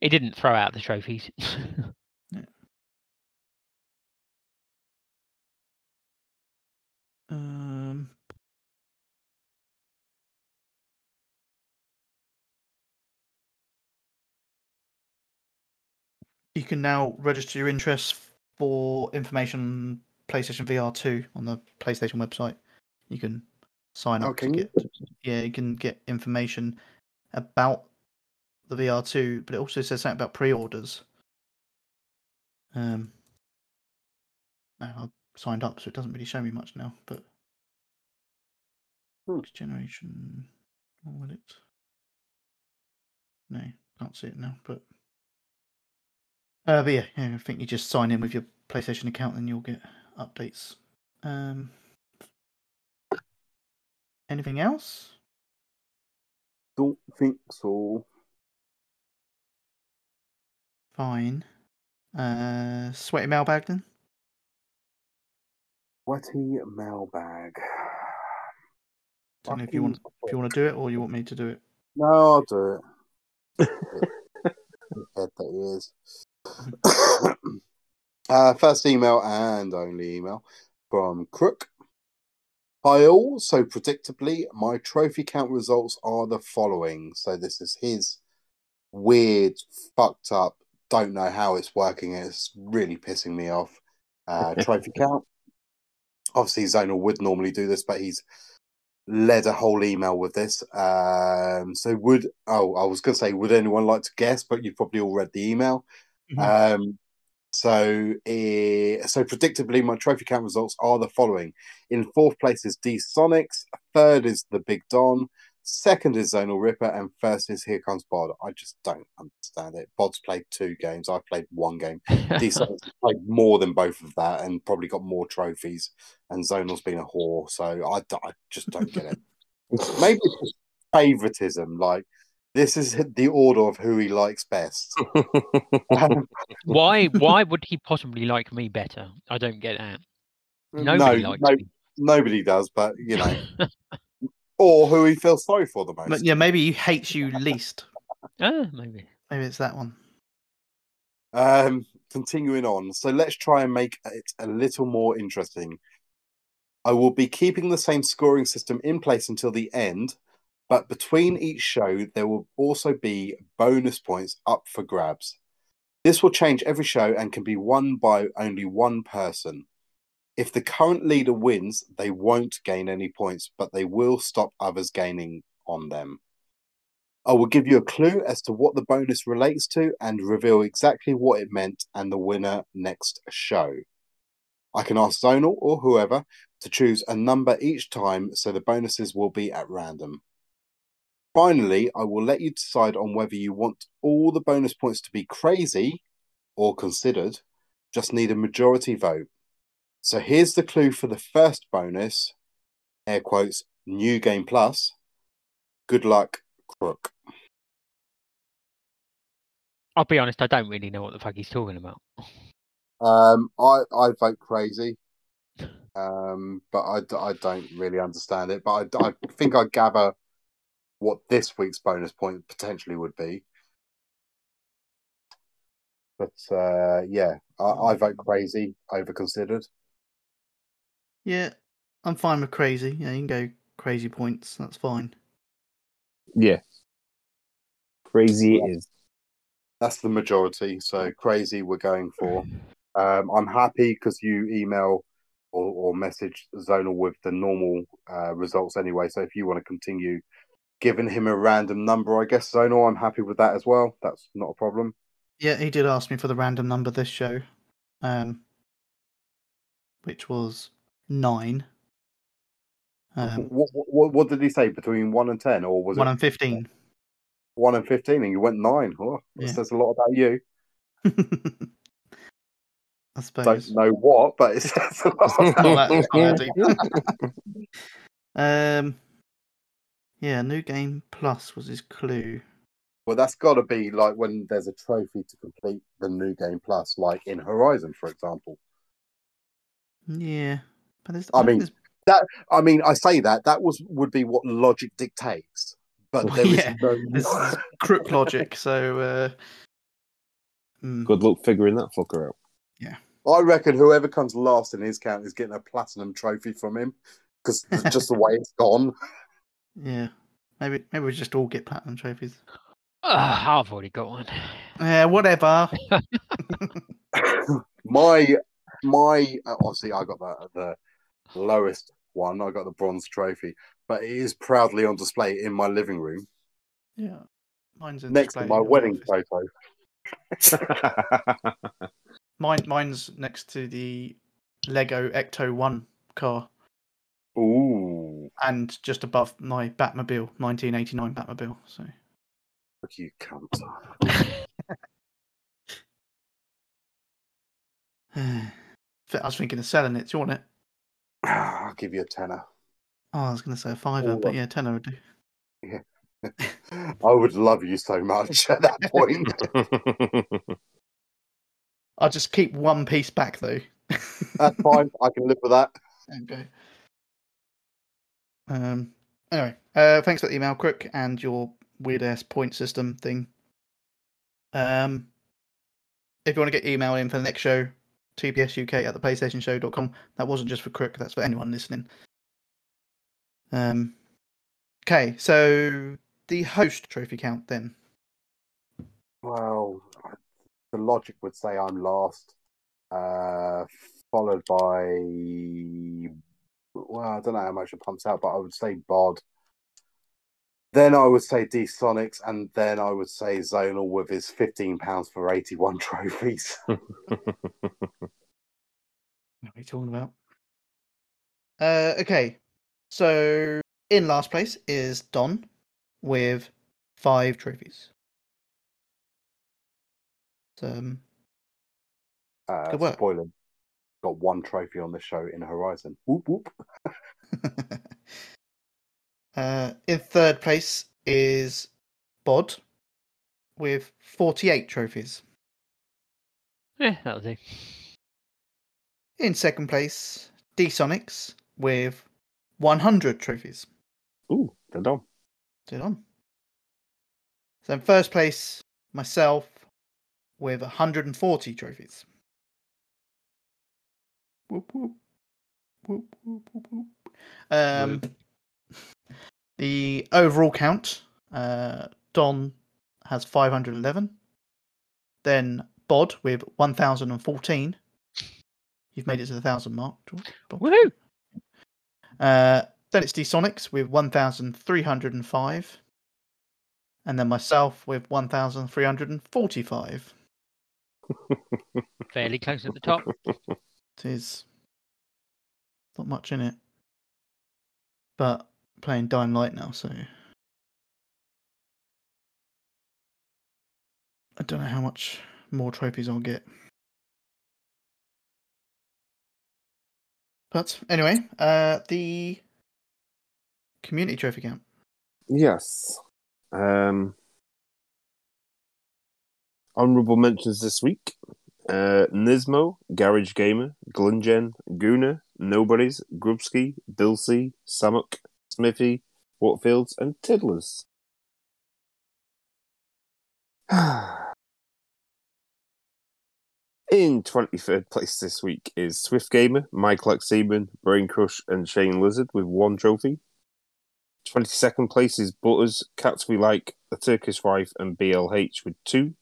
It didn't throw out the trophies.
Um, you can now register your interest for information PlayStation VR 2 on the PlayStation website. You can sign
Oh,
up to
can you?
get yeah, you can get information about the VR 2, but it also says something about pre-orders. Um, no, I've signed up, so it doesn't really show me much now. But
Hmm.
next generation, what will it? No, can't see it now. But uh, but yeah, yeah, I think you just sign in with your PlayStation account, and you'll get updates. Um, anything else?
Don't think so.
Fine. Uh, sweaty mailbag then.
Sweaty mailbag.
Don't know if you want if you want to do it or you want me to do it.
No, I'll do it. Head that he is. uh, first email and only email from Crook. Hi all. So predictably, my trophy count results are the following. So this is his weird, fucked up. Don't know how it's working. It's really pissing me off. Uh, trophy count. Obviously, Zonal would normally do this, but he's led a whole email with this. Um, so would oh, I was going to say, would anyone like to guess? But you've probably all read the email. Um, so, uh, so predictably, my trophy count results are the following: in fourth place is D Sonics, third is the Big Don, second is Zonal Ripper, and first is Here Comes Bod. I just don't understand it. Bod's played two games. I've played one game. D Sonics played more than both of that, and probably got more trophies. And Zonal's been a whore, so I just don't get it. Maybe it's just favoritism. Like this is the order of who he likes best. Um,
why? Why would he possibly like me better? I don't get that. Nobody likes
no,
me.
nobody does, but you know, or who he feels sorry for the most.
But yeah, maybe he hates you least.
Ah, maybe.
Maybe it's that one.
Um, continuing on, so let's try and make it a little more interesting. I will be keeping the same scoring system in place until the end, but between each show, there will also be bonus points up for grabs. This will change every show and can be won by only one person. If the current leader wins, they won't gain any points, but they will stop others gaining on them. I will give you a clue as to what the bonus relates to and reveal exactly what it meant and the winner next show. I can ask Zonal or whoever to choose a number each time so the bonuses will be at random. Finally, I will let you decide on whether you want all the bonus points to be crazy or considered. Just need a majority vote. So here's the clue for the first bonus air quotes, new game plus. Good luck, Crook.
I'll be honest. I don't really know what the fuck he's talking about.
Um, I I vote crazy, um, but I, I don't really understand it. But I, I think I gather what this week's bonus point potentially would be. But uh, yeah, I, I vote crazy over considered.
Yeah, I'm fine with crazy. Yeah, you can go crazy points. That's fine.
Yeah. Crazy is.
That's the majority. So crazy, we're going for. Um, I'm happy because you email or, or message Zonal with the normal uh, results anyway. So if you want to continue giving him a random number, I guess Zonal, I'm happy with that as well. That's not a problem.
Yeah, he did ask me for the random number this show, um, which was nine. Um,
what, what, what did he say? Between one and ten, or was
one
it
and fifteen.
one and fifteen? And you went nine. Oh, that
Yeah.
says a lot about you.
I suppose.
Don't know what, but it says a lot. About you.
not that deep. um, yeah, new game plus was his clue.
Well, that's got to be like when there's a trophy to complete the new game plus, like in Horizon, for example.
Yeah, but there's.
I
think
mean, I mean, I say that that was would be what logic dictates, but
Well,
there is
yeah,
no.
there's, there's crook logic. So, uh, mm,
Good luck figuring that fucker out.
Yeah, I reckon whoever comes last in his count is getting a platinum trophy from him because just the way it's gone.
Yeah, maybe maybe we just all get platinum trophies.
Ah, I've already got one.
Yeah, whatever.
my my uh, obviously I got that at the lowest one. I got the bronze trophy, but it is proudly on display in my living room
Yeah, mine's in
next to my wedding
office.
photo.
Mine, mine's next to the Lego Ecto One car,
Ooh,
and just above my Batmobile, 1989 Batmobile. So,
look you cunt!
I was thinking of selling it. Do you want it?
I'll give you a tenner.
Oh, I was going to say a fiver,
Oh,
but yeah, tenner would do. Yeah.
I would love you so much at that point.
I'll just keep one piece back though.
That's fine. I can live with that.
Okay. Um. Anyway, uh, thanks for the email, Crook, and your weird ass point system thing. Um, if you want to get email in for the next show, tpsuk at the playstationshow.com. That wasn't just for Crook, that's for anyone listening. Um. Okay, so the host trophy count then.
Well, the logic would say I'm last, uh, followed by. Well, I don't know how much it pumps out, but I would say Bod. Then I would say D Sonics, and then I would say Zonal with his fifteen pounds for eighty-one trophies.
What are we talking about? Uh, okay, so in last place is Don with five trophies. So, um,
Uh,
Good work.
spoiler: got one trophy on the show in Horizon. Whoop whoop.
uh, in third place is Bod with 48 trophies.
Yeah, that'll do.
In second place, D Sonics with 100 trophies.
Ooh, dead on.
Dead on. So in first place, myself with 140 trophies. Whoop, whoop. Whoop, whoop, whoop, whoop. Um, the overall count, uh, Don has 511. Then Bod with 1014. You've made it to the thousand mark. George. Bod.
Woohoo!
Uh, then it's D Sonics with 1,305. And then myself with 1,345.
Fairly close at the top.
It is not much in it. But playing Dying Light now, so. I don't know how much more trophies I'll get. But anyway, uh, the community trophy count.
Yes. Um, honorable mentions this week. Uh, Nismo, Garage Gamer, Glingen, Gooner, Nobodies, Grubsky, Bill C, Samuk, Smithy, Waterfields, and Tiddlers. In 23rd place this week is Swift Gamer, Michael X. Seaman, Brain Crush, and Shane Lizard with one trophy. 22nd place is Butters, Cats We Like, The Turkish Wife, and BLH with two.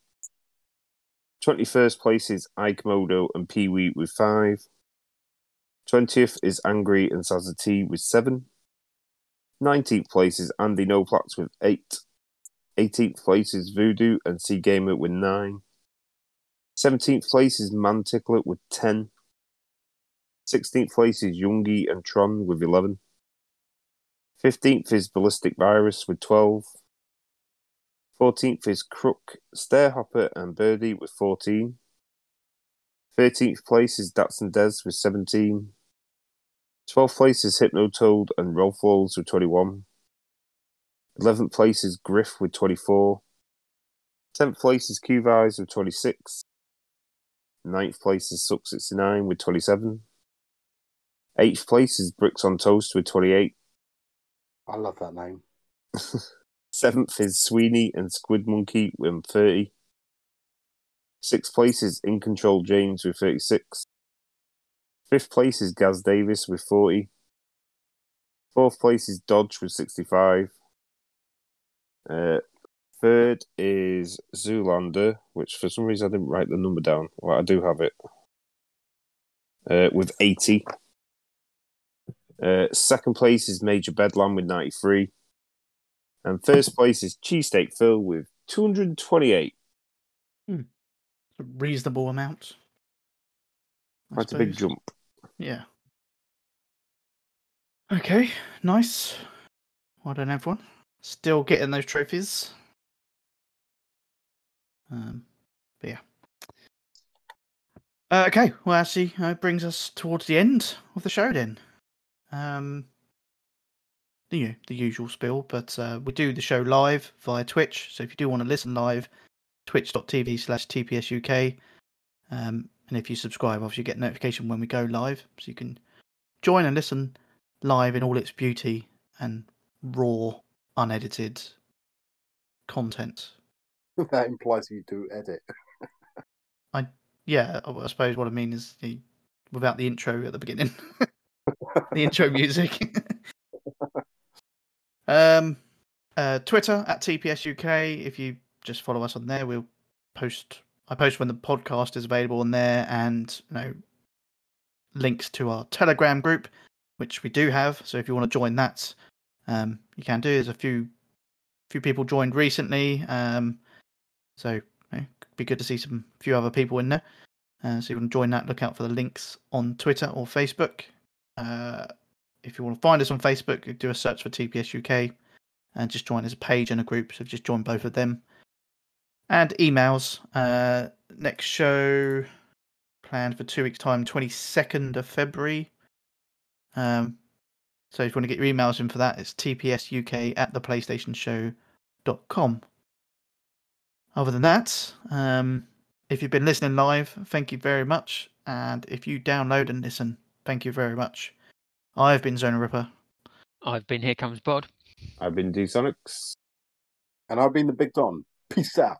21st place is Ike Modo and Pee Wee with five. 20th is Angry and Sazza T with seven. 19th place is Andy Noplatz with eight. 18th place is Voodoo and C Gamer with nine. 17th place is Manticlet with 10. 16th place is Youngie and Tron with 11. 15th is Ballistic Virus with 12. 14th is Crook, Stairhopper, and Birdie with 14. 13th place is Datsun Des with 17. 12th place is Hypnotoad and Rolf Walls with 21. 11th place is Griff with 24. 10th place is Qvise with 26. 9th place is Suck69 with 27. 8th place is Bricks on Toast with 28.
I love that name.
7th is Sweeney and Squid Monkey with 30. 6th place is In Control James with 36. 5th place is Gaz Davis with 40. 4th place is Dodge with 65. Uh, third is Zoolander, which for some reason I didn't write the number down. Well, I do have it. Uh, with 80. Uh, second place is Major Bedlam with 93. And first place is Cheesesteak Phil with 228.
A reasonable amount.
That's a big jump.
Yeah. Okay, nice. Well done, everyone. Still getting those trophies. Um, but yeah. Uh, okay, well, actually, uh, it brings us towards the end of the show then. Um, you know, the usual spiel, but uh, we do the show live via Twitch. So if you do want to listen live, twitch.tv slash tpsuk. Um, and if you subscribe, obviously you get notification when we go live. So you can join and listen live in all its beauty and raw, unedited content.
that implies you do edit.
I yeah, I I suppose what I mean is the, without the intro at the beginning, the intro music. Um, uh, Twitter at TPS UK. If you just follow us on there, we'll post. I post when the podcast is available on there, and you know, links to our Telegram group, which we do have. So if you want to join that, um, you can do. There's a few, few people joined recently. Um, so you know, be good to see some few other people in there. Uh, so you want to join that, look out for the links on Twitter or Facebook. Uh, if you want to find us on Facebook, do a search for TPS UK and just join as a page and a group. So just join both of them. And emails. Uh, next show planned for two weeks' time, 22nd of February. Um, so if you want to get your emails in for that, it's tpsuk at theplaystationshow.com. Other than that, um, if you've been listening live, thank you very much. And if you download and listen, thank you very much. I've been Zonal Ripper.
I've been Here Comes Bod.
I've been D Sonics.
And I've been the Big Don. Peace out.